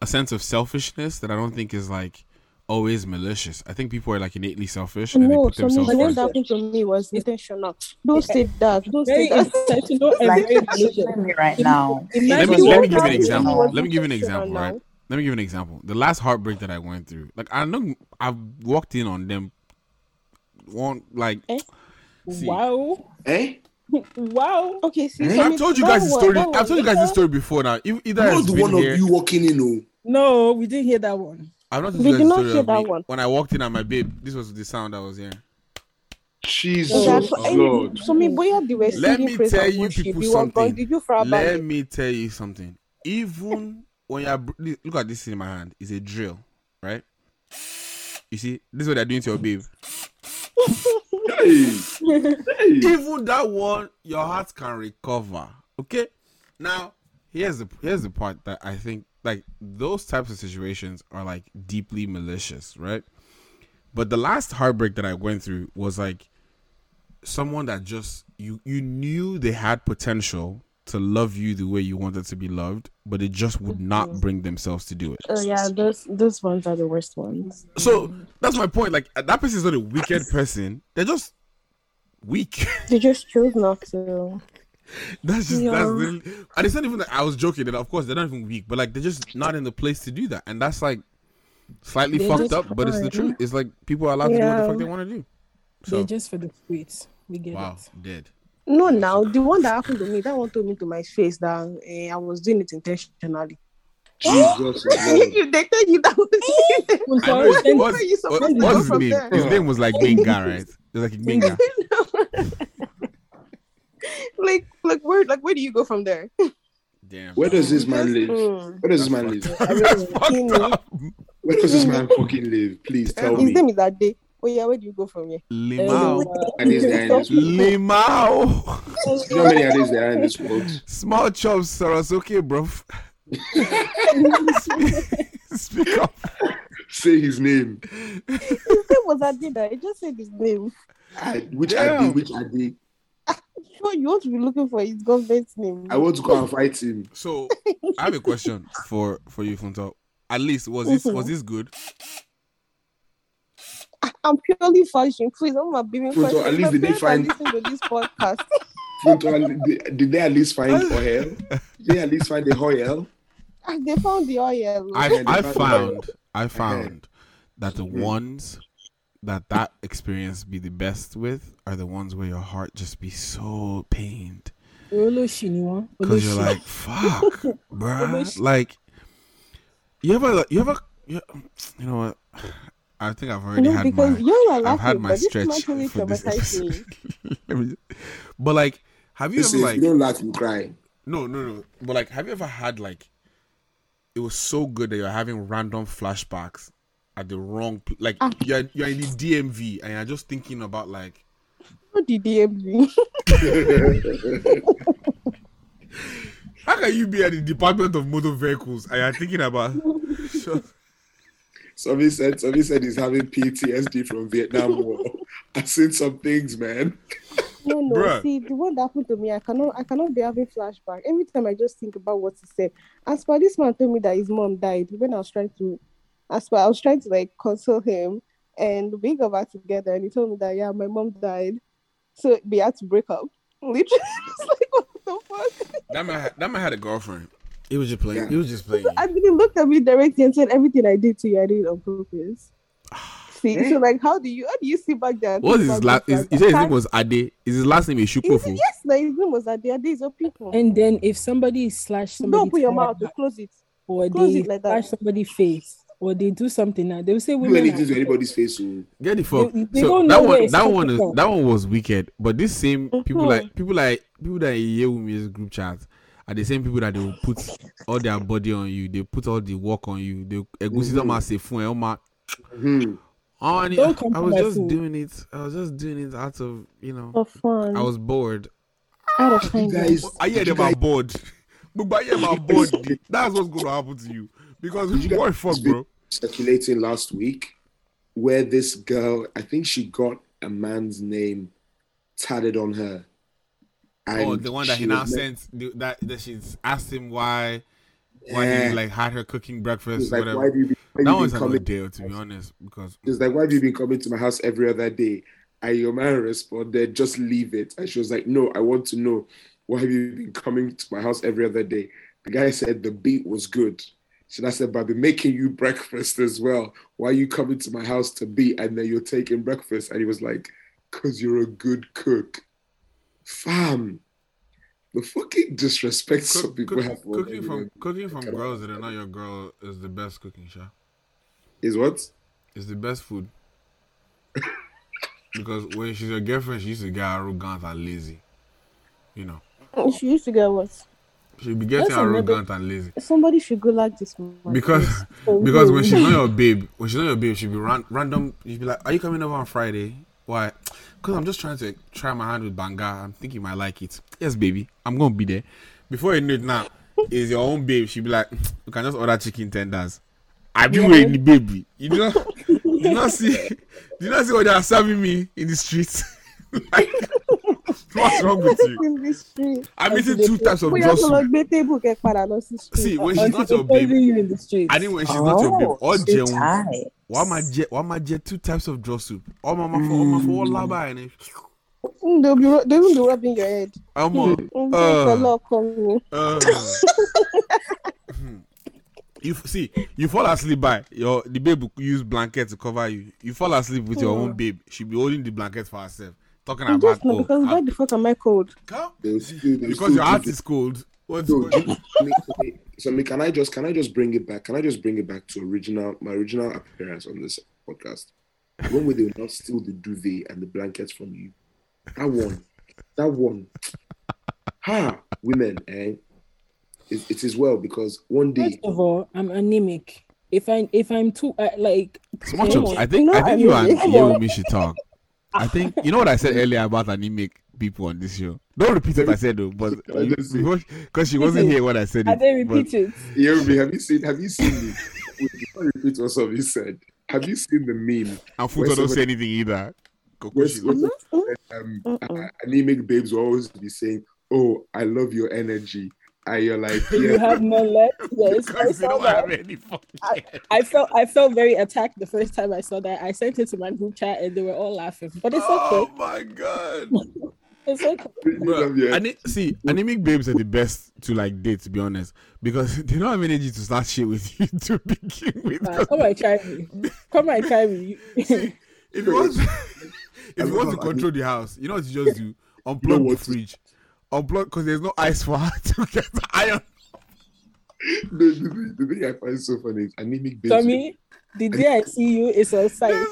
[SPEAKER 4] a sense of selfishness that I don't think is like always malicious. I think people are like innately selfish and they
[SPEAKER 14] No,
[SPEAKER 4] put
[SPEAKER 14] something
[SPEAKER 4] themselves first.
[SPEAKER 14] that happened to me was intentional. Don't say that. Don't say that.
[SPEAKER 11] intentional and
[SPEAKER 13] Like,
[SPEAKER 11] very
[SPEAKER 13] you're
[SPEAKER 11] malicious.
[SPEAKER 13] killing me right now.
[SPEAKER 4] Let me, let me give you an example. Let me give you an example, right? Let me give you an example. The last heartbreak that I went through, like I know I've walked in on them one like
[SPEAKER 14] Eh?
[SPEAKER 4] see,
[SPEAKER 11] Wow.
[SPEAKER 9] Eh?
[SPEAKER 11] Wow.
[SPEAKER 14] Okay, see,
[SPEAKER 9] Eh?
[SPEAKER 14] so
[SPEAKER 4] I've told you guys the story. I've told you guys the story before now. Either
[SPEAKER 9] Not
[SPEAKER 4] it's
[SPEAKER 9] the
[SPEAKER 4] been
[SPEAKER 9] one of you walking in, oh.
[SPEAKER 11] No, we didn't hear that one.
[SPEAKER 4] I've not told
[SPEAKER 14] We
[SPEAKER 4] you
[SPEAKER 14] did not hear that
[SPEAKER 4] me.
[SPEAKER 14] one.
[SPEAKER 4] When I walked in on my babe, this was the sound I was hearing.
[SPEAKER 9] Jesus
[SPEAKER 14] Okay, so, any-
[SPEAKER 9] Lord.
[SPEAKER 14] so me boya they were
[SPEAKER 4] Let me tell you
[SPEAKER 14] worship.
[SPEAKER 4] people
[SPEAKER 14] You were gone.
[SPEAKER 4] something.
[SPEAKER 14] Did you
[SPEAKER 4] Let me tell you something. Even when you're look at this in my hand, it's a drill, right? You see, this is what they're doing to your babe.
[SPEAKER 9] Hey. Hey.
[SPEAKER 4] Even that one, your heart can recover. Okay. Now, here's the here's the part that I think like those types of situations are like deeply malicious, right? But the last heartbreak that I went through was like someone that just you you knew they had potential to love you the way you wanted to be loved, but they just would not mm-hmm. bring themselves to do it.
[SPEAKER 14] Oh yeah, those those ones are the worst ones.
[SPEAKER 4] So that's my point. Like that person is not a wicked person; they're just weak.
[SPEAKER 14] They just chose not to.
[SPEAKER 4] That's just
[SPEAKER 14] Yeah.
[SPEAKER 4] that's really, and it's not even that I was joking. And of course, they're not even weak, but like they're just not in the place to do that, and that's like slightly
[SPEAKER 11] They're
[SPEAKER 4] fucked
[SPEAKER 11] just
[SPEAKER 4] up. But it's the truth. It's like people are allowed to do what the fuck they want to do.
[SPEAKER 11] They're just for the streets. We get
[SPEAKER 4] wow,
[SPEAKER 11] it.
[SPEAKER 4] dead.
[SPEAKER 14] No, now the one that happened to me, that one told me to my face that eh, I was doing it intentionally.
[SPEAKER 9] Jesus Lord.
[SPEAKER 14] they tell you that was
[SPEAKER 4] I know.
[SPEAKER 11] Then-
[SPEAKER 4] What's,
[SPEAKER 14] where you
[SPEAKER 4] what- what's his name? His name was like Benga, right? It was like Benga.
[SPEAKER 14] like like where like where do you go from there?
[SPEAKER 4] Damn.
[SPEAKER 9] Where does this man live?
[SPEAKER 14] Mm.
[SPEAKER 9] Where does this man live?
[SPEAKER 4] up. That's fucked.
[SPEAKER 9] Where does this man fucking live? Please tell
[SPEAKER 14] His
[SPEAKER 9] me.
[SPEAKER 14] name is that day. Oh yeah, where do you go from here?
[SPEAKER 4] Limau.
[SPEAKER 9] And is there in this?
[SPEAKER 4] Limau.
[SPEAKER 9] You know how many others there are in this world?
[SPEAKER 4] Small chops, Sarah's okay, bro. Speak up.
[SPEAKER 9] Say his name.
[SPEAKER 14] His name was Adida. I just said his name.
[SPEAKER 9] I, which
[SPEAKER 4] Damn.
[SPEAKER 9] ID? Which ID?
[SPEAKER 14] Sure, you want to be looking for his government's name.
[SPEAKER 9] I want to go and fight him.
[SPEAKER 4] So I have a question for for you, Funto. At least was this was this good?
[SPEAKER 14] I'm purely fashion. Please, I'm not being
[SPEAKER 9] Funto,
[SPEAKER 14] fashion.
[SPEAKER 9] at least did they find-
[SPEAKER 14] listening to this podcast.
[SPEAKER 9] Funto, did- Did they at least find oil? Did they at least find the oil?
[SPEAKER 14] They found the oil.
[SPEAKER 4] I I
[SPEAKER 9] found-
[SPEAKER 4] found I found that the
[SPEAKER 9] Mhm.
[SPEAKER 4] ones that that experience be the best with are the ones where your heart just be so pained
[SPEAKER 11] Olóṣì ni wọ́n.
[SPEAKER 4] because you're like, fuck, bruh.
[SPEAKER 11] Olóṣì.
[SPEAKER 4] Like, you ever, like, you ever, you, you know what? I think I've already
[SPEAKER 14] No,
[SPEAKER 4] had
[SPEAKER 14] because
[SPEAKER 4] my,
[SPEAKER 14] you are
[SPEAKER 4] I've had my
[SPEAKER 14] but
[SPEAKER 4] stretch for this episode. But like, have you
[SPEAKER 9] This
[SPEAKER 4] ever
[SPEAKER 9] is,
[SPEAKER 4] like?
[SPEAKER 9] you don't laugh, you cry.
[SPEAKER 4] No, no, no. But like, have you ever had like? It was so good that you're having random flashbacks at the wrong, pl- like
[SPEAKER 14] Ah.
[SPEAKER 4] you're you're in the DMV and you're just thinking about like,
[SPEAKER 14] What did DMV?
[SPEAKER 4] how can you be at the Department of Motor Vehicles and you're thinking about?
[SPEAKER 9] Somebody said somebody said he's having PTSD from Vietnam War. I've seen some things, man.
[SPEAKER 14] No, no.
[SPEAKER 9] Bruh.
[SPEAKER 14] See, the one that happened to me, I cannot, I cannot be having flashback every time. I just think about what he said. As per this man told me that his mom died when I was trying to, as per I was trying to like console him, and we got back together, and he told me that yeah, my mom died, so we had to break up. Literally, it's like what the fuck.
[SPEAKER 4] That man, had, that man had a girlfriend. He was just playing. He was just playing.
[SPEAKER 14] And then he looked at me directly and said, "Everything I did to you, I did on purpose." See, so like, how do you, how do you see back there? and
[SPEAKER 4] What was
[SPEAKER 14] think
[SPEAKER 4] his last?
[SPEAKER 14] this
[SPEAKER 4] Is,
[SPEAKER 14] like
[SPEAKER 4] he said his name was Ade. Is his last name
[SPEAKER 14] Is
[SPEAKER 4] Ishukofu?
[SPEAKER 14] it- Yes, like his name was Ade. Ade is a people.
[SPEAKER 11] And then if somebody slash somebody
[SPEAKER 14] Don't put your mouth.
[SPEAKER 11] back,
[SPEAKER 14] Close it.
[SPEAKER 11] or
[SPEAKER 14] Close
[SPEAKER 11] they
[SPEAKER 14] it like
[SPEAKER 11] slash
[SPEAKER 14] that.
[SPEAKER 11] somebody's face or they do something now, they will say
[SPEAKER 9] Do
[SPEAKER 11] women
[SPEAKER 9] anything
[SPEAKER 11] are
[SPEAKER 9] to anybody's face. oh.
[SPEAKER 4] Get the fuck.
[SPEAKER 11] They- they
[SPEAKER 4] so
[SPEAKER 11] don't
[SPEAKER 4] that
[SPEAKER 11] know where
[SPEAKER 4] one, that
[SPEAKER 11] coming
[SPEAKER 4] one, is,
[SPEAKER 11] from.
[SPEAKER 4] that one was wicked. But this same people
[SPEAKER 14] Mhm.
[SPEAKER 4] like people like people that hear with me group chat are the same people that they will put all their body on you. They put all the work on you. They egusi
[SPEAKER 9] Mhm.
[SPEAKER 4] mm say fun, oma. Oh, and
[SPEAKER 11] Don't
[SPEAKER 4] I was just
[SPEAKER 11] food.
[SPEAKER 4] doing it. I was just doing it out of you know.
[SPEAKER 14] For fun.
[SPEAKER 4] I was bored.
[SPEAKER 14] out of kindness.
[SPEAKER 9] guys-
[SPEAKER 4] I hear
[SPEAKER 9] Did
[SPEAKER 4] them are bored. But I hear them are bored. That's what's going to happen to you because
[SPEAKER 9] Did you guys
[SPEAKER 4] fuck, bro.
[SPEAKER 9] circulating last week where this girl, I think she got a man's name tatted on her.
[SPEAKER 4] Oh, the one that he now
[SPEAKER 9] was meant-
[SPEAKER 4] that that she's asked him why why he like had her cooking breakfast
[SPEAKER 9] She's like,
[SPEAKER 4] whatever.
[SPEAKER 9] why do you be, why
[SPEAKER 4] that
[SPEAKER 9] you
[SPEAKER 4] one's a
[SPEAKER 9] coming?
[SPEAKER 4] deal to be honest because
[SPEAKER 9] She's like, why have you been coming to my house every other day? And your man responded, just leave it. And she was like, no, I want to know why have you been coming to my house every other day? The guy said the beat was good. So I said, but I've been making you breakfast as well. Why are you coming to my house to be and then you're taking breakfast? And he was like, because you're a good cook. Fam, the fucking disrespect some people
[SPEAKER 4] cook,
[SPEAKER 9] have for
[SPEAKER 4] cooking from
[SPEAKER 9] you
[SPEAKER 4] cooking from girls that are not your girl is the best cooking show.
[SPEAKER 9] Is what?
[SPEAKER 4] It's the best food. because when she's your girlfriend, she used to get arrogant and lazy. You know,
[SPEAKER 14] She used to get what?
[SPEAKER 4] She'd be getting
[SPEAKER 14] That's another-
[SPEAKER 4] arrogant and lazy.
[SPEAKER 14] Somebody should go like this
[SPEAKER 4] because because when she's not your babe, when she's not your babe, she'll be ran, random. She'll be like, "Are you coming over on Friday?" Why? Because I'm just trying to try my hand with banga. I'm thinking you might like it. Yes, baby, I'm gonna be there. Before you know it, now is your own babe. She'll be like, hmm, "You can just order chicken tenders." I be
[SPEAKER 14] Yeah.
[SPEAKER 4] waiting, baby. You know, you not see, you not see what they are serving me in the streets. Like, what's wrong with you?
[SPEAKER 14] in the street.
[SPEAKER 4] I'm eating two types of
[SPEAKER 14] Bóyá
[SPEAKER 4] draw
[SPEAKER 14] kó lọ
[SPEAKER 4] soup.
[SPEAKER 14] gbé table kẹ́ padà lọ sí street.
[SPEAKER 4] See, when she's
[SPEAKER 11] Until
[SPEAKER 4] not your
[SPEAKER 11] they
[SPEAKER 4] babe,
[SPEAKER 11] follow you in the street.
[SPEAKER 4] I think when she's not your babe,
[SPEAKER 13] Oh,
[SPEAKER 4] or
[SPEAKER 13] two
[SPEAKER 4] jẹun,
[SPEAKER 13] types.
[SPEAKER 4] wàá máa jẹ wàá máa jẹ two types of draw soup. Ọmọ máa fọ ọmọ fọwọ́ lábà ẹ̀ ni.
[SPEAKER 14] Mm, They'll be, ru- they will be rubbing your head.
[SPEAKER 4] Ọmọ
[SPEAKER 14] Mm,
[SPEAKER 4] uh,
[SPEAKER 14] fẹlẹ ọkọ mi.
[SPEAKER 4] uh, you f- see you fall asleep by your the babe will use blanket to cover you. You fall asleep with your own babe. She be holding the blanket for herself, talking
[SPEAKER 14] I
[SPEAKER 4] about
[SPEAKER 14] just know
[SPEAKER 4] oh,
[SPEAKER 14] because
[SPEAKER 4] how-
[SPEAKER 14] why the fuck am I cold?
[SPEAKER 9] They'll still-
[SPEAKER 4] because
[SPEAKER 9] still
[SPEAKER 4] your heart
[SPEAKER 9] give
[SPEAKER 4] is cold. What's
[SPEAKER 9] So,
[SPEAKER 4] going
[SPEAKER 9] so, me- so, me- so me, can I just can I just bring it back? Can I just bring it back to original my original appearance on this podcast? When will they will not steal the duvet and the blankets from you? That one, that one. Ha, women, eh? It, it is well because one day
[SPEAKER 11] First of all, I'm anemic. If I if I'm too uh, like
[SPEAKER 4] Small
[SPEAKER 11] come
[SPEAKER 4] chops.
[SPEAKER 11] on.
[SPEAKER 4] I think
[SPEAKER 14] No,
[SPEAKER 4] I think you
[SPEAKER 14] I
[SPEAKER 4] and
[SPEAKER 14] mean-
[SPEAKER 4] Yewumi should talk. I think you know what I said earlier about anemic people on this show. Don't repeat what I said though, but
[SPEAKER 9] Can I just say-
[SPEAKER 4] because she wasn't here when I said
[SPEAKER 11] I
[SPEAKER 4] it.
[SPEAKER 11] didn't repeat it.
[SPEAKER 9] Yomi, have you seen have you seen me? Wait, Before repeat what somebody said, have you seen the meme?
[SPEAKER 4] And
[SPEAKER 9] where
[SPEAKER 4] Futo don't say anything either.
[SPEAKER 9] where-
[SPEAKER 4] Kokoshi
[SPEAKER 9] um, uh, anemic babes will always be saying, "Oh, I love your energy," and you're like,
[SPEAKER 11] You have none left. Yes, I
[SPEAKER 4] because
[SPEAKER 11] saw
[SPEAKER 4] don't have
[SPEAKER 11] that.
[SPEAKER 4] any
[SPEAKER 11] I, I felt I felt very attacked the first time I saw that. I sent it to my group chat and they were all laughing. But it's
[SPEAKER 4] Oh
[SPEAKER 11] okay.
[SPEAKER 4] Oh my god.
[SPEAKER 11] It's okay.
[SPEAKER 4] Bro, ane- see, anemic babes are the best to like date, to be honest, because they don't have energy to start shit with you to begin with.
[SPEAKER 11] Uh, come and try me. Come and try me.
[SPEAKER 4] if you want, if you want to control the house, you know what you just do? Unplug the fridge, unplug because there's no ice for her to get the iron.
[SPEAKER 9] the, the, thing- the thing I find so funny is anemic babes.
[SPEAKER 11] Tommy, the day I see you is on site.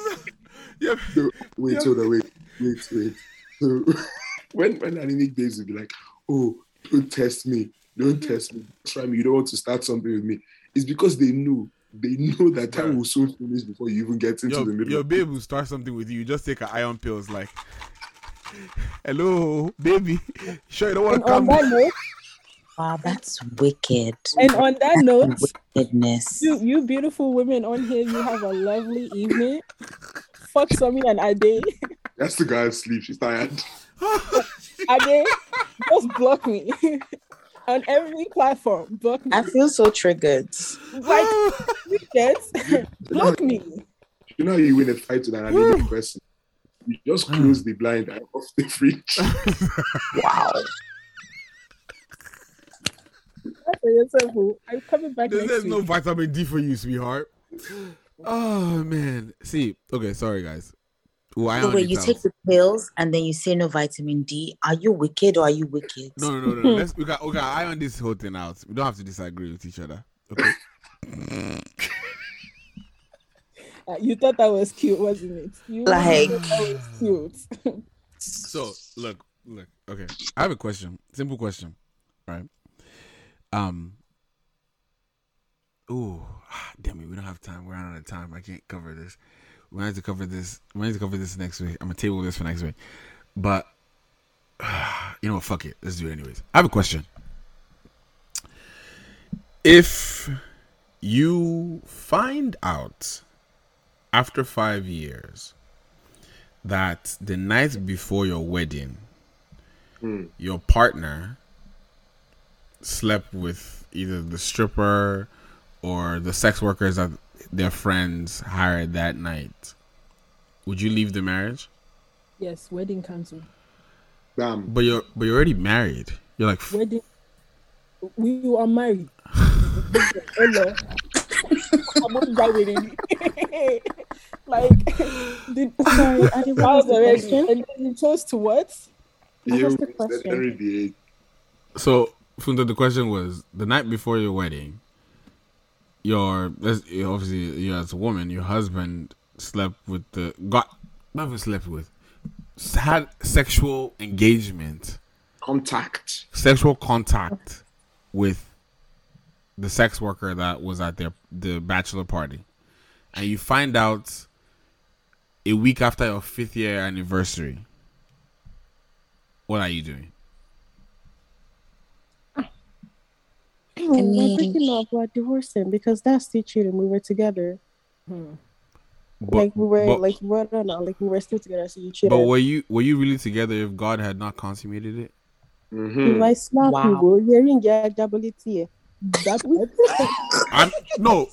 [SPEAKER 9] No, wait, hold on, wait, wait, wait. So when when anemic babes will be like, oh, don't test me, don't test me, try me, you don't want to start something with me. It's because they know they know that time will soon finish before you even get into
[SPEAKER 4] Your,
[SPEAKER 9] the middle.
[SPEAKER 4] your babe will start something with you. You just take an iron pills, like, hello, baby. Sure, you don't want
[SPEAKER 11] And
[SPEAKER 4] to
[SPEAKER 11] on
[SPEAKER 4] come.
[SPEAKER 11] that note,
[SPEAKER 13] Wow, ah, that's wicked.
[SPEAKER 11] and on that note,
[SPEAKER 13] Wickedness.
[SPEAKER 11] you you beautiful women on here, you have a lovely evening. Fuck Sammy and Ade.
[SPEAKER 9] That's the guy asleep. She's tired.
[SPEAKER 11] Ade, just block me on every platform. Block me.
[SPEAKER 13] I feel so triggered.
[SPEAKER 11] like yes, block me.
[SPEAKER 9] You know you win a fight with an anemic person. You just hmm. close the blind eye off the fridge.
[SPEAKER 13] wow.
[SPEAKER 11] That's for yourself. oh. I'm coming back
[SPEAKER 4] There's, there's no vitamin D for you, sweetheart. Oh man. See, okay, sorry guys. Well, I
[SPEAKER 13] So wait, you
[SPEAKER 4] tell.
[SPEAKER 13] take the pills and then you say no vitamin D. Are you wicked or are you wicked?
[SPEAKER 4] No, no, no, no. Let's we got okay. I on this whole thing out. We don't have to disagree with each other. Okay.
[SPEAKER 11] Uh, you thought that was cute, wasn't it? You
[SPEAKER 13] Like-
[SPEAKER 11] that was cute.
[SPEAKER 4] So look, look. Okay, I have a question. Simple question, right? Um. Ooh, ah, damn it. We don't have time. We're out of time. I can't cover this. We have to cover this. We have to cover this next week. I'm gonna table this for next week. But you know what? Fuck it. Let's do it anyways. I have a question. If you find out after five years that the night before your wedding, hmm. your partner slept with either the stripper or the sex workers that their friends hired that night, would you leave the marriage?
[SPEAKER 11] Yes, wedding cancelled.
[SPEAKER 9] Damn.
[SPEAKER 4] But you're but you're already married. You're like
[SPEAKER 11] Wedding. We are married. Hello. I'm not that wedding. like, did,
[SPEAKER 14] Sorry, I didn't
[SPEAKER 11] I was
[SPEAKER 14] the
[SPEAKER 11] already.
[SPEAKER 14] question.
[SPEAKER 11] And then you chose to what?
[SPEAKER 14] What
[SPEAKER 9] You
[SPEAKER 14] the question?
[SPEAKER 4] So, Funto, the question was the night before your wedding, your obviously you as a woman, your husband slept with the got never slept with had sexual engagement,
[SPEAKER 9] Contact.
[SPEAKER 4] sexual contact with the sex worker that was at their the bachelor party, and you find out a week after your fifth year anniversary. What are you doing?
[SPEAKER 14] Oh, we're
[SPEAKER 13] mean-
[SPEAKER 14] breaking up. Uh, we're divorcing because that's still cheating. We were together. Hmm.
[SPEAKER 4] But-
[SPEAKER 14] like we were
[SPEAKER 4] but-
[SPEAKER 14] like we're not. Uh, like we were still together. So you cheated.
[SPEAKER 4] But were you were you really together if God had not consummated it? Mm-hmm.
[SPEAKER 14] if I slap you,
[SPEAKER 13] Wow.
[SPEAKER 14] bro, hearing your ability.
[SPEAKER 11] That
[SPEAKER 4] I'm, no,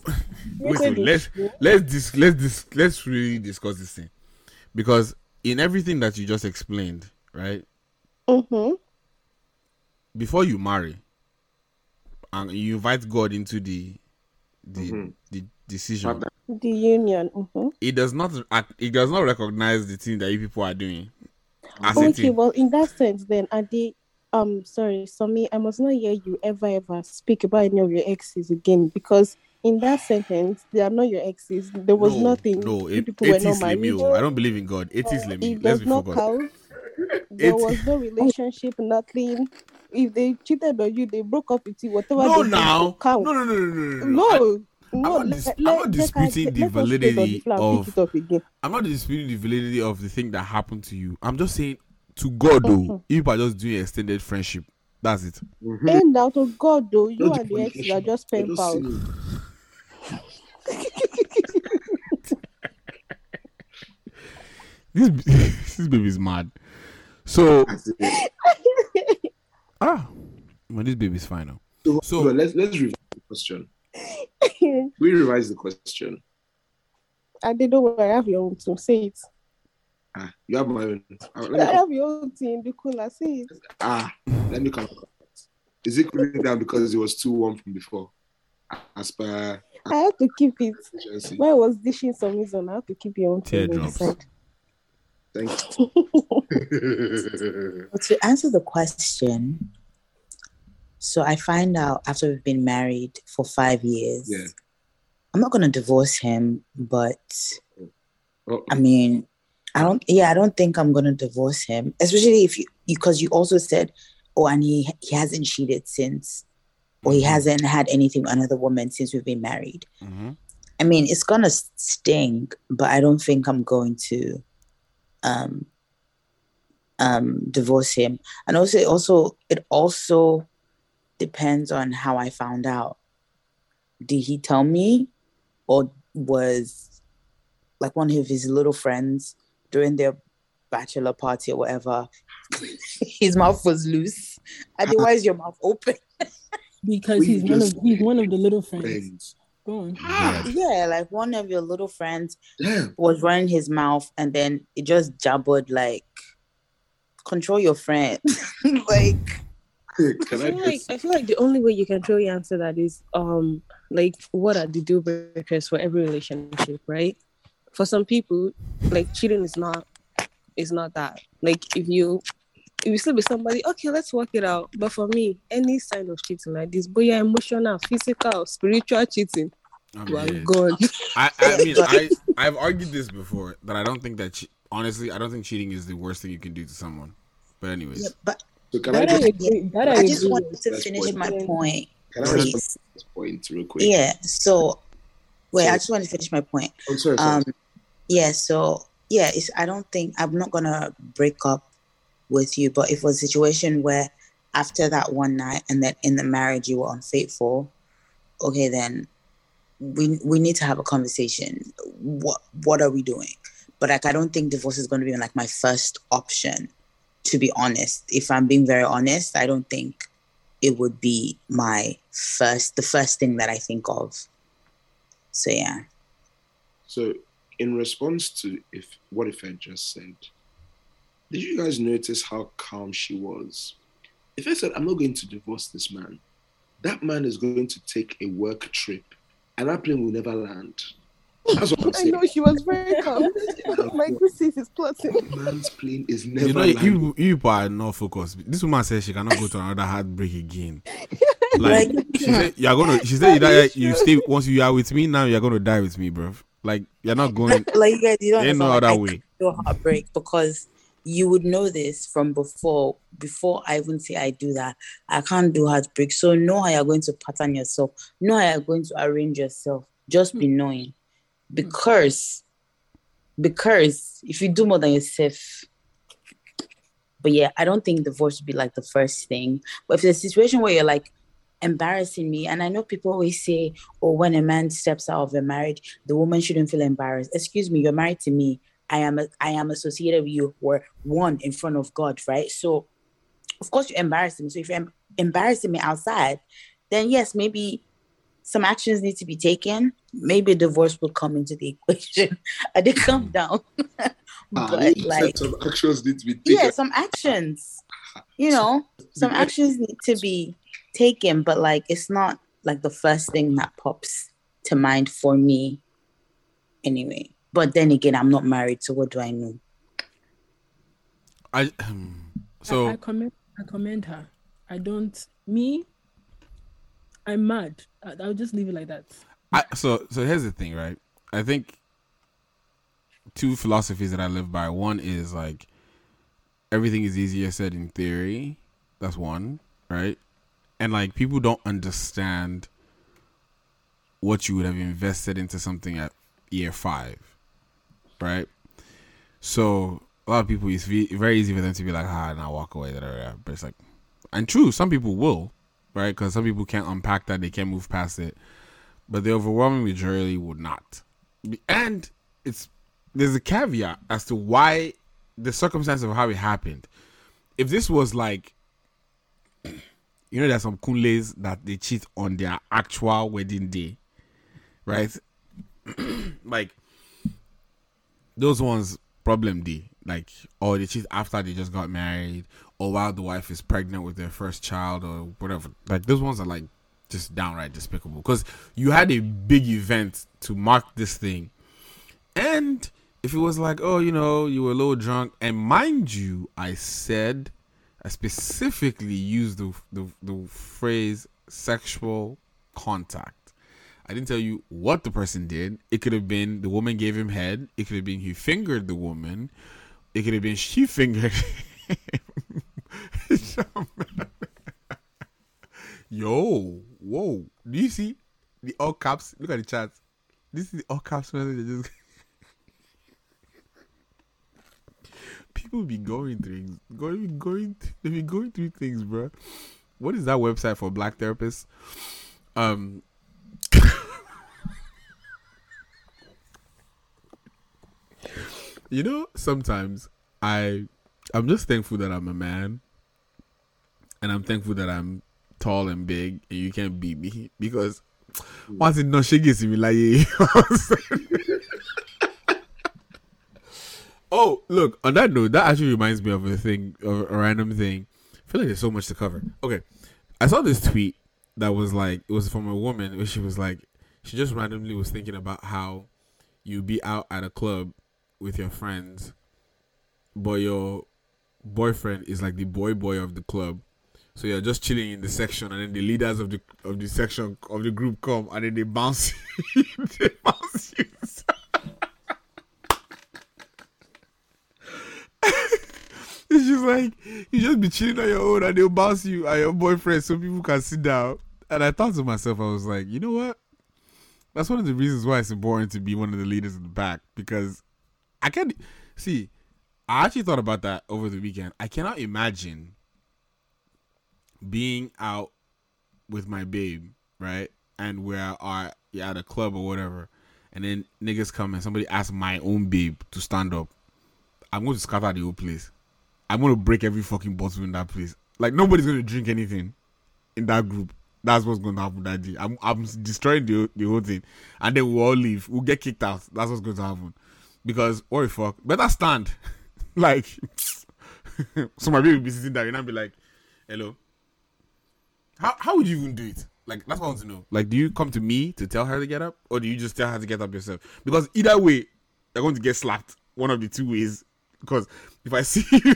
[SPEAKER 4] wait, wait, let's let's dis, let's dis, let's really discuss this thing because in everything that you just explained, right?
[SPEAKER 14] Mm-hmm.
[SPEAKER 4] Before you marry, and you invite God into the the the decision,
[SPEAKER 14] The union. Mm-hmm.
[SPEAKER 4] it does not act- it does not recognize the thing that you people are doing. As a
[SPEAKER 14] Okay,
[SPEAKER 4] thing.
[SPEAKER 14] well, in that sense, then are they? Um, sorry, so me, I must not hear you ever ever speak about any of your exes again because in that sentence, they are not your exes. There was
[SPEAKER 4] no,
[SPEAKER 14] nothing.
[SPEAKER 4] No, it,
[SPEAKER 14] people were
[SPEAKER 4] it
[SPEAKER 14] not
[SPEAKER 4] is
[SPEAKER 14] married.
[SPEAKER 4] Lemio. I don't believe in God. It is Lemio.
[SPEAKER 14] It
[SPEAKER 4] Let's
[SPEAKER 14] does
[SPEAKER 4] be
[SPEAKER 14] not count. There
[SPEAKER 4] It-
[SPEAKER 14] was no relationship, nothing. If they cheated on you, they broke up with you. Whatever.
[SPEAKER 4] No, now. No, no, no, no, no, no, no.
[SPEAKER 14] No,
[SPEAKER 4] I'm not dis-
[SPEAKER 14] let-
[SPEAKER 4] I'm not
[SPEAKER 14] let-
[SPEAKER 4] disputing the
[SPEAKER 14] let us
[SPEAKER 4] validity of-
[SPEAKER 14] pick it up again.
[SPEAKER 4] I'm not disputing the validity of the thing that happened to you. I'm just saying to God though, you people just doing extended friendship. That's it.
[SPEAKER 14] And out of God, though, you
[SPEAKER 9] Not
[SPEAKER 14] and
[SPEAKER 9] the
[SPEAKER 14] the exes are just
[SPEAKER 9] You're
[SPEAKER 14] pen pals.
[SPEAKER 4] This this baby is mad. So ah, well, this baby's fine now.
[SPEAKER 9] So,
[SPEAKER 4] So-
[SPEAKER 9] so let's let's revise the question. We revise the question.
[SPEAKER 14] I didn't know where I have your own to say it.
[SPEAKER 9] Ah, you have my own. Ah, let me
[SPEAKER 14] I
[SPEAKER 9] come-
[SPEAKER 14] have your own team. Be cool. I see
[SPEAKER 9] ah, let me come. Is it cooling down because it was too warm from before? As per
[SPEAKER 14] I have to keep it.
[SPEAKER 9] efficiency.
[SPEAKER 14] When I was dishing some reason, I have to keep your own team
[SPEAKER 4] Teardrops.
[SPEAKER 14] inside.
[SPEAKER 9] Thank you.
[SPEAKER 13] But to answer the question, so I find out after we've been married for five years.
[SPEAKER 9] Yeah.
[SPEAKER 13] I'm not gonna divorce him, but
[SPEAKER 9] Oh,
[SPEAKER 13] I mean, I don't. Yeah, I don't think I'm gonna divorce him, especially if you because you also said, oh, and he he hasn't cheated since, or he hasn't had anything with another woman since we've been married. I mean, it's gonna sting, but I don't think I'm going to um um divorce him. And also it also it also depends on how I found out. Did he tell me or was like one of his little friends during their bachelor party or whatever his mouth was loose. Otherwise your mouth open.
[SPEAKER 11] Because he's one of he's one of the little friends. Go on.
[SPEAKER 13] Yeah, like one of your little friends
[SPEAKER 9] Damn.
[SPEAKER 13] was running his mouth and then it just jabbered like control your friend. like
[SPEAKER 9] Can
[SPEAKER 14] I feel like I feel like the only way you can truly answer that is um like what are the deal breakers for every relationship, right? For some people, like cheating is not is not that. Like if you if you sleep with somebody, okay, let's work it out. But for me, any sign of cheating like this, but yeah, emotional, physical, spiritual cheating,
[SPEAKER 4] I'm
[SPEAKER 14] you are gone.
[SPEAKER 4] I, I mean, I, I've argued this before that I don't think that, che- honestly, I don't think cheating is the worst thing you can do to someone. But, anyways.
[SPEAKER 13] Yeah, but
[SPEAKER 9] So can
[SPEAKER 13] That
[SPEAKER 9] I
[SPEAKER 13] I
[SPEAKER 9] just,
[SPEAKER 13] agree- that I I just wanted to
[SPEAKER 9] That's
[SPEAKER 13] finish
[SPEAKER 9] point.
[SPEAKER 13] my point,
[SPEAKER 9] Can I
[SPEAKER 13] please.
[SPEAKER 9] respond to this point real quick?
[SPEAKER 13] Yeah. So wait,
[SPEAKER 9] So-
[SPEAKER 13] I just want to finish my point.
[SPEAKER 9] I'm sorry, sorry.
[SPEAKER 13] Um yeah, so yeah, it's I don't think I'm not gonna break up with you, but if it was a situation where after that one night and then in the marriage you were unfaithful, okay then we we need to have a conversation. What what are we doing? But like I don't think divorce is gonna be like my first option, to be honest. If I'm being very honest, I don't think it would be my first the first thing that I think of. So yeah.
[SPEAKER 9] So, in response to if what if I just said, did you guys notice how calm she was? If I said I'm not going to divorce this man, that man is going to take a work trip, and that plane will never land. That's what I'm saying.
[SPEAKER 14] I know she was very calm. like this is his plotting.
[SPEAKER 9] Man's plane is never
[SPEAKER 4] You know,
[SPEAKER 9] landing.
[SPEAKER 4] you, you people are not focused. This woman says she cannot go to another heartbreak again. Like, she said, you're gonna. She said, you, die, you stay once you are with me. Now you're gonna die with me, bro. Like, you're not going.
[SPEAKER 13] like you guys, you don't
[SPEAKER 4] Ain't no
[SPEAKER 13] understand,
[SPEAKER 4] other
[SPEAKER 13] like,
[SPEAKER 4] way.
[SPEAKER 13] can't heartbreak because you would know this from before. Before I even say I do that, I can't do heartbreak. So know how you're going to pattern yourself. Know how you're going to arrange yourself. Just be hmm. knowing, because because if you do more than yourself. But yeah, I don't think divorce would be like the first thing. But if there's a situation where you're like embarrassing me, and I know people always say, oh, when a man steps out of a marriage, the woman shouldn't feel embarrassed. Excuse me, you're married to me. I am a, I am associated with you. We're one in front of God, right? So of course you're embarrassing me. So if you're em- embarrassing me outside, then yes, maybe some actions need to be taken. Maybe a divorce will come into the equation. I did calm down.
[SPEAKER 9] Ah,
[SPEAKER 13] but like
[SPEAKER 9] some actions need to be taken.
[SPEAKER 13] yeah, some actions. You know, some actions need to be taken, but like it's not like the first thing that pops to mind for me anyway. But then again, I'm not married, so what do I know?
[SPEAKER 4] I um, so
[SPEAKER 11] I, I commend I commend her. I don't me. I'm mad. I, I'll just leave it like that.
[SPEAKER 4] I, so so here's the thing, right? I think two philosophies that I live by. One is like everything is easier said in theory. That's one, right? And like people don't understand what you would have invested into something at year five, right? So a lot of people, it's very easy for them to be like, ah, now walk away, da, da. but it's like, and true, some people will, right? Because some people can't unpack that, they can't move past it, but the overwhelming majority would not. And it's there's a caveat as to why the circumstance of how it happened. If this was like, you know, there's some kunles that they cheat on their actual wedding day, right? like those ones problem D. like or they cheat after they just got married or while the wife is pregnant with their first child or whatever. Like those ones are like just downright despicable because you had a big event to mark this thing, and if it was like, oh, you know, you were a little drunk, and mind you, I said, I specifically used the the, the phrase sexual contact. I didn't tell you what the person did. It could have been the woman gave him head. It could have been he fingered the woman. It could have been she fingered. Yo, whoa! Do you see the all caps? Look at the chat. This is the all caps message. that Just people be going through, going, going. They be going through things, bro. What is that website for black therapists? Um. you know, sometimes I, I'm just thankful that I'm a man, and I'm thankful that I'm tall and big, and you can't beat me because once it not shake me like. Oh, look, on that note, that actually reminds me of a thing, of a random thing. I feel like there's so much to cover. Okay. I saw this tweet that was like, it was from a woman where she was like, she just randomly was thinking about how you be out at a club with your friends, but your boyfriend is like the boy boy of the club. So you're just chilling in the section, and then the leaders of the of the section of the group come, and then they bounce, they bounce you. It's just like you just be chilling on your own and they'll bounce you and your boyfriend so people can sit down. And I thought to myself, I was like, you know what? That's one of the reasons why it's important to be one of the leaders in the back because I can't see. I actually thought about that over the weekend. I cannot imagine being out with my babe, right? And we're are at a club or whatever, and then niggas come and somebody asks my own babe to stand up. I'm going to scatter the whole place. I'm to break every fucking bottle in that place. Like nobody's to drink anything in that group. That's what's to happen that day. I'm, I'm destroying the, the whole thing. And then we'll all leave. We'll get kicked out. That's what's going to happen. Because, what the fuck? Better stand. like, so my baby will be sitting there and I'll be like, hello. How, how would you even do it? Like, that's what I want to know. Like, do you come to me to tell her to get up? Or do you just tell her to get up yourself? Because either way, you're going to get slapped. One of the two ways. Because if I see you,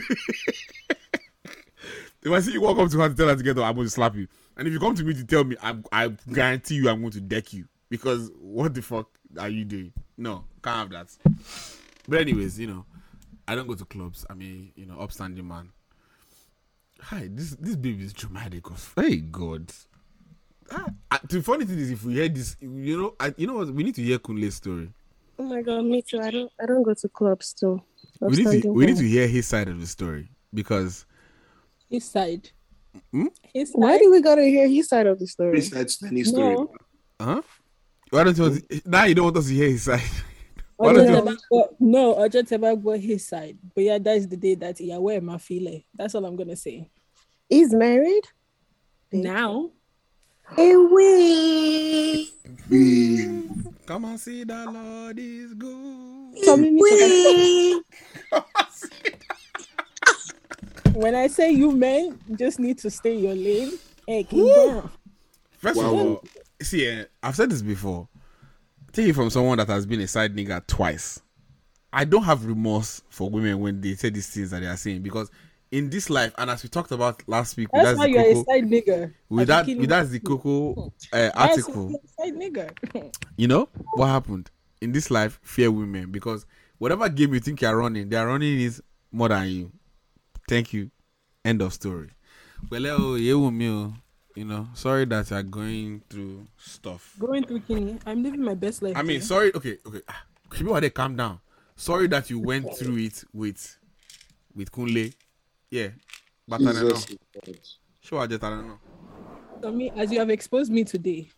[SPEAKER 4] if I see you walk up to her to tell her to get up, I'm going to slap you. And if you come to me to tell me, I, I guarantee you I'm going to deck you. Because what the fuck are you doing? No, can't have that. But anyways, you know, I don't go to clubs. I mean, you know, upstanding man. Hi, this this baby is dramatic. Hey God. Ah, ah, the funny thing is, if we hear this, you know, I, you know what? We need to hear Kunle's story.
[SPEAKER 14] Oh my god, me too. I don't I don't go to clubs too.
[SPEAKER 4] We need to we need to hear his side of the story because
[SPEAKER 11] His side.
[SPEAKER 4] Hmm?
[SPEAKER 11] His
[SPEAKER 14] Why do we gotta hear his side of the story?
[SPEAKER 9] His side's funny story.
[SPEAKER 11] No.
[SPEAKER 4] Huh? Why don't you want now you don't want us to hear his side? Why don't you
[SPEAKER 11] Ojo no, Ojo Teba go his side. But yeah, that's the day that he aware my feeling. That's all I'm gonna say.
[SPEAKER 14] He's married?
[SPEAKER 11] Now.
[SPEAKER 14] Away.
[SPEAKER 4] Come on, see the Lord is good.
[SPEAKER 11] when I say you men just need to stay your lane, hey, keep
[SPEAKER 4] Woo! First of all, see, eh, I've said this before. Take it from someone that has been a side nigga twice. I don't have remorse for women when they say these things that they are saying because in this life, and as we talked about last week, with
[SPEAKER 11] That's why
[SPEAKER 4] the
[SPEAKER 11] you're a side nigger.
[SPEAKER 4] with
[SPEAKER 11] I
[SPEAKER 4] that, with that's the Coco uh, article.
[SPEAKER 11] side nigger.
[SPEAKER 4] You know what happened in this life? Fear women because whatever game you think you're running, they are running is more than you. Thank you. End of story. Well, oh, yeah, women, oh, you know, sorry that you're going through stuff.
[SPEAKER 11] Going through Kini, I'm living my best life.
[SPEAKER 4] I mean,
[SPEAKER 11] here.
[SPEAKER 4] sorry. Okay, okay. Ah, People are there. Calm down. Sorry that you went through it with with Kunle. Yeah, but I don't know.
[SPEAKER 9] Jesus.
[SPEAKER 4] Sure, I just I don't know.
[SPEAKER 11] So me, as you have exposed me today,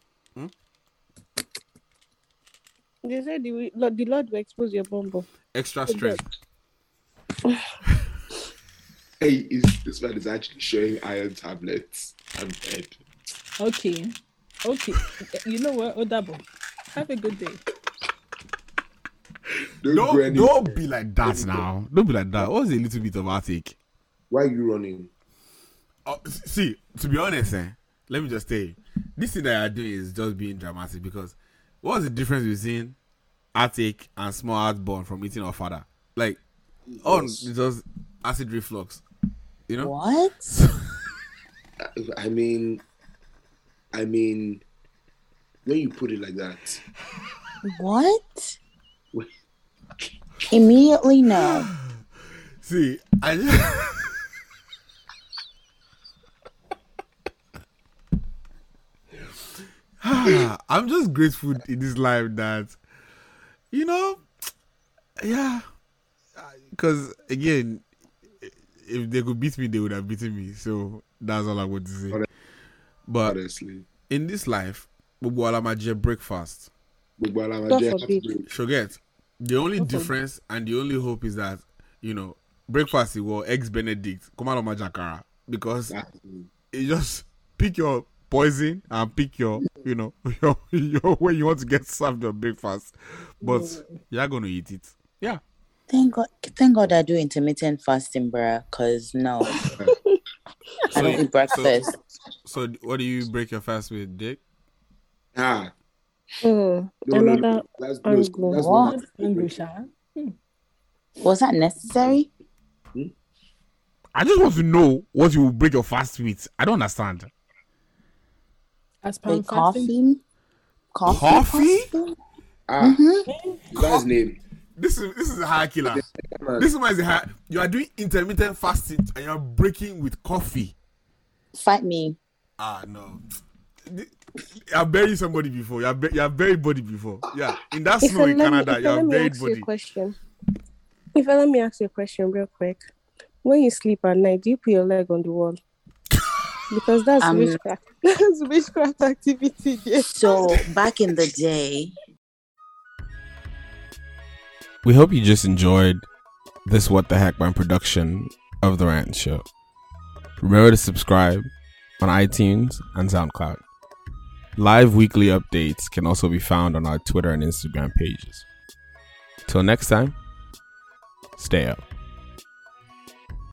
[SPEAKER 14] They said the Lord, the Lord will expose your bumble.
[SPEAKER 4] Extra strength.
[SPEAKER 9] Hey, is, this man is actually showing iron tablets. I'm dead.
[SPEAKER 11] okay, okay. you know what, Odabo, have a good day.
[SPEAKER 9] Don't,
[SPEAKER 4] Don't,
[SPEAKER 9] go
[SPEAKER 4] don't be like that now. Don't be like that. Was a little bit of heartache?
[SPEAKER 9] Why are you running?
[SPEAKER 4] Oh, s- see, to be honest, eh, let me just say, this thing that you're doing is just being dramatic because what's the difference between heartache and small heartburn from eating our father? Like, on
[SPEAKER 9] Yes.
[SPEAKER 4] it's just acid reflux. You know
[SPEAKER 13] What?
[SPEAKER 9] I mean, I mean, when you put it like that,
[SPEAKER 13] What? Immediately no.
[SPEAKER 4] See, I just. I'm just grateful in this life that, you know, yeah, because again, if they could beat me, they would have beaten me. So that's all I want to say. But
[SPEAKER 9] honestly,
[SPEAKER 4] in this life, gbogbo ala ma jẹ breakfast.
[SPEAKER 9] gbogbo ala ma
[SPEAKER 14] God
[SPEAKER 9] jẹ
[SPEAKER 14] forbid.
[SPEAKER 9] heartbreak.
[SPEAKER 4] Forget. The only
[SPEAKER 14] Okay.
[SPEAKER 4] difference and the only hope is that, you know, breakfast is well, eggs Benedict, come out of jakara. Because it just pick your poison and pick your, you know, your, your when you want to get served your breakfast. But you're gonna eat it. Yeah.
[SPEAKER 13] Thank God. Thank God I do intermittent fasting, bruh. Cause no, I don't eat breakfast.
[SPEAKER 4] So, so what do you break your fast with, Dick?
[SPEAKER 9] Ah.
[SPEAKER 14] Mm,
[SPEAKER 9] No, no, no.
[SPEAKER 14] another
[SPEAKER 9] That's
[SPEAKER 14] angle.
[SPEAKER 9] that's
[SPEAKER 13] What?
[SPEAKER 11] English, huh?
[SPEAKER 13] Was that necessary?
[SPEAKER 4] I just want to know what you will break your fast with. I don't understand.
[SPEAKER 11] As
[SPEAKER 13] Like
[SPEAKER 11] palm
[SPEAKER 13] coffee? Coffee?
[SPEAKER 4] Coffee?
[SPEAKER 13] fasting?
[SPEAKER 9] Ah,
[SPEAKER 13] Mhm.
[SPEAKER 9] is that name?
[SPEAKER 4] This is this is a high killer. This one is a high. You are doing intermittent fasting and you are breaking with coffee.
[SPEAKER 13] Fight me.
[SPEAKER 4] Ah no. You have buried somebody before. You have, bur- you have buried body before. Yeah, in that
[SPEAKER 14] If
[SPEAKER 4] snow in
[SPEAKER 14] let me-
[SPEAKER 4] Canada,
[SPEAKER 14] if
[SPEAKER 4] you
[SPEAKER 14] I let
[SPEAKER 4] have
[SPEAKER 14] me
[SPEAKER 4] buried
[SPEAKER 14] ask you a question. If I let me ask you a question real quick. When you sleep at night, do you put your leg on the wall? Because that's
[SPEAKER 13] Um,
[SPEAKER 14] witchcraft. That's witchcraft activity there.
[SPEAKER 13] So back in the day,
[SPEAKER 4] We hope you just enjoyed this What the Heck Man production of The Rant Show. Remember to subscribe on iTunes and SoundCloud. Live weekly updates can also be found on our Twitter and Instagram pages. Till next time, stay up.